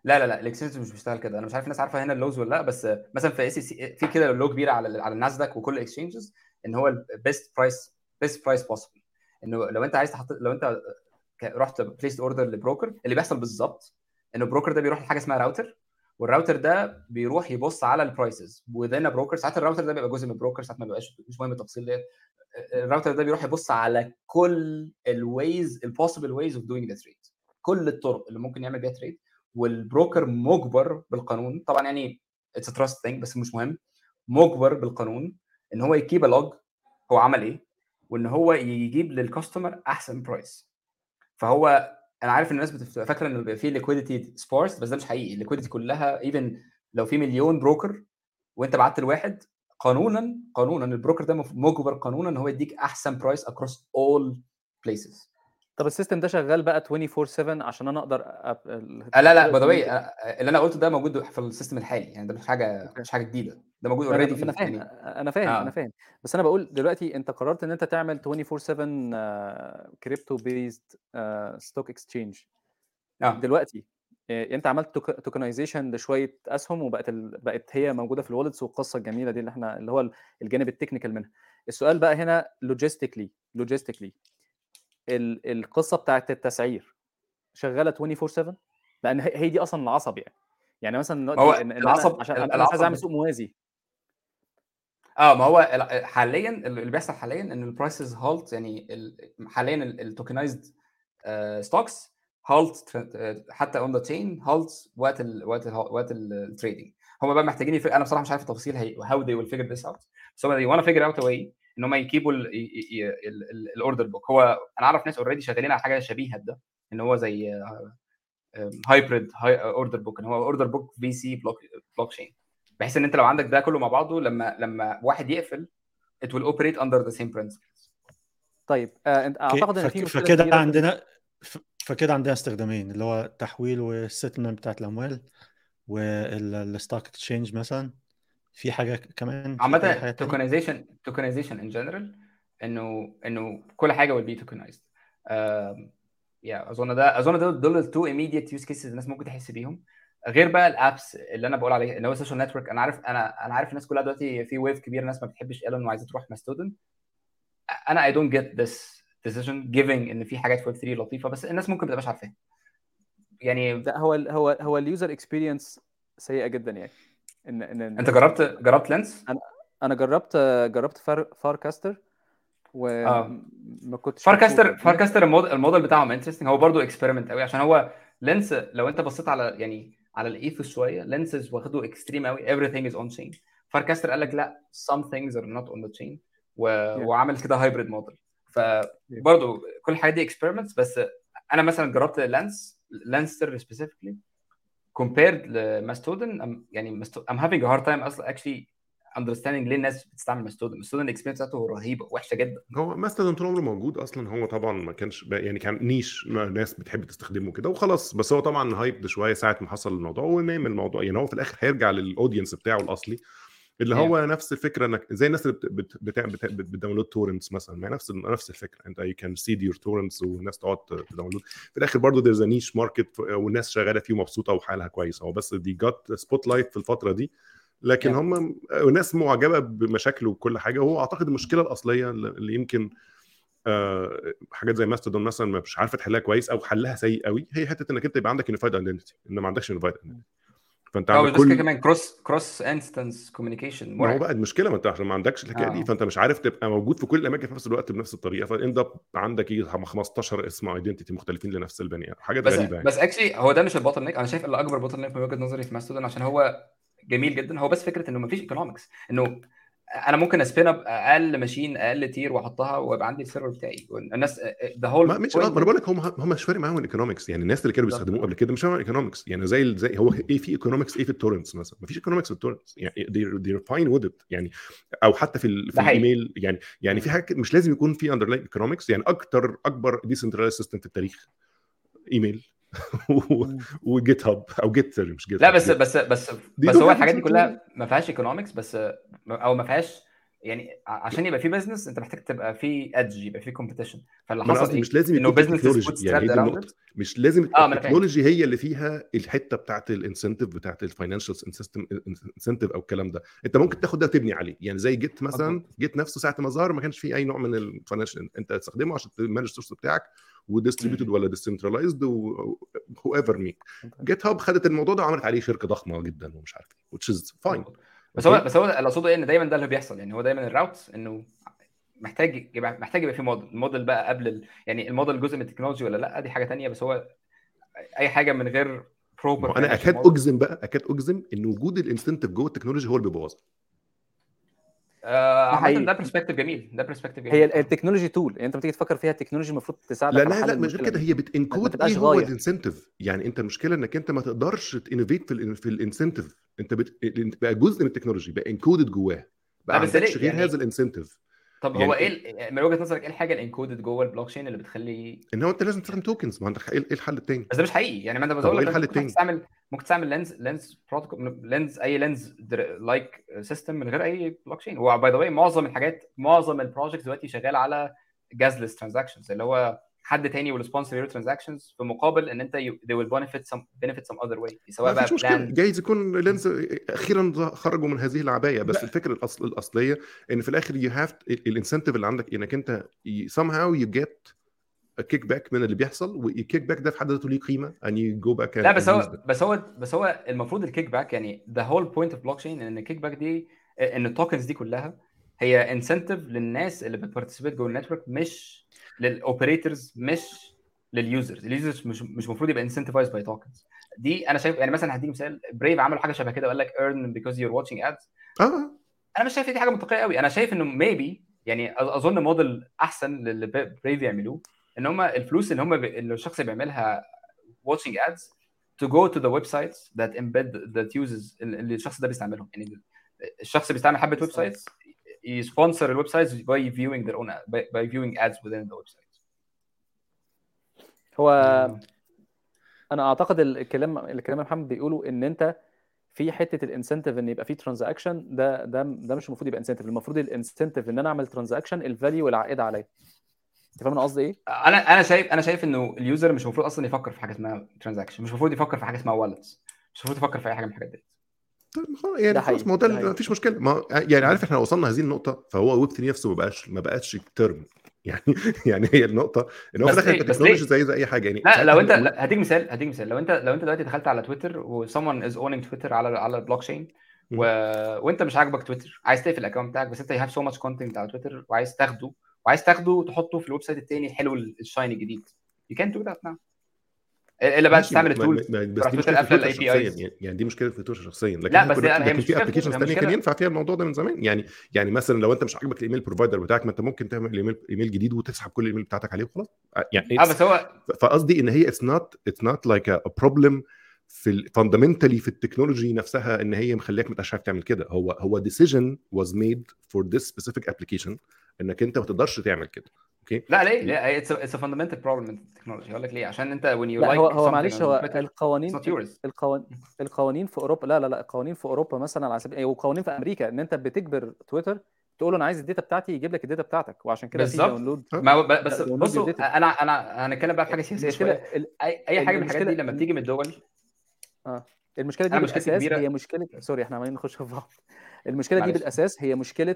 لا لا لا ال exchanges مش بتشتغل كده. أنا مش عارف الناس عارفة هنا ال laws ولا لأ بس مثلا في SEC في كده law كبيرة على على الناسداك وكل ال exchanges إن هو ال best price best price possible إنه لو أنت عايز تحط لو أنت رحت place order ل broker اللي بيحصل بالظبط إنه ال broker ده بيروح لحاجة اسمها router وال router ده بيروح يبص على ال prices و then broker ساعات الراوتر ده بيبقى جزء من ال broker ساعات ما بيبقاش مش مهم التفاصيل ديت الراوتر ده بيروح يبص على كل ال ways ال possible ways of doing the trade كل الطرق اللي ممكن يعمل بيها trade وال broker مجبر بالقانون. طبعا يعني it's trust thing بس مش مهم. مجبر بالقانون. إن هو ي keep log هو عمل إيه؟ وإن هو يجيب لل customer أحسن price فهو أنا عارف إن الناس بتبقى فاكرة إن بيبقى في liquidity sparse بس ده مش حقيقي. ال liquidity كلها even لو في مليون broker وأنت بعت لواحد قانونا قانونا ال broker ده مجبر قانونا إن هو يديك أحسن price across all places طب ال system ده شغال بقى 24 7 عشان أنا أقدر أب... لا لا by the اللي أنا قلته ده موجود في ال system الحالي. يعني ده مش حاجة مش حاجة جديدة. ده موجود already في أنا فاهم أنا فاهم آه. أنا فاهم. بس أنا بقول دلوقتي أنت قررت إن أنت تعمل 24 7 crypto based stock exchange دلوقتي أنت عملت tokenization لشوية أسهم وبقت ال... بقت هي موجودة في ال wallets والقصة الجميلة دي اللي إحنا اللي هو الجانب ال technical منها. السؤال بقى هنا logistically logistically القصة بتاعت التسعير شغالة 24 7 لأن هي دي أصلا العصب يعني. يعني مثلا هو العصب عشان أنا عايز أعمل سوق موازي. آه ما هو حاليا اللي بيحصل حاليا إن ال prices halt يعني حاليا ال tokenized stocks halt حتى on the chain halt وقت ال وقت ال وقت ال trading هم بقى محتاجين. أنا بصراحة مش عارف التفاصيل how they will figure this out. بس هم they wanna figure out a way إن هم ي keep وا ال order book هو أنا أعرف ناس already شغالين على حاجة شبيهة بده إن هو زي hybrid order book إن هو order book في سي بلوك تشين بحيث إن أنت لو عندك ده كله مع بعضه لما لما واحد يقفل it will operate under the same principles. طيب آه أنت أعتقد إن في فكده عندنا فكده عندنا استخدامين اللي هو التحويل وال settlement بتاعت الأموال وال stock exchange مثلا. في حاجة كمان؟ عامة tokenization tokenization in general إنه إنه كل حاجة will be tokenized. يا أظن ده أظن دول دول ال two immediate use cases الناس ممكن تحس بيهم. غير بقى ال apps اللي أنا بقول عليه اللي هو ال social network أنا عارف أنا أنا عارف الناس كلها دلوقتي في wave كبير الناس ما بتحبش ايلون وعايزة تروح Mastodon أنا I don't get this decision given إن في حاجات في ويب 3 لطيفة بس الناس ممكن ما تبقاش عارفاها. يعني لا هو هو هو ال user experience سيئة جدا يعني. إن إن أنت جربت جربت Lens؟ أنا أنا جربت جربت Far Farcaster وما آه. كنتش Farcaster Farcaster ال model, ال model بتاعهم interesting هو برضه experiment قوي عشان هو Lens لو أنت بصيت على يعني على ال ethos شوية. Lens واخده extreme قوي. Everything is on chain. Farcaster قال لك لا some things are not on the chain. و... yeah. وعمل كده hybrid model فبرضه كل الحاجات دي experiments بس أنا مثلا جربت Lens Lenster specifically compared ل Mastodon يعني I'm having a hard time أصلا actually understanding ليه الناس بتستعمل Mastodon Mastodon ال experience بتاعته رهيبة وحشة جدا. هو Mastodon طول عمره موجود أصلا. هو طبعا ما كانش يعني كان niche ناس بتحب تستخدمه كده وخلاص. بس هو طبعا hype شوية ساعة ما حصل الموضوع ونام الموضوع. يعني هو في الآخر هيرجع لل audience بتاعه الأصلي. اللي هو yeah. نفس الفكرة انك زي الناس اللي بت بت بت بت download torrents مثلا. ما نفس نفس الفكرة. أنت I can seed your torrents والناس تقعد ت download في الآخر برضه there's niche market والناس شغالة فيه مبسوطه وحالها كويس هو بس دي جات spotlight في الفترة دي. لكن yeah. هم ناس معجبة بمشاكله وكل حاجة وهو أعتقد المشكلة الأصلية اللي يمكن آه حاجات زي Mastodon مثلا مش عارفة تحلها كويس أو حلها سيء قوي هي حتة إنك أنت يبقى عندك unified identity إن ما عندكش unified identity فأنت عندك كل كمان cross cross instance communication ما هو بقى المشكلة ما أنت عشان ما عندكش الحكاية آه. دي فأنت مش عارف تبقى موجود في كل الأماكن في نفس الوقت بنفس الطريقة ف end up عندك إيه 15 اسم identity مختلفين لنفس البني آدم حاجات بس غريبة يعني. بس actually هو ده مش ال bottleneck أنا شايف اللي اكبر bottleneck من وجهة نظري في ماستودون عشان هو جميل جدا. هو بس فكرة إنه ما فيش economics إنه أنا ممكن spin up أقل machine أقل tier وأحطها ويبقى عندي ال server بتاعي. الناس the whole ما مش أنا بقول لك هم هم مش فارق معاهم ال economics يعني الناس اللي كانوا بيستخدموه قبل كده مش فارق ال economics يعني زي زي هو إيه في economics إيه في ال torrents مثلا؟ ما فيش economics في ال torrents يعني they're fine with it. يعني أو حتى في, ال في الإيميل. يعني يعني في حاجة مش لازم يكون في underlying economics يعني أكتر أكبر decentralized system في التاريخ. إيميل. وجيت هاب أو git مش git لا بس بس بس بس هو الحاجات دي كلها ما فيهاش economics بس أو ما فيهاش يعني عشان يبقى في business أنت محتاج تبقى في edge يبقى في competition فاللي حصل إيه؟ مش لازم إنه put يعني هي دي النقطة. مش لازم ال technology هي اللي فيها الحتة بتاعت ال incentive بتاعت ال financial system incentive أو الكلام ده. أنت ممكن تاخد ده وتبني عليه. يعني زي git مثلا git نفسه ساعة ما ظهر ما كانش فيه أي نوع من ال financial أنت تستخدمه عشان ت manage ال source بتاعك و distributed. ولا decentralized however make جيت هاب خدت الموضوع ده وعملت عليه شركة ضخمة جدا ومش عارف إيه which is fine. بس هو بس هو اللي اقصده إيه؟ إن دايما ده اللي بيحصل. يعني هو دايما ال route إنه محتاج يبقى محتاج يبقى في model ال model بقى قبل ال... يعني الموديل جزء من ال technology ولا لأ؟ دي حاجة تانية. بس هو أي حاجة من غير proper أنا اكاد أجزم بقى اكاد أجزم إن وجود ال incentive جوه ال technology هو اللي بيبوظها. عامة حقيقي. ده perspective جميل ده perspective هي جميل. بصراحه ال technology tool يعني انت لما تيجي تفكر فيها ال technology المفروض لا تساعدك لا حل لا من غير كده هي بت encode إيه هو ال incentive يعني انت المشكلة إنك انت ما تقدرش ت innovate في ال في ال incentive انت بت... بقى جزء من ال technology بقى encoded جواه. لا بقى عندكش غير هذا يعني الانسنتيف طب يعني هو إيه؟ ال- من وجهة نظرك إيه الحاجة ال encoded جوه البلوك تشين اللي بتخلي إن هو أنت لازم تستخدم tokens ما إيه إيه الحل التاني؟ بس ده مش حقيقي. يعني ما أنا بقول لك الحل انت ممكن التاني؟ تستعمل ممكن تستعمل Lens Lens protocol Lens أي Lens-like system من غير أي بلوك تشين هو by the way معظم الحاجات معظم ال projects دلوقتي شغال على gasless transactions اللي هو حد تاني will sponsor your transactions في مقابل إن أنت you, they will benefit some benefit some other way. سواء بقى plan جايز يكون Lens أخيرا خرجوا من هذه العباية بس لا. الفكرة الأصل الأصلية إن في الآخر you have ال incentive اللي عندك إنك أنت somehow you get a kickback من اللي بيحصل وال kickback ده في حد ذاته ليه قيمة؟ and you go back لا بس هو بس هو بس هو المفروض ال kickback يعني the whole point of blockchain إن ال kickback دي إن ال tokens دي كلها هي incentive للناس اللي بت participate جوه ال network مش لل operators مش لل users ال users مش مش المفروض يبقى incentivized by tokens دي أنا شايف يعني مثلا هديك مثال Brave عملوا حاجة شبه كده وقال لك because you're watching ads. آه. أنا مش شايف دي حاجة منطقية قوي. أنا شايف إنه maybe يعني أظن موديل أحسن للي Brave يعملوه إن هم الفلوس اللي هم بي... اللي الشخص بيعملها watching ads to go to the websites that embed that uses اللي الشخص ده بيستعملهم. يعني الشخص بيستعمل حبة websites ي sponsor ال websites by viewing their own by, by viewing ads within the website هو آه، أنا أعتقد الكلام الكلام محمد بيقوله إن أنت في حتة ال incentive إن يبقى في transaction ده ده ده مش المفروض يبقى incentive المفروض ال incentive إن أنا أعمل transaction ال value العائده عليا. أنت فاهم أنا قصدي إيه؟ أنا أنا شايف أنا شايف إنه ال user مش المفروض أصلا يفكر في حاجة اسمها transaction مش المفروض يفكر في حاجة اسمها wallets مش المفروض يفكر في أي حاجة من الحاجات دي. يعني ده خلاص ما هو ده ما فيش مشكلة. ما يعني عارف إحنا وصلنا هذه النقطة فهو ويب 3 نفسه ما بقاش ما بقاش term يعني يعني هي النقطة إن هو في بس الآخر ليه أنت بس technology ليه؟ زي زي أي حاجة يعني. لا لو أنت الويب لا، هديك مثال هديك مثال. لو أنت لو أنت دلوقتي دخلت على تويتر و someone is owning تويتر على على البلوك تشين و... وأنت مش عاجبك تويتر عايز تقفل ال account بتاعك بس أنت you have so much content على تويتر وعايز تاخده وعايز تاخده وتحطه في ال website التاني الحلو ال shiny الجديد. You can't do that now. إلا بقى تستعمل ما- بس دي مشكلة في تويتر ال API شخصيا يعني يعني دي مشكلة في تويتر شخصيا. لكن لا بس هي لكن في applications ثانية كان ينفع فيها الموضوع ده من زمان. يعني يعني مثلا لو أنت مش عاجبك ال email provider بتاعك ما أنت ممكن تعمل email email جديد وتسحب كل الإيميل بتاعتك عليه وخلاص. يعني آه بس هو فقصدي إن هي it's not it's not like a problem في fundamentally في ال technology نفسها إن هي مخليك ما تبقاش عارف تعمل كده. هو هو decision was made for this specific application إنك أنت ما تقدرش تعمل كده. okay. لا ليه؟ لا it's it's fundamental problem in technology. هقول لك ليه؟ عشان أنت when you لا like هو هو معلش هو القوانين القوانين القوانين في أوروبا لا لا لا القوانين في أوروبا مثلا على سبيل وقوانين في أمريكا إن أنت بتجبر تويتر تقول له أنا عايز ال data بتاعتي يجيب لك ال data بتاعتك وعشان كده في download ما بس بصوا. أنا أنا هنتكلم بقى في حاجة سياسيه شوية. أي حاجة من الحاجات دي لما بتيجي من الدول؟ آه. المشكلة دي بالاساس كبيرة. هي مشكله sorry إحنا عمالين نخش في بعض. المشكلة دي معلش. بالأساس هي مشكلة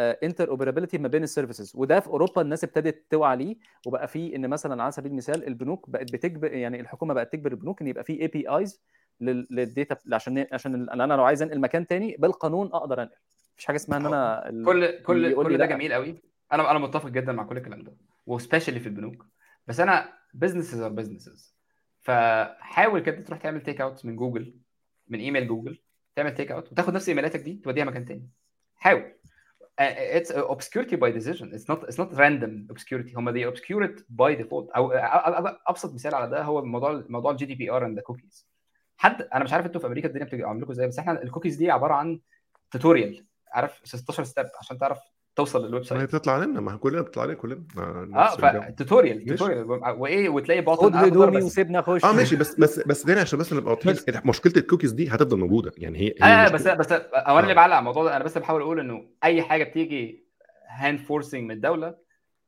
interoperability ما بين ال services وده في أوروبا الناس ابتدت توعى ليه وبقى في إن مثلا على سبيل المثال البنوك بقت بتجبر يعني الحكومة بقت تجبر البنوك إن يبقى في APIs لل data عشان عشان أنا لو عايز أنقل مكان تاني بالقانون أقدر أنقل. مفيش حاجة اسمها إن أنا كل كل كل ده جميل قوي. أنا أنا متفق جدا مع كل الكلام ده و especially في البنوك. بس أنا businesses are businesses فحاول كده تروح تعمل takeout من جوجل من ايميل جوجل تعمل takeout وتاخد نفس إيميلاتك دي توديها مكان تاني. حاول. It's obscurity by decision. It's not it's not random obscurity. هم obscure it by default. أو أبسط مثال على ده هو موضوع موضوع ال GDPR and cookies حد أنا مش عارف أنتوا في أمريكا الدنيا بتبقى عاملكم إزاي بس إحنا الكوكيز دي عبارة عن tutorial عارف؟ 16 step عشان تعرف توصل لل website ما هي. بتطلع لنا ما كلنا بتطلع لنا كلنا. آه. ف tutorial. tutorial وإيه وتلاقي خد button اخضر هدومي بس. وسيبنا أخش. آه ماشي. بس بس بس داني عشان بس نبقى واضحين. مشكلة الكوكيز دي هتفضل موجودة. يعني هي هي آه بس بس هو أنا اللي آه. بعلق على الموضوع ده أنا بس بحاول أقول إنه أي حاجة بتيجي hand forcing من الدولة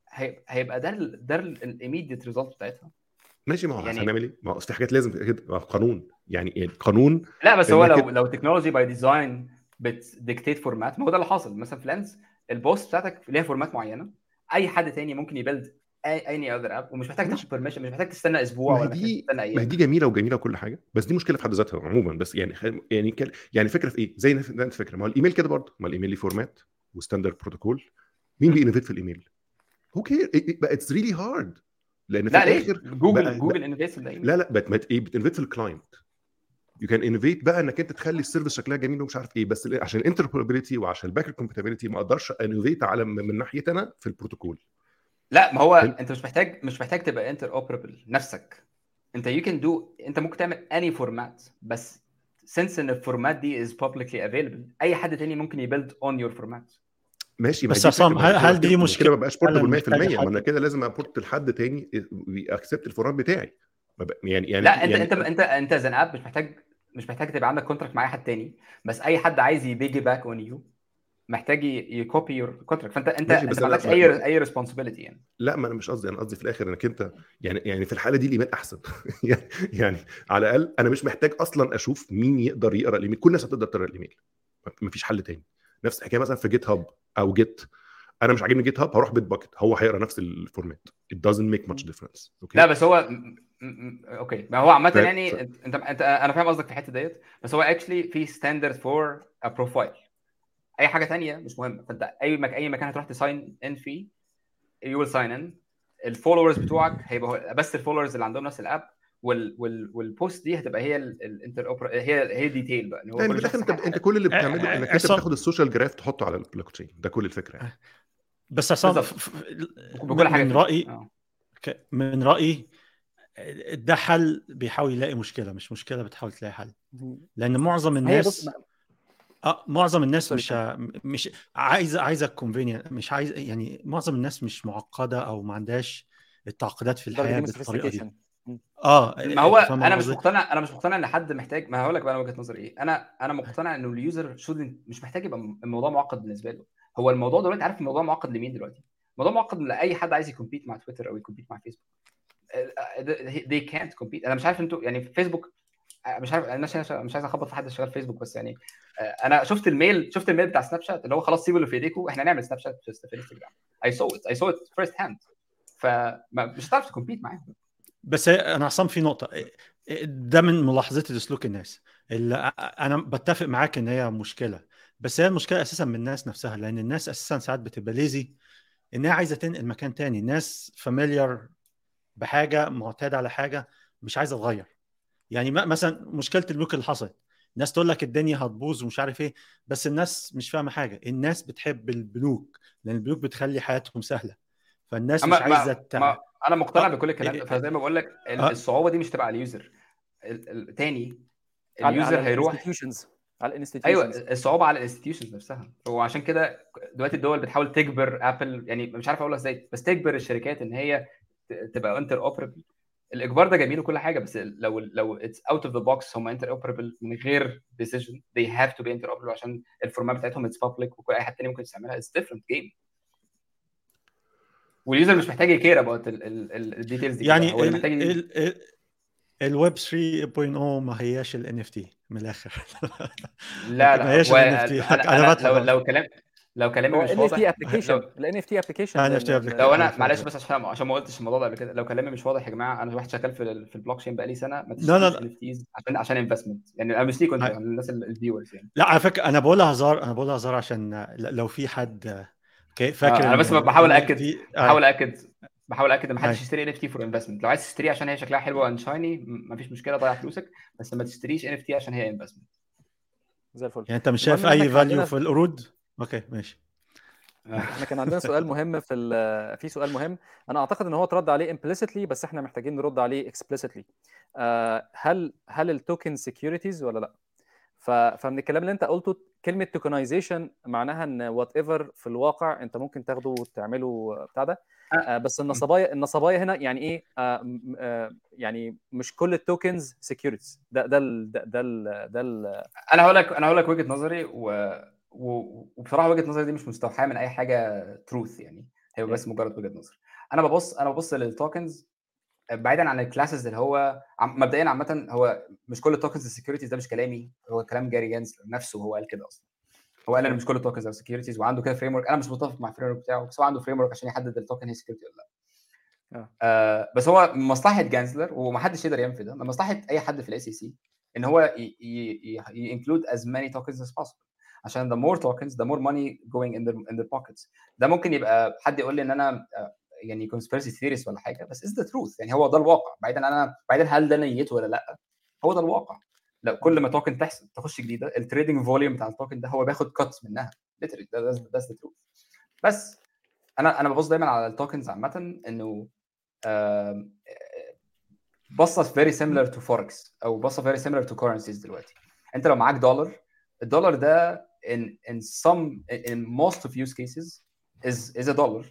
هي- هيبقى ده ده ال immediate result بتاعتها. ماشي. ما هو يعني- هنعمل إيه؟ ما هو في حاجات لازم كده قانون. يعني القانون لا بس هو لو لو technology by design بت dictate format ما هو ده اللي حاصل. مثلا في Lens ال post بتاعتك ليها format معينة أي حد تاني ممكن ي build any other app ومش محتاج تاخد permission مش محتاج تستنى أسبوع ما ولا محتاج دي- تستنى ما أيام دي جميلة وجميلة وكل حاجة بس دي مشكلة في حد ذاتها عموما بس يعني. يعني. يعني فكرة في إيه؟ زي نف- نفس الفكرة ما هو الإيميل كده برضه ما الإيميل ليه format و standard protocol مين م. بي innovate في الإيميل؟ who cares it's really hard لأن في لا الآخر جوجل بقى- جوجل innovates لا لا بت بت إيه بت innovate في ال client you can innovate بقى إنك أنت تخلي ال service شكلها جميل ومش عارف إيه بس عشان ال interoperability وعشان ال back compatibility ما أقدرش innovate على من ناحيه أنا في البروتوكول. لا ما هو. أنت مش محتاج مش محتاج تبقى interoperable نفسك. أنت you can do أنت ممكن تعمل any format بس since إن ال format دي is publicly available أي حد تاني ممكن ي build on your format ماشي ما بس عصام، هل- هل دي كده ما بقاش portable فعلاً 100% محتاجة ما أنا كده لازم a port لحد تاني وي accept ال format بتاعي. يعني يعني لا انت يعني انت انت أنت as an app مش محتاج مش محتاج تبقى عندك contract مع أي حد تاني بس أي حد عايز ي piggyback on you محتاج ي copy your contract فأنت أنت أنت ما عندكش أي أي responsibility يعني. لا ما أنا مش قصدي أنا قصدي في الآخر إنك أنت يعني يعني في الحالة دي الإيميل أحسن. يعني يعني على الأقل أنا مش محتاج أصلا أشوف مين يقدر يقرأ الإيميل. كل الناس هتقدر تقرأ الإيميل. ما فيش حل تاني. نفس الحكاية مثلا في جيت هاب أو جيت أنا مش عاجبني جيت هاب هروح بيت باكت هو هيقرأ نفس ال format it doesn't make much difference. okay لا بس هو okay. ما هو عامة يعني انت انت أنا فاهم قصدك في الحتة ديت بس هو actually في standard for a profile أي حاجة تانية مش مهمه فأنت أي مك... أي مكان هتروح ت sign in فيه you will sign in ال followers بتوعك هيبقى بس ال followers اللي عندهم نفس ال app وال وال وال post دي هتبقى هي ال interopera هي هي detail بقى. يعني في الآخر انت انت كل اللي آه، بتعمله آه، انك انت. بتاخد ال social graph تحطه على البلوك تشين ده كل الفكرة يعني. بس عصام بكل حاجة من فيه. رأيي آه. من رأيي ده حل بيحاول يلاقي مشكلة مش مشكلة بتحاول تلاقي حل. لأن معظم الناس آه معظم الناس مش مش عايزه عايزه convenient مش عايزه يعني معظم الناس مش معقدة أو ما عندهاش التعقيدات في الحياة بالطريقة دي. آه ما هو فاهم أنا مش؟ مقتنع أنا مش مقتنع إن حد محتاج ما هقول لك بقى أنا وجهة نظري إيه. أنا أنا مقتنع إنه ال user should مش محتاج يبقى الموضوع معقد بالنسبة له. هو الموضوع دلوقتي عارف الموضوع معقد لمين دلوقتي؟ الموضوع معقد لأي حد عايز ي compete مع تويتر أو ي compete مع فيسبوك they can't compete. أنا مش عارف أنتوا يعني في فيسبوك مش عارف أنا مش عايز أخبط في حد شغال فيسبوك بس يعني أنا شفت ال mail شفت ال mail بتاع سناب شات اللي هو خلاص سيبوا اللي في ايديكم إحنا نعمل سناب شات في انستجرام I saw it I saw it first hand فمش هتعرف ت compete معاهم. بس أنا عصام في نقطة. ده من ملاحظتي لسلوك الناس. اللي أنا بتفق معاك إن هي مشكلة. بس هي المشكلة أساسا من الناس نفسها لأن الناس أساسا ساعات بتبقى lazy ان هي عايزة تنقل مكان تاني. الناس familiar بحاجة معتادة على حاجة مش عايزة تغير. يعني مثلا مشكلة البنوك اللي حصلت. الناس تقول لك الدنيا هتبوظ ومش عارف إيه بس الناس مش فاهمة حاجة. الناس بتحب البنوك لأن البنوك بتخلي حياتهم سهلة. فالناس مش عايزة تع... أنا مقتنع آه. بكل الكلام ده. فزي ما بقول لك آه. الصعوبة دي مش تبقى على ال user. تاني ال user على هيروح ال institutions على ال institutions أيوه الصعوبة على ال institutions نفسها. وعشان كده دلوقتي الدول بتحاول تجبر app ال يعني مش عارف أقولها إزاي بس تجبر الشركات إن هي تبقى interoperable الإجبار ده جميل وكل حاجة بس لو لو it's out of the box هم interoperable من غير decision they have to be interoperable عشان ال format بتاعتهم it's public وكل أي حد تاني ممكن يستعملها. it's different game وال user مش محتاج ي care about ال details دي يعني هو محتاج الويب 3.0 ما هياش ال NFT من الآخر. لا ما لا هياش هو ال NFT أنا, أنا أنا بضحك لو. لو كلام لو كلامي مش NFT واضح application لو, ال NFT application آه، NFT application. لو أنا عارف معلش. بس عشان عشان ما قلتش الموضوع ده قبل كده لو كلامي مش واضح يا جماعة أنا واحد شغال في ال- في البلوك تشين بقالي سنة ما لا، لا، تشتريش NFTs عشان عشان investment يعني أنا مش هاي. الناس ال viewers يعني لا على فكرة أنا بقولها هزار أنا بقولها هزار عشان لو في حد فاكر آه، أنا إن بس بحاول أكد. NFT بحاول أكد بحاول أكد إن ما حدش هاي. يشتري NFT for investment لو عايز تشتريه عشان هي شكلها حلوة and shiny ما فيش مشكلة ضيع فلوسك بس ما تشتريش NFT عشان هي investment زي الفل يعني أنت مش شايف أي value في القرود okay ماشي. إحنا كان عندنا سؤال مهم في ال- في سؤال مهم. أنا أعتقد إن هو اترد عليه implicitly بس إحنا محتاجين نرد عليه explicitly. آه، هل هل ال token securities ولا لأ؟ فمن الكلام اللي أنت قلته كلمة tokenization معناها إن whatever في الواقع أنت ممكن تاخده وتعمله بتاع ده. آه، بس النصبايا النصبايا هنا يعني إيه؟ آه، يعني مش كل ال tokens securities ده ده ال- ده ده ال- ده ال- أنا هقول لك أنا هقول لك وجهة نظري و... وبصراحة وجهة نظري دي مش مستوحاة من أي حاجة truth يعني هي بس مجرد وجهة نظر. أنا ببص أنا ببص لل tokens بعيدا عن ال classes اللي هو عم- مبدئيا عامة هو مش كل ال tokens ال securities ده مش كلامي هو كلام جاري جانسلر نفسه هو قال كده أصلا. هو قال إن مش كل ال tokens securities وعنده كده framework أنا مش متفق مع ال framework بتاعه بس هو عنده framework عشان يحدد ال token هي security ولا لأ. آه. آه بس هو مصلحة Gensler ومحدش يقدر ينفي ده من مصلحة أي حد في ال SEC إن هو ي include as many tokens as possible. عشان the more tokens the more money going in their in their pockets. ده ممكن يبقى حد يقول لي إن أنا آه، يعني conspiracy theories ولا حاجة بس is the truth. يعني هو ده الواقع. بعيدا أنا بعيدا هل ده نيته ولا لأ. هو ده الواقع. لو كل ما token تحصل تخش جديدة ال trading volume بتاع ال token ده هو بياخد cuts منها. Literally that's the truth. بس أنا أنا ببص دايما على ال tokens عامة إنه بصه very similar to forex أو بصه very similar to currencies دلوقتي. أنت لو معاك دولار الدولار ده in in some in most of use cases is is a dollar.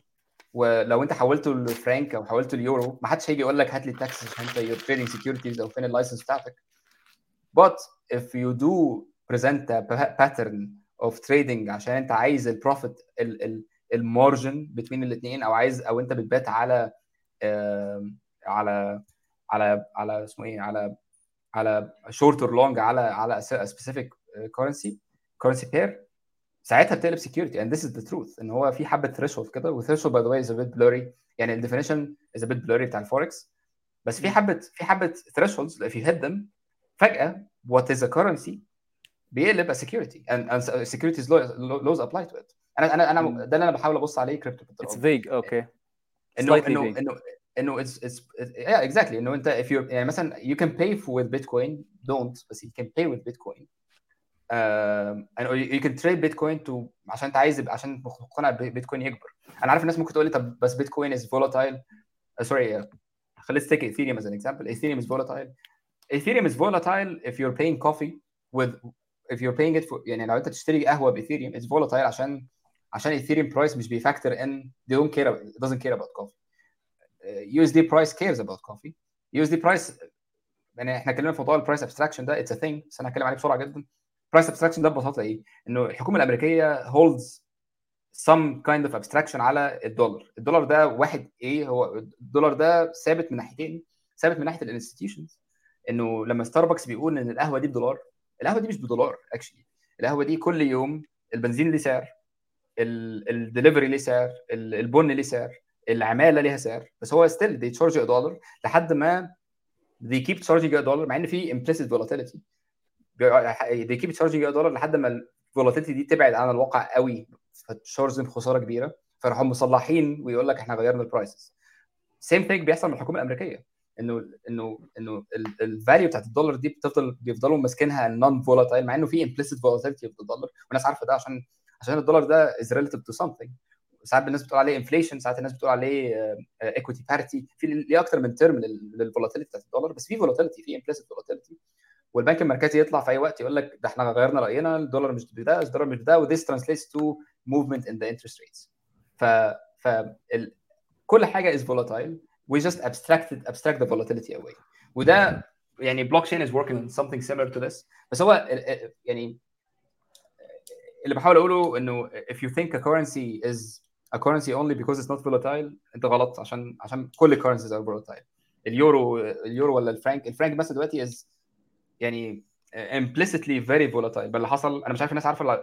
ولو انت حولته لفرانك أو حولته ليورو ما حدش هيجي يقول لك هات لي ال tax عشان انت you're trading securities أو فين ال license بتاعتك. But if you do present a pa- pattern of trading عشان انت عايز ال profit ال margin بين الاثنين أو عايز أو انت بتبات على على على على اسمه إيه على على short or long على على specific currency كورنسي بير ساعتها بتقلب سكيورتي and this is the truth ان هو في حبه threshold كده والثريشولد باي ذا واي از a bit blurry يعني الديفينيشن از a bit blurry بتاع الفوركس بس في حبه في حبه thresholds if you hit them فجاه what is a currency بيقلب a security and, and securities laws, laws apply to it انا انا انا مم. ده اللي انا بحاول ابص عليه كريبتو اتس فيج اوكي انه Slightly انه vague. انه انه it's it's yeah exactly انه انت if you يعني مثلا you can pay with Bitcoin don't بس you can pay with Bitcoin Um, or you can trade Bitcoin to عشان انت عايز عشان مقتنع بيتكوين يكبر أنا عارف الناس ممكن تقول لي طب بس volatile uh, sorry uh, let's take Ethereum as an example Ethereum is volatile Ethereum is volatile if you're paying coffee with if you're paying it for يعني لو انت تشتري قهوه ب Ethereum it's volatile عشان عشان Ethereum price مش بي factor in they don't care about, it doesn't care about coffee uh, USD price cares about coffee USD price يعني إحنا اتكلمنا في موضوع ال price abstraction ده it's a thing بس أنا هتكلم عليه بسرعة جدا ال price abstraction ده ببساطة إيه؟ إنه الحكومة الأمريكية holds some kind of abstraction على الدولار. الدولار ده واحد إيه؟ هو الدولار ده ثابت من ناحيتين. ثابت من ناحية ال institutions إنه لما ستاربكس بيقول إن القهوة دي بدولار القهوة دي مش بدولار actually القهوة دي كل يوم البنزين ليه سعر الدليفري ليه سعر ال- البن ليه سعر العمالة ليها سعر. بس هو still charge a dollar لحد ما they keep charging a dollar مع إن في implicit volatility. Keep charging a dollar لحد ما ال volatility دي تبعد عن الواقع قوي. ف charge خسارة كبيرة. فراحوا مصلحين ويقول لك إحنا غيرنا ال prices same thing بيحصل من الحكومة الأمريكية. انه انه إنه ال value بتاعت الدولار دي بتفضل بيفضلوا ماسكينها non volatile مع إنه في implicit volatility في الدولار والناس عارفة ده عشان عشان الدولار ده is relative to something. ساعات الناس بتقول عليه inflation ساعات الناس بتقول عليه equity parity في ليه أكتر من term لل volatility بتاعت الدولار؟ بس في volatility في implicit volatility. والبنك المركزي يطلع في أي وقت يقول لك ده إحنا غيرنا رأينا الدولار مش ده الدولار مش ده و this translates to movement in the interest rates ف ف ال... كل حاجة is volatile we just abstracted abstract the volatility away وده يعني blockchain is working on something similar to this بس هو يعني اللي بحاول أقوله إنه if you think a currency is a currency only because it's not volatile أنت غلط عشان عشان كل currencies are volatile. اليورو اليورو ولا الفرنك الفرنك مثلا دلوقتي is يعني implicitly very volatile. بل اللي حصل أنا مش عارف الناس عارفة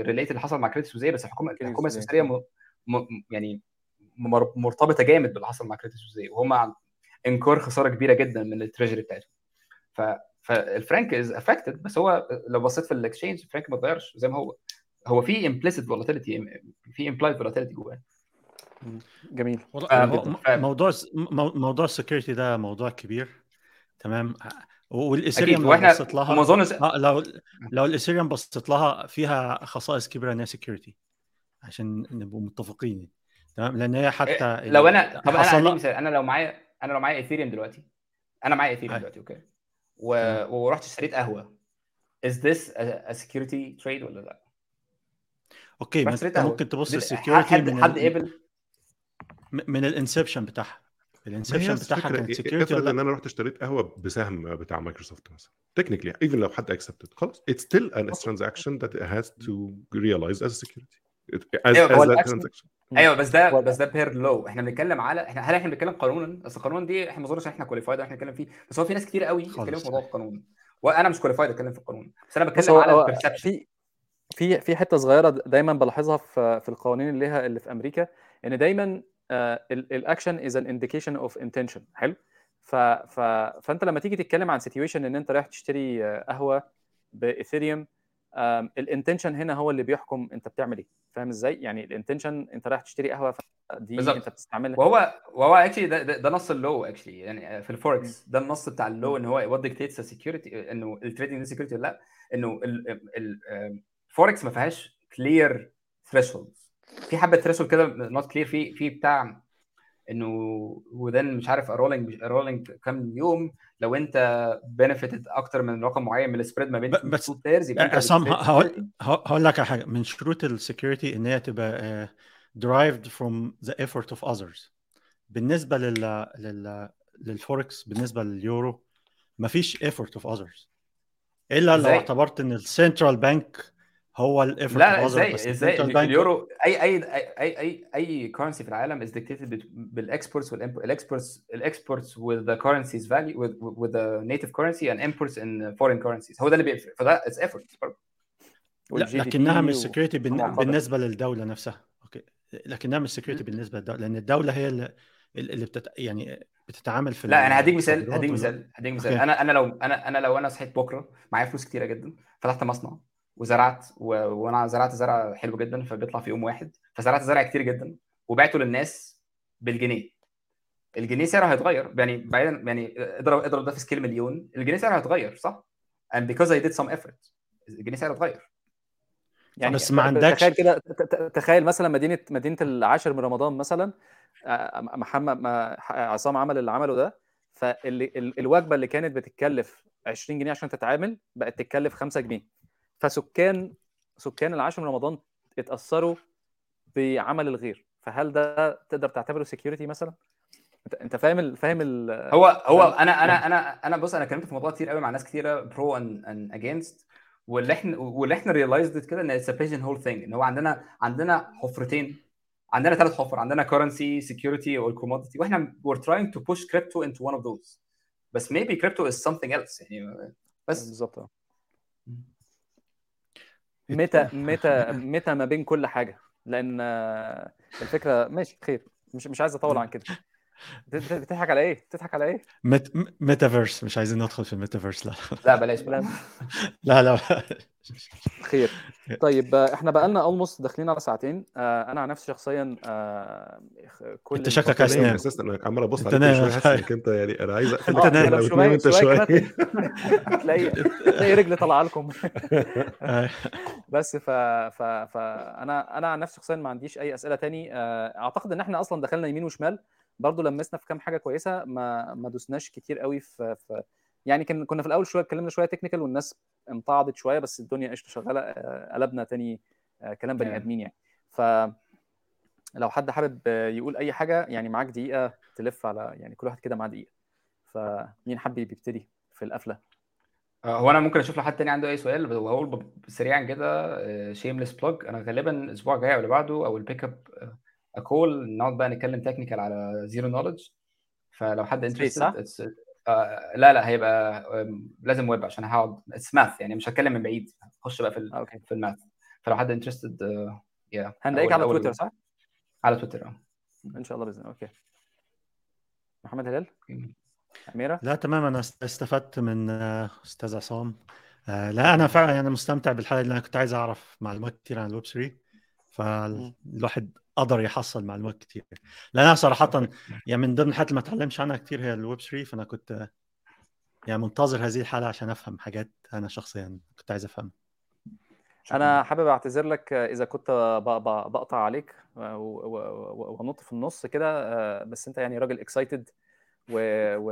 ال related اللي حصل مع Credit Suisse بس الحكومة الحكومة. السويسريه م... م... يعني مر- مرتبطة جامد باللي حصل مع Credit Suisse وهم عن- انكار خسارة كبيرة جدا من ال treasury بتاعتهم. ف فالفرنك is affected بس هو لو بصيت في ال exchange الفرنك ما اتغيرش زي ما هو. هو في implicit volatility في implied volatility جواه. جميل. آه، موضوع مو- موضوع ال security ده موضوع كبير. تمام؟ وال Ethereum لو بصيت لها آه لو لو ال Ethereum بصيت لها فيها خصائص كبيره انها security عشان نبقوا متفقين. تمام؟ لأن هي حتى لو أنا طب أنا لها- مثال أنا لو معايا أنا لو معايا Ethereum دلوقتي. أنا معايا Ethereum. دلوقتي okay؟ و... ورحت اشتريت قهوة. This a, a security trade ولا لا؟ Okay ما أنت ممكن تبص ال security حد من حد. قبل من ال inception بتاعها. ال inception بتاعها الفكرة؟ كانت إيه- security افرض إن أنا رحت اشتريت قهوة بسهم بتاع مايكروسوفت مثلا. technically even لو حد accepted خلاص. It's still an transaction that it has to realize as security. It- as, أيوه أيوه بس ده بس ده pure لو إحنا بنتكلم على إحنا هل إحنا بنتكلم قانونا؟ أصل القانون دي إحنا ما أظنش ان إحنا qualified إحنا نتكلم فيه. بس هو في ناس كتير قوي خالص في موضوع القانون. وأنا مش qualified أتكلم في القانون. بس أنا بتكلم على ال perception في في في حتة صغيرة دايما بلاحظها في في القوانين اللي ليها اللي في أمريكا إن دايما ال action is an indication of intention حلو. ف ف فانت لما تيجي تتكلم عن situation إن أنت رايح تشتري آه، قهوة ب Ethereum ال intention هنا هو اللي بيحكم أنت بتعمل إيه. فاهم إزاي؟ يعني ال intention أنت رايح تشتري قهوة دي بالظبط. أنت بتستعملها. وهو وهو actually ده, ده, ده نص ال law actually يعني في الفوركس ده النص بتاع ال law إن هو what dictates security إنه ال trading security ولا لأ؟ إنه الفوركس ما فيهاش clear threshold في حبة threshold كده not clear في في بتاع إنه within مش عارف rolling rolling كام يوم. لو أنت benefited أكتر من رقم معين من ال spread ما بين بس- players يبقى عصام هقول. هقول لك على حاجة. من شروط ال security إن هي تبقى derived from the effort of others. بالنسبة لل لل للفوركس بالنسبة لليورو ما فيش effort of others. إلا لو؟ اعتبرت إن ال central bank هو ال effort لا إزاي؟ إزاي؟ اليورو أي أي أي أي أي currency في العالم is dictated بال exports وال exports ال exports with the currency's value with, with the native currency and imports in foreign currencies. هو ده اللي بيفرق. فده it's effort برضه. لا لكنها مش security. بالنسبة للدولة نفسها. okay. لكنها مش security بالنسبة للدولة لأن الدولة هي اللي, اللي بتت... يعني بتتعامل في لا أنا هديك مثال هديك مثال هديك مثال. أنا أنا لو أنا أنا لو أنا صحيت بكرة معايا فلوس كتيرة جدا فتحت مصنع. وزرعت و... وأنا زرعت زرع حلو جدا فبيطلع في يوم واحد. فزرعت زرع كتير جدا وبعته للناس بالجنيه. الجنيه سعره هيتغير. يعني بعيدا يعني اضرب اضرب ده في scale مليون. الجنيه سعره هيتغير صح؟ and because I did some effort الجنيه سعره اتغير. يعني بس ما عندكش- تخيل كده تخيل مثلا مدينة مدينة العاشر من رمضان مثلا آه، محمد ما عصام عمل اللي عمله ده. فالوجبه اللي كانت بتتكلف 20 جنيه عشان تتعامل بقت تتكلف 5 جنيه. فسكان سكان العاشر من رمضان اتأثروا بعمل الغير. فهل ده تقدر تعتبره سكيورتي مثلا؟ أنت فاهم ال... فاهم ال... هو هو؟ أنا أنا أنا أنا بص أنا اتكلمت في الموضوع كتير قوي مع ناس كتيرة pro and against واللي إحنا واللي إحنا realized كده إن it's pigeon hole thing إن هو عندنا عندنا حفرتين عندنا ثلاث حفر عندنا currency security وال commodity وإحنا we're trying to push crypto into one of those. بس maybe crypto is something else يعني بس. بالظبط. متى متى متى ما بين كل حاجة. لأن الفكرة ماشي خير. مش مش عايز أطول عن كده. بتضحك على إيه؟ بتضحك على إيه؟ ميت... ميتافيرس مش عايزين ندخل في الميتافيرس لا لا بلاش بقى. لا لا لا خير طيب إحنا بقى لنا almost داخلين على ساعتين آه، أنا عن نفسي شخصيا آه، كل أنت شكلك عايز تنام. أساسا أنا عمال أبص عليك. شوية حاسس إنك أنت يعني أنا عايز اقفل أنت نايم. أنت شوية شوية كمان تلاقي تلاقي رجلي طالعة لكم بس ف... ف... فأنا أنا عن نفسي شخصيا ما عنديش أي أسئلة تاني آه، أعتقد إن إحنا أصلا دخلنا يمين وشمال برضو لمسنا في كام حاجة كويسة ما ما دوسناش كتير قوي في, في... يعني كان كنا في الأول شوية اتكلمنا شوية تكنيكال والناس امتعضت شوية بس الدنيا قشطة شغالة آه، قلبنا تاني آه، كلام بني. آدمين يعني. ف لو حد حابب يقول أي حاجة يعني معاك دقيقة تلف على يعني كل واحد كده معاه دقيقة. فمين حابب يبتدي في القفلة؟ آه، هو أنا ممكن أشوف لو حد تاني عنده أي سؤال وهقول ب- سريعا كده shameless plug أنا غالبا الأسبوع الجاي أو اللي بعده أو ال pick up a call نقعد بقى نتكلم technical على zero knowledge فلو حد؟ interested لا لا هيبقى لازم ويب عشان هقعد it's math يعني مش هتكلم من بعيد. هخش بقى في ال- آه، okay في ال math. فلو حد interested يا هنلاقيك على تويتر صح؟ على تويتر آه. إن شاء الله بإذن الله okay محمد هلال؟ أميرة؟ لا تمام أنا است- استفدت من آه، أستاذ عصام. آه، لا أنا فعلا يعني مستمتع بالحلقة لأن أنا كنت عايز أعرف معلومات كتير عن الويب 3 فالواحد قدر يحصل معلومات كتير. لأن أنا صراحة يعني من ضمن الحاجات اللي ما اتعلمش عنها كتير هي الويب 3 فانا كنت يعني منتظر هذه الحلقة عشان أفهم حاجات أنا شخصيا كنت عايز أفهمها. أنا حابب أعتذر لك إذا كنت ب- ب- بقطع عليك و- و- و- وانط في النص كده. آه، بس أنت يعني راجل excited و, و...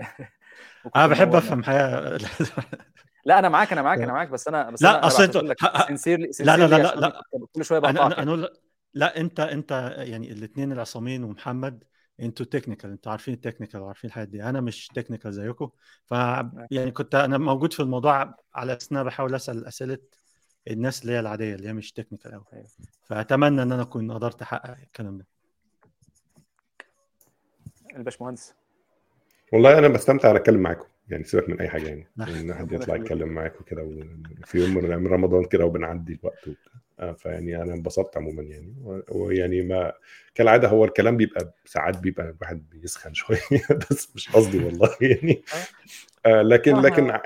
أنا بحب. أفهم حاجة. لا أنا معاك أنا معاك أنا معاك. بس أنا بس لا، أنا ه- ه- sincerely- لا، لا، لا، لا. كنت كل شوية بقطعك أنا. أنا لا انت انت يعني الاثنين العصامين ومحمد أنتوا technical أنتوا عارفين ال technical وعارفين الحاجات دي. أنا مش technical زيكم. ف يعني كنت أنا موجود في الموضوع على أساس أنا بحاول أسأل أسئلة الناس اللي هي العادية اللي هي مش technical قوي أيوة. فأتمنى إن أنا أكون قدرت أحقق الكلام ده. الباشمهندس. والله أنا بستمتع أتكلم معاكم. يعني سيبك من أي حاجة يعني. إن حد يطلع. يتكلم معاكم كده في يوم من رمضان كده وبنعدي الوقت وبتاع. فيعني أنا انبسطت عموما يعني. ويعني ما كالعادة هو الكلام بيبقى ساعات بيبقى الواحد بيسخن شوية بس مش قصدي والله يعني. آه، لكن لكن ع-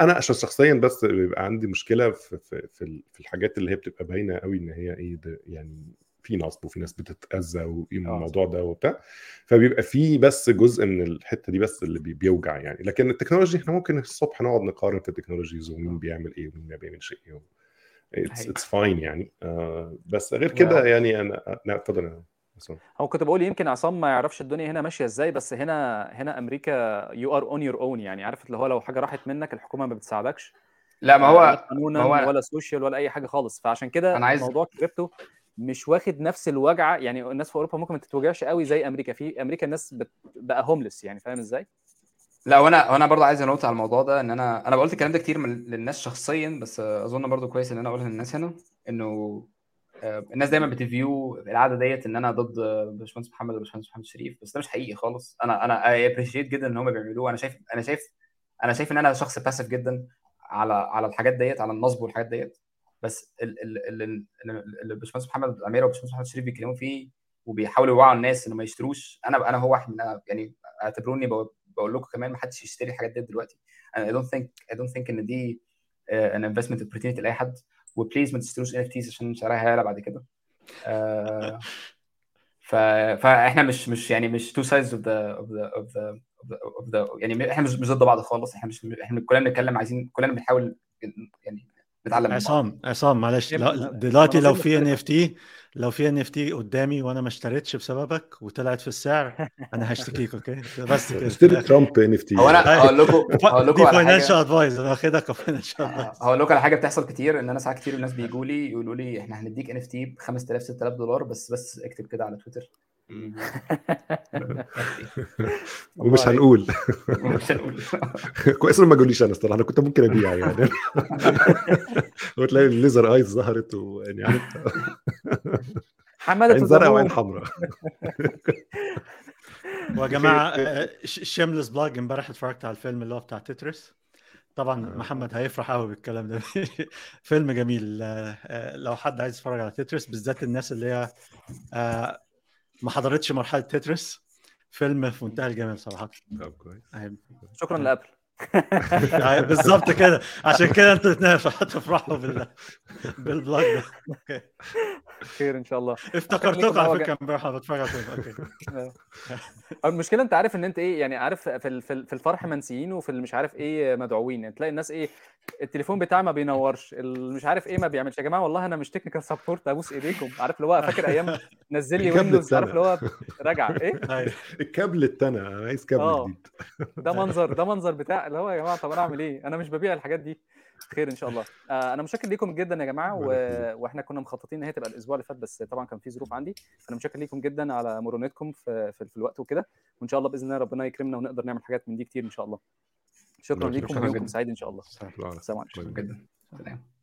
أنا عشان شخصيا بس بيبقى عندي مشكلة في في في ال- في الحاجات اللي هي بتبقى باينة قوي إن هي إيه ده يعني في نصب وفي ناس بتتأذى وإيه من آه. الموضوع ده وبتاع. فبيبقى في بس جزء من الحتة دي بس اللي بي- بيوجع يعني. لكن ال technology إحنا ممكن الصبح نقعد نقارن في ال technologies ومين بيعمل إيه ومين ما بيعملش إيه it's. it's fine يعني. آه بس غير كده يعني أنا لا اتفضل. هو كنت بقول يمكن عصام ما يعرفش الدنيا هنا ماشية إزاي بس هنا هنا أمريكا you are on your own يعني. عارف اللي هو لو حاجة راحت منك الحكومة ما بتساعدكش. لا ما لا هو قانونا ما هو ولا social ولا أي حاجة خالص. فعشان كده أنا عايز- موضوع الكريبتو مش واخد نفس الوجعه يعني. الناس في أوروبا ممكن ما تتوجعش قوي زي أمريكا. في أمريكا الناس بت... بقى homeless يعني. فاهم إزاي؟ لا وأنا وأنا برضه عايز أ note على الموضوع ده ان أنا أنا قلت الكلام ده كتير من للناس شخصيا بس اظن برضه كويس ان أنا اقولها للناس هنا انه آه، الناس دايما بت view القعدة ديت ان أنا ضد باشمهندس محمد وباشمهندس محمد شريف بس ده مش حقيقي خالص. أنا أنا I appreciate جدا إن هم بيعملوه. أنا شايف أنا شايف أنا شايف إن أنا شخص باسف جدا على على الحاجات ديت على النصب والحاجات ديت. بس ال- ال- ال- ال- اللي باشمهندس محمد اميره وباشمهندس محمد شريف بيتكلموا فيه وبيحاولوا يوعوا الناس إنه ما يشتروش أنا أنا هو واحد من يعني اعتبروني بقول لكم كمان ما حدش يشتري الحاجات دي دلوقتي. أنا I don't think I don't think إن دي an investment opportunity لأي حد. و please ما تشتروش NFTs عشان سعرها هيعلى بعد كده. آه، ف فإحنا مش مش يعني مش two sides of the of the of the of the يعني إحنا مش مش ضد بعض خالص. إحنا مش إحنا كلنا بنتكلم عايزين كلنا بنحاول يعني نتعلم من بعض. عصام عصام معلش. دلوقتي لو في N. FT لو في NFT قدامي وأنا ما اشتريتش بسببك وطلعت في السعر أنا هشتكيك okay؟ بس كده. اشتري ترامب NFT هو أنا هقول لكم هقول لكم على financial حاجة advice أنا واخدها ك financial advice هقول لكم على حاجة بتحصل كتير إن أنا ساعات كتير الناس بيجوا لي يقولوا لي إحنا هنديك NFT ب 5000 6000 دولار بس بس اكتب كده على تويتر. ومش. هنقول. مش هنقول. كويس ما قوليش أنا الصراحه أنا كنت ممكن أبيع يعني. وتلاقي الليزر آيز ظهرت ويعني. عارف حماده عين زرقاء وعين حمراء. ويا جماعة شيمليس بلاج امبارح اتفرجت على الفيلم اللي هو بتاع تترس. طبعا آه. محمد هيفرح قوي بالكلام ده. فيلم جميل. آه، آه، لو حد عايز يتفرج على تترس بالذات الناس اللي هي ما حضرتش مرحلة تترس؟ فيلم في منتهى الجمال صراحة. طب كويس. شكرا لأبل. بالظبط كده. عشان كده أنتوا الاثنين هتفرحوا بال بال plug ده. خير إن شاء الله. افتكرتكم على فكرة امبارح أنا بتفرج على الفيلم okay. المشكلة أنت عارف إن أنت إيه يعني عارف في ال- في ال- في الفرح منسيين وفي اللي مش عارف إيه مدعوين. يعني تلاقي الناس إيه التليفون بتاعي ما بينورش. مش عارف إيه ما بيعملش. يا جماعة والله أنا مش technical support أبوس إيديكم. عارف اللي هو فاكر أيام نزل لي ويندوز عارف. اللي هو راجع. إيه. الكابل التاني أنا عايز كابل آه. جديد. ده منظر ده منظر بتاع اللي هو يا جماعة طب أنا أعمل إيه؟ أنا مش ببيع الحاجات دي. خير إن شاء الله. آه أنا متشكر ليكم جدا يا جماعة و... وإحنا كنا مخططين إن هي تبقى الأسبوع اللي فات بس طبعا كان في ظروف عندي. فانا متشكر ليكم جدا على مرونتكم في, في, في الوقت وكده. وإن شاء الله بإذن الله ربنا يكرمنا ونقدر نعمل حاجات من دي كتير إن شاء الله. شكرا جداً. ويومكم سعيد إن شاء الله. السلام عليكم. جدا. سلام.